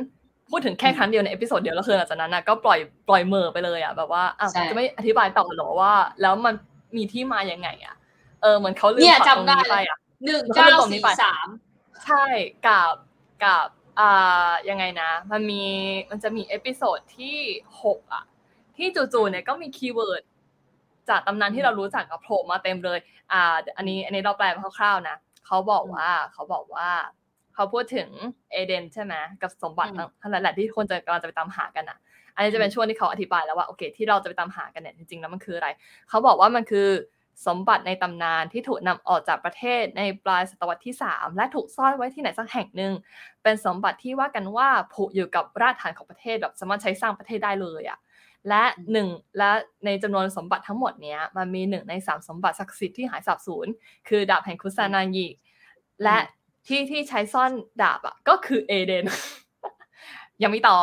S2: พูดถึงแค่
S1: อืม
S2: ครั้งเดียวใน episode เดียวแล้วคือหลังจากนั้นนะก็ปล่อยปล่อยเบลอไปเลยอะแบบว่าอะ
S1: ใช่
S2: จะไม่อธิบายต่อหรอว่า แล้วมันมีที่มายังไง อะ เออเหมือนเขาลืม
S1: เนี่ย
S2: พล็อตตรง
S1: จำได้
S2: นี้ไปอะ
S1: หนึ่ง
S2: แล้วก็
S1: เก้า
S2: เรื่องตรงนี้
S1: สี่
S2: ไป
S1: สาม
S2: ใช่กับกับอ่ายังไงนะ มันมีมันจะมี episode ที่หกอะ ที่จู่ๆเนี่ยก็มี keyword จากตำนานที่เรารู้จักกับโผล่มาเต็มเลย อ่า อันนี้อันนี้เราแปลมาคร่าวๆนะเขาบอกว่าเขาบอกว่าเขาพูดถึงเอเดนใช่ไหมกับสมบัติทั้งหลายๆที่คนจะกำลังจะไปตามหากันอะ อันนี้จะเป็นช่วงที่เขาอธิบายแล้วว่าโอเค ที่เราจะไปตามหากันเนี่ยจริงๆแล้วมันคืออะไรเขาบอกว่ามันคือสมบัติในตำนานที่ถูกนำออกจากประเทศในปลายศตวรรษที่ 3 และถูกซ่อนไว้ที่ไหนสักแห่งหนึ่ง เป็นสมบัติที่ว่ากันว่าผูกอยู่กับรากฐานของประเทศแบบสามารถใช้สร้างประเทศได้เลยอะ และหนึ่งและในจำนวนสมบัติทั้งหมดเนี้ยมันมีหนึ่งในสามสมบัติศักดิ์สิทธิ์ที่หายสาบสูญคือดาบแห่งคุซานายิและที่ที่ใช้ซ่อนดาบอะก็คือเอเดน ยังไม่ต่อ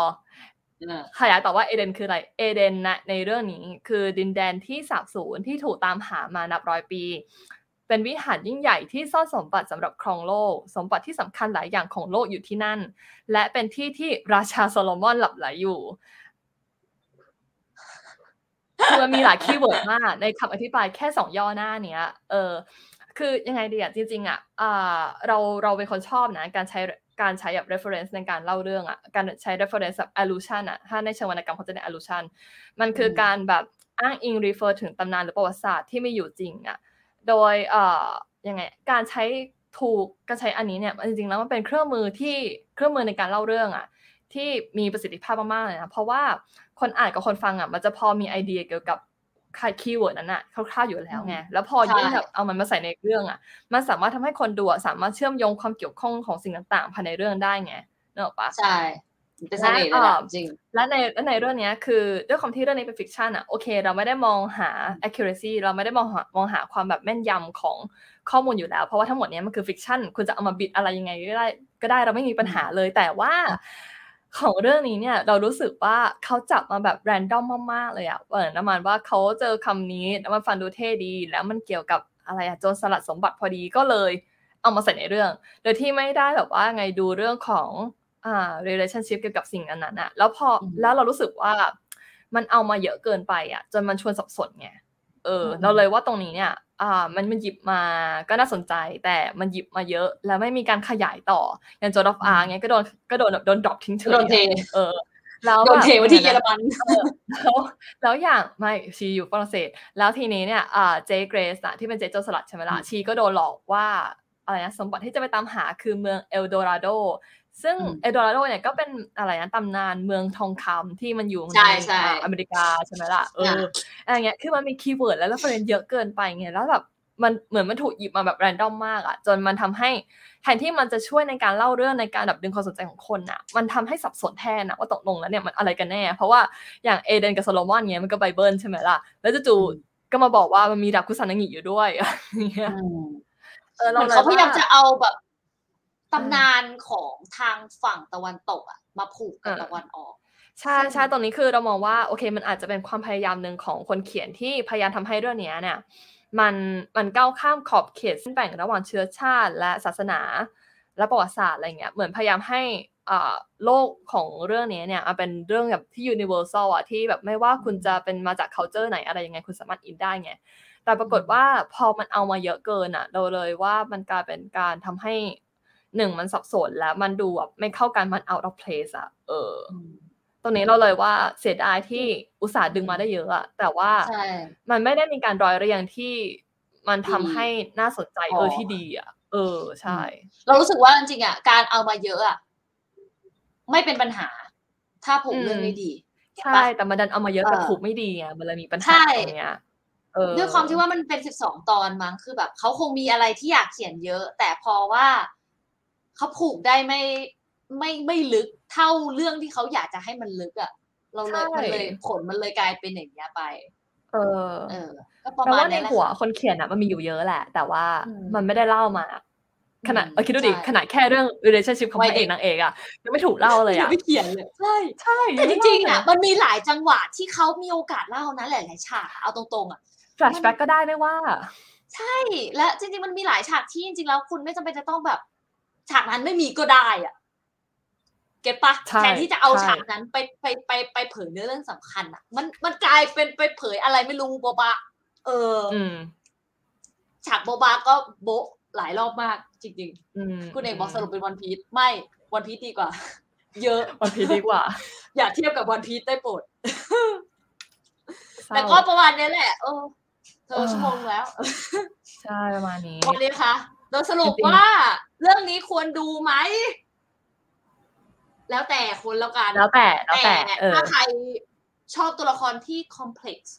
S1: อ่า
S2: ขยายต่อว่าเอเดนคืออะไร เอเดนนะในเรื่องนี้คือดินแดนที่สาบสูญที่ถูกตามหามานับร้อยปี เป็นวิหารยิ่งใหญ่ที่ซ่อนสมบัติสำหรับครองโลก สมบัติที่สำคัญหลายอย่างของโลกอยู่ที่นั่น และเป็นที่ที่ราชาโซโลมอนหลับไหลอยู่ คือมันมีหลาย keyword มากในคำอธิบายแค่สองย่อหน้าเนี้ย เออ คือยังไงดีอะจริง ๆอะอ่าเราเราเป็นคนชอบนะ การใช้การใช้แบบ reference ในการเล่าเรื่องอะ การใช้ reference แบบ allusion อะ ถ้าในเชิงวรรณกรรมเขาจะเรียก allusion มันคืออ
S1: ม
S2: การแบบอ้างอิง refer ถึงตำนานหรือประวัติศาสตร์ที่ไม่อยู่จริงอะ โดยเอ่อยังไง การใช้ถูกการใช้อันนี้เนี่ยจริงๆแล้วมันเป็นเครื่องมือที่เครื่องมือในการเล่าเรื่องอะที่มีประสิทธิภาพมากๆเลยนะเพราะว่า คนอ่านกับคนฟังอะมันจะพอมีไอเดียเกี่ยวกับคีย์เวิร์ดนั้นอะคร่าวๆอยู่แล้วไง แล้วพอยิ่ง
S1: ใช่
S2: แบบเอามันมาใส่ในเรื่องอะมันสามารถทำให้คนดูอะสามารถเชื่อมโยงความเกี่ยวข้องของสิ่งต่างๆภายในเรื่องได้ไงนึกออกปะ
S1: ใช่เป็นเสน่ห์เลยแหละจริง
S2: และในและในเรื่องเนี้ยคือด้วยความที่เรื่องนี้เป็น fiction อะโอเค เราไม่ได้มองหา accuracy เราไม่ได้มองหามองหาความแบบแม่นยำของข้อมูลอยู่แล้ว เพราะว่าทั้งหมดเนี้ยมันคือ fiction คุณจะเอามาบิดอะไรยังไงก็ได้ ก็ได้เราไม่มีปัญหาเลยแต่ว่า ของเรื่องนี้เนี่ยเรารู้สึกว่าเขาจับมาแบบ random มากๆเลยอะเหมือนประมาณว่าเขาเจอคำนี้แล้วมันฟังดูเท่ดี แล้วมันเกี่ยวกับอะไรอะโจรสลัดสมบัติพอดีก็เลยเอามาใส่ในเรื่อง โดยที่ไม่ได้แบบว่าไงดูเรื่องของอ่า relationship เกี่ยวกับสิ่งนั้นๆอะแล้วพอแล้วเรารู้สึกว่ามันเอามาเยอะเกินไปอะจนมันชวนสับสนไง เอออ
S1: ม
S2: เราเลยว่าตรงนี้เนี่ย อ่า มันมันหยิบมาก็น่าสนใจ แต่มันหยิบมาเยอะ แล้วไม่มีการขยายต่ออย่างโจนออฟอาร์คเงี้ยก็โดนก็โดนแบบโดน drop ทิ้งเฉย
S1: โดนเท
S2: เออแล้ว
S1: โดนเท
S2: แบบ
S1: ไว้ที่เยอรมัน
S2: แล้วแล้วอย่างแม่ชีอยู่ฝรั่งเศส แล้วทีนี้เนี่ยอ่าเจเกรสอะที่เป็นเจโจรสลัดใช่ไหมล่ะ
S1: อืม
S2: ชีก็โดนหลอกว่าอะไรนะสมบัติที่จะไปตามหาคือเมืองเอลโดราโด ซึ่ง
S1: อืม
S2: เอลโดราโดเนี่ยก็เป็นอะไรนะตำนานเมืองทองคำที่มันอยู่
S1: ใช่
S2: ใน
S1: ใช่
S2: อ่าอเมริกาใช่ไหมล่ะเออ
S1: อะ
S2: อะไรเงี้ยคือมันมี keyword และ reference เยอะเกินไปไงแล้วแบบมันเหมือนมันถูกหยิบมาแบบ random มากอะจนมันทำให้แทนที่มันจะช่วยในการเล่าเรื่องในการแบบดึงความสนใจของคนอะมันทำให้สับสนแทนอะว่าตกลงแล้วเนี่ยมันอะไรกันแน่ เพราะว่าอย่างเอเดนกับโซโลมอนเงี้ยมันก็ไบเบิลใช่ไหมล่ะแล้วจู่ๆก็มาบอกว่ามันมีดาบคุซันนังงิอยู่ด้วยอะไรเงี้ย
S1: อืม
S2: เออ
S1: เห
S2: เรา
S1: มือน
S2: เลย
S1: เขาพยายาม
S2: ว่
S1: จะเอาแบบ ตำนานของทางฝั่งตะวันตกอะมาผูกกับ
S2: เออ
S1: ตะวันออก
S2: ใช่
S1: ซึ่ง
S2: ใช่ตรงนี้คือเรามองว่าโอเค มันอาจจะเป็นความพยายามหนึ่งของคนเขียนที่พยายามทำให้เรื่องเนี้ยเนี่ยมันมันก้าวข้ามขอบเขตเส้นแบ่งระหว่างเชื้อชาติ และศาสนาและประวัติศาสตร์อะไรเงี้ยเหมือนพยายามให้อ่าโลกของเรื่องนี้เนี่ยมันเป็นเรื่องแบบที่ universal อะที่แบบไม่ว่าคุณจะเป็นมาจาก culture ไหนอะไรยังไงคุณสามารถอินได้ไงแต่ปรากฏว่าพอมันเอามาเยอะเกินอะเราเลยว่ามันกลายเป็นการทำให้ หนึ่งมันสับสนและมันดูแบบไม่เข้ากันมัน out of place อะเออ
S1: อืม
S2: ตรงนี้เราเลยว่าเสียดายที่อุตส่าห์ดึงมาได้เยอะอะแต่ว่า
S1: ใช่
S2: มันไม่ได้มีการร้อยเรียงที่มันทำ
S1: ดี
S2: ให้น่าสนใจ
S1: พอ
S2: เออที่ดีอะเออใช่
S1: เรารู้สึกว่าจริงๆอะการเอามาเยอะอะไม่เป็นปัญหา ถ้าผูกเรื่อง
S2: อืม
S1: ไม่ดี
S2: ใช่แต่มันดันเอามาเยอะแต่
S1: เออ
S2: ผูกไม่ดีไงมันเลยมีปัญหา
S1: ใช่
S2: ตรงเนี้ยเออ
S1: ด้วยความที่ว่ามันเป็นสิบสองตอนมั้งคือแบบเขาคงมีอะไรที่อยากเขียนเยอะ แต่พอว่า เขาผูกได้ไม่ไม่ไม่ลึกเท่าเรื่องที่เขาอยากจะให้มันลึกอะเราเลยมันเลยผลมันเลยกลายเป็นอย่างเงี้ยไป
S2: เออ
S1: เออก็ประ
S2: แปล
S1: มาณ
S2: ว่าใน
S1: นี้แหละ
S2: หัว
S1: ค่ะ
S2: คนเขียนอะมันมีอยู่เยอะแหละ แต่ว่า
S1: อืม
S2: มันไม่ได้เล่ามาขนาด
S1: อืม
S2: เออคิดดูดิ
S1: ใช่
S2: ขนาดแค่เรื่อง relationship ของพระเอกนางเอกอะยังไม่ถูกเล่าเลยอะ
S1: ไม่เขียนเลยใช่
S2: ใช่
S1: แต่จริงๆอะมันมีหลายจังหวะที่เขามีโอกาสเล่านะหลายๆฉากเอาตรงๆอะ
S2: flashback ก็ได้ไม่ว่า
S1: ใช่และจริงๆมันมีหลายฉากที่จริงๆแล้วคุณไม่จำเป็นจะต้องแบบ ฉากนั้นไม่มีก็ได้อะ เก็ตปะ
S2: ใช่
S1: แทนที่จะเอา
S2: ใช่
S1: ฉากนั้นไปไปไปไปเผยเนื้อเรื่องสำคัญอะ มันมันกลายเป็นไปเผยอะไรไม่รู้โบบะ เอออ
S2: อืม
S1: ฉากโบบะก็โบะหลายรอบมาก จริง
S2: อืม
S1: ๆคุณเอกบอกสรุปเป็นวันพีชไม่วันพีชดีกว่า เยอะ
S2: วันพีชดีกว่า
S1: อย่าเทียบกับวันพีชได้โปรด
S2: เศร้า
S1: แต่ก็ประมาณนี้แหละเออเธ
S2: เอ
S1: อ
S2: อ
S1: ชั่วโมงแล้ว
S2: ใช่ ประมาณนี้
S1: วันนี้คะโดยสรุป
S2: จริงๆ
S1: ว่าเรื่องนี้ควรดูไหม แล้วแต่คนแล้วกัน
S2: แล้วแต่แล้วแต่เออ
S1: ถ้าใครชอบตัวละครที่คอมเพล็กซ์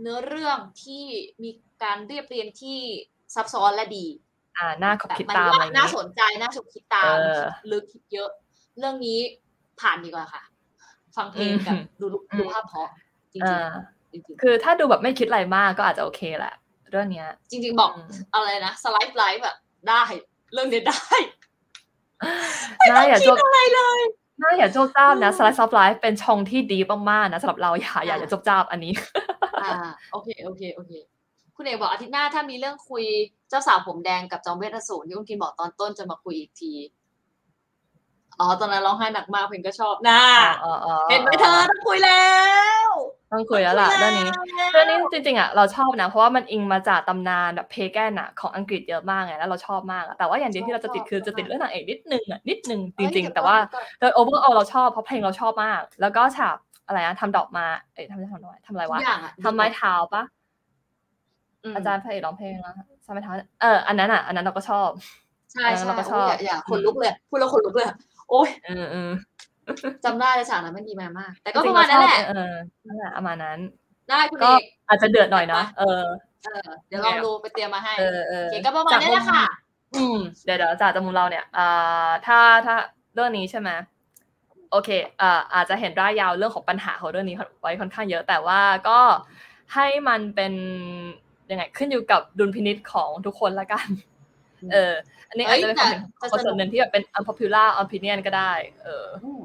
S1: เนื้อเรื่องที่มีการเรียบเรียงที่ซับซ้อนและดี
S2: อ่าหน้าขบ
S1: แบบ
S2: คิด
S1: มัน
S2: ตามอะไร
S1: น่า
S2: นี้
S1: สนใจน่าฉุกคิดตาม
S2: เออ
S1: ลึกคิดเยอะ เรื่องนี้ผ่านดีกว่าค่ะ ฟังเพลงกับ
S2: อืม
S1: ดูรูป
S2: อืม
S1: ดูภาพเพราะจริง
S2: อ่า
S1: ๆจริง
S2: คือถ้าดูแบบไม่คิดอะไรมากก็อาจจะโอเคแหละ เรื่องเนี้ย
S1: ๆจริง ๆ บอก
S2: อืม
S1: อะไรนะสไลด์ไลฟ์แบบได้ เรื่องนี้ได้
S2: น่าอย่า
S1: คิ
S2: จ
S1: ด
S2: บ
S1: อะไรเลย
S2: น่าอย่าจ้วงจาบนะ
S1: อืม
S2: Slice of Life เป็นช่องที่ดีมากๆนะสำหรับเราอย่าอย่า
S1: อ่า
S2: อย่าจ้วงจาบอันนี้
S1: อ่าโอเคโอเคโอเค คุณเอกบอกอาทิตย์หน้าถ้ามีเรื่องคุยเจ้าสาวผมแดงกับจอมเวทอสูรที่คุณกินบอกตอนต้นจะมาคุยอีกทีอ๋อตอนนั้นร้องไห้หนักมากเพลงก็ชอบนะ
S2: อ๋ออ๋อ
S1: เห็นไหมเธอต้องคุยแล้ว
S2: ต้องคุยแล้วล่ะเรื่องนี้เรื่องนี้จริงๆอะเราชอบนะเพราะว่ามันอิงมาจากตำนานแบบ pagan อะของอังกฤษเยอะมากไงแล้วเราชอบมากอะแต่ว่าอย่างเดียวที่เราจะติดคือจะติดเรื่องนางเอกนิดนึงอะนิดนึงจริง ๆ แต่ว่าโดย overall เราชอบเพราะเพลงเราชอบมาก แล้วก็ฉากอะไรนะทำดอกมาเอ้ยทำทำดอกไม้ทำอะไร
S1: ทุ
S2: วะ
S1: กอย่างอะ
S2: ทำไม้เท้าปะ
S1: ม
S2: อาจารย์พระเอกร้องเพลงแล้วทำไม้เท้าเอออันนั้นอะอันนั้นเราก็ชอบ
S1: ใช่
S2: เออ
S1: ใช่
S2: เราก็ชอบ
S1: โยอย่าอย่าคนลุกเลยพูดแล้วคนลุกเลยโอ้ย
S2: เออเออ
S1: จำได้เลยฉากนั้นมันดีมากๆแต่ก็
S2: จ
S1: ป
S2: ริง
S1: ระ
S2: ๆ
S1: มาณนั้นแหละ
S2: เออเออนั่นแหละประมาณนั้น
S1: ได้คุณ
S2: ก็
S1: เอก
S2: อาจจะเดือดหน่อยนะเออ
S1: เออเดี๋ยวลองดูไปเตรียมมาให้
S2: เออเอ
S1: โอ
S2: อ
S1: เคก็ประมาณนี้แหละค่ะ
S2: อืมเดี๋ยวเดี๋ยวจากจมุมเราเนี่ยอ่าถ้าถ้าเรื่องนี้ใช่ไหมโอเคอ่าอาจจะเห็นร่ายยาวเรื่องของปัญหาของเรื่องนี้ไว้ค่อนข้างเยอะ แต่ว่าก็ให้มันเป็นยังไงขึ้นอยู่กับดุลพินิษของทุกคนละกัน
S1: อืม
S2: เออ อันนี้อาจจะเป็นความเห็น
S1: เอ้ยแต่
S2: ของคนส่วนหนึ่งที่แบบเป็น unpopular opinion ก็ได้ เออ
S1: อืม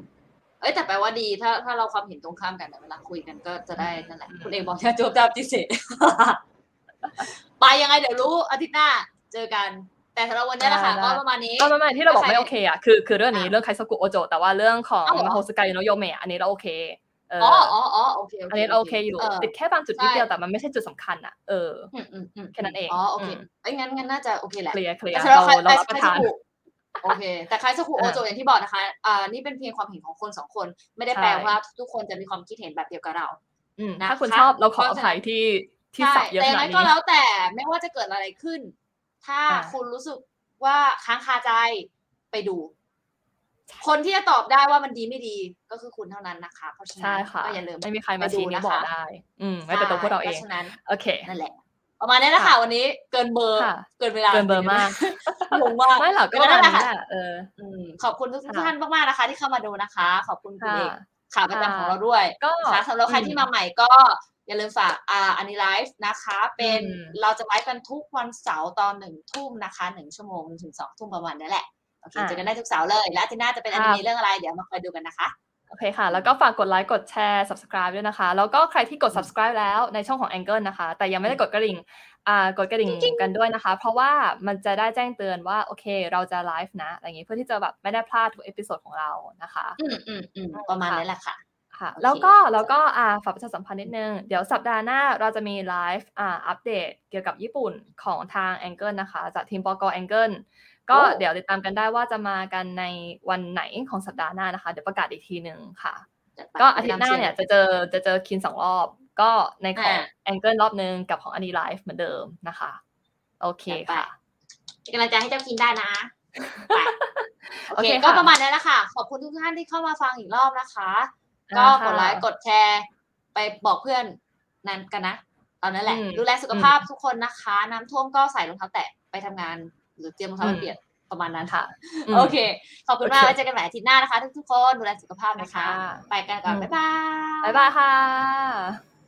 S1: เอ้ยแต่แปลว่าดีถ้าถ้าเราความเห็นตรงข้ามกันอะเวลาคุยกันก็จะได้นั่นแหละ คุณเอกบอกจะจบจามจิเสไปยังไงเดี๋ยวรู้อาทิตย์หน้าเจอกัน แต่สำหรับวันนี้แหละค่ะ
S2: ได้
S1: ก็ประมาณนี้
S2: ก็ไม่ไม่ที่เราบอก
S1: ใคร
S2: ไม่โอเคอะคือคือเรื่องนี้
S1: อะ
S2: เรื่องไคซกุโอโจแต่ว่าเรื่องของ
S1: อ้าวเหรอ
S2: มาโฮสกายโนโยเมะอันนี้เราโอเคเออ
S1: อ๋
S2: อ
S1: ออ๋ออ๋อโอเค
S2: อันนี้เราโอเคอยู่
S1: เติ
S2: ดแค่บางจุดนิด
S1: ใช่
S2: เดียวแต่มันไม่ใช่จุดสำคัญอะเออ
S1: อืมอืมอืม
S2: แค่นั้นเอง
S1: อ๋อโอเค
S2: อืม
S1: เอ้ยงั้นงั้นน่าจะโอเคแหละ
S2: เคลียร์เคลียร์
S1: แต่สำหรับ
S2: เรา
S1: ใคร
S2: เรารับประทาน
S1: ใครสักครู่ โอเค แต่ใครสักครู่
S2: เอ
S1: โอ
S2: อ
S1: โจอย่างที่บอกนะคะอ่านี่เป็นเพียงความเห็นของคนสองคน ไม่ได้แปล
S2: ใช่
S1: ว่าทุกคนจะมีความคิดเห็นแบบเดียวกับเรา
S2: อืม
S1: นะคะ
S2: ถ้าคุณชอบเราขออ
S1: เพราะฉะนั้น
S2: ภัยที่ที่
S1: ใช่
S2: สับเยอะ
S1: แต่
S2: ข
S1: ยัง
S2: นา
S1: ไง
S2: ด
S1: ก็
S2: นี้
S1: แล้วแต่ไม่ว่าจะเกิดอะไรขึ้น ถ้า
S2: อ่า
S1: คุณรู้สึกว่าค้างคาใจไปดู คนที่จะตอบได้ว่ามันดีไม่ดีก็คือคุณเท่านั้นนะคะ เพราะฉะนั้
S2: ใช่
S1: น
S2: ค่ะ
S1: ก็อย่าลืม
S2: ไม่มีใครมา
S1: ไปดู
S2: ชี้นิ้ว
S1: นะคะ
S2: บอกได้ อืมไม่แต่ตัวพวกเราเอง
S1: ใช่พะฉะนั้น
S2: โอเค
S1: นั่นแหละ ประมาณนี้แหละค่ะ
S2: ค่ะ
S1: วันนี้เกินเบอร์
S2: ค่ะ
S1: เกินเวลา
S2: เกินเบอร์มาก
S1: งงมาก
S2: ไม่หรอกก็
S1: ก็
S2: ประ
S1: นั่
S2: มาณ
S1: นแหละ
S2: นี้
S1: ค่ะ
S2: แหละเออ
S1: อืมขอบคุณทุก
S2: ค่ะ
S1: ท่านมากๆนะคะ ที่เข้ามาดูนะคะ ขอบคุณคุณ
S2: ค่ะ
S1: เอกขาประจำ
S2: ค่ะ
S1: ของเราด้วย
S2: ก็
S1: นะคะสำหรับใคร
S2: อืม
S1: ที่มาใหม่ก็อย่าลืมฝากอ่าอันนี้ไลฟ์นะคะ เป็น
S2: อืม
S1: เราจะไลฟ์กันทุกวันเสาร์ตอนหนึ่งทุ่มนะคะหนึ่งชั่วโมงถึงสองทุ่มประมาณนี้แหละโอเค
S2: อ่า
S1: เจอกันได้ทุกเสาร์เลย และอาทิตย์หน้าจะเป็นอ
S2: ค่ะ
S1: นิเมะเรื่องอะไรเดี๋ยวมาคอยดูกันนะคะ
S2: โอเคค่ะ แล้วก็ฝากกดไลค์กดแชร์ subscribe ด้วยนะคะ แล้วก็ใครที่กด subscribe แล้วในช่องของ Angle นะคะ แต่ยังไม่ได้กดกระดิ่งอ่ากดกระดิ่งกันด้วยนะคะ เพราะว่ามันจะได้แจ้งเตือนว่าโอเค เราจะไลฟ์นะอะไรอย่างงี้เพื่อที่จะแบบไม่ได้พลาดทุก episode ของเรานะคะ
S1: อืมอืมอืมประมาณนี้แหละค่ะ
S2: ค่ะ
S1: โอเค
S2: แล้วก็แล้วก็อ่าฝากประชาสัมพันธ์นิดนึง เดี๋ยวสัปดาห์หน้าเราจะมีไลฟ์อ่าอัปเดตเกี่ยวกับญี่ปุ่นของทาง Angle นะคะ จากทีมปก Angle ก็
S1: โอ้
S2: เดี๋ยวติดตามกันได้ว่าจะมากันในวันไหนของสัปดาห์หน้านะคะ เดี๋ยวประกาศอีกทีหนึ่งค่ะ
S1: จัดไป
S2: ก็อาทิตย์หน้าเนี่ยจะเจอจะเจอคินสองรอบ ก็ในของ
S1: อ่า
S2: Angle รอบนึงกับของอันนี้ไลฟ์เหมือนเดิมนะคะ โอเค
S1: จัดไป
S2: ค่ะ
S1: เป็นกำลังใจให้เจ้ากินได้นะไปโอ
S2: โอ
S1: เค
S2: เค
S1: ก็
S2: ค่ะ
S1: ประมาณนี้แหละค่ะ ขอบคุณทุกท่านที่เข้ามาฟังอีกรอบนะคะ ก็
S2: อ่าก
S1: ดไลค์
S2: ค่ะ
S1: กดแชร์ ไปบอกเพื่อนนั้นกันนะตอนนั้นแหละ
S2: อืม
S1: ดูแลสุขภาพทุกคนนะคะ น้ำท่วมก็ใส่รองเท้าแตะไปทำงาน หรือเตรียมรองเท้า
S2: อื
S1: ไป
S2: ม
S1: เปียกประมาณนั้น
S2: ค่ะม
S1: โอเค ขอบคุณมาก
S2: โอเค
S1: ไว้เจอกันใหม่อาทิตย์หน้านะคะ ทุกๆคนดูแลสุขภาพนะคะ
S2: ค่ะ
S1: ไปกันก่อน
S2: อืม
S1: บ๊ายบาย
S2: บ๊ายบายค่ะ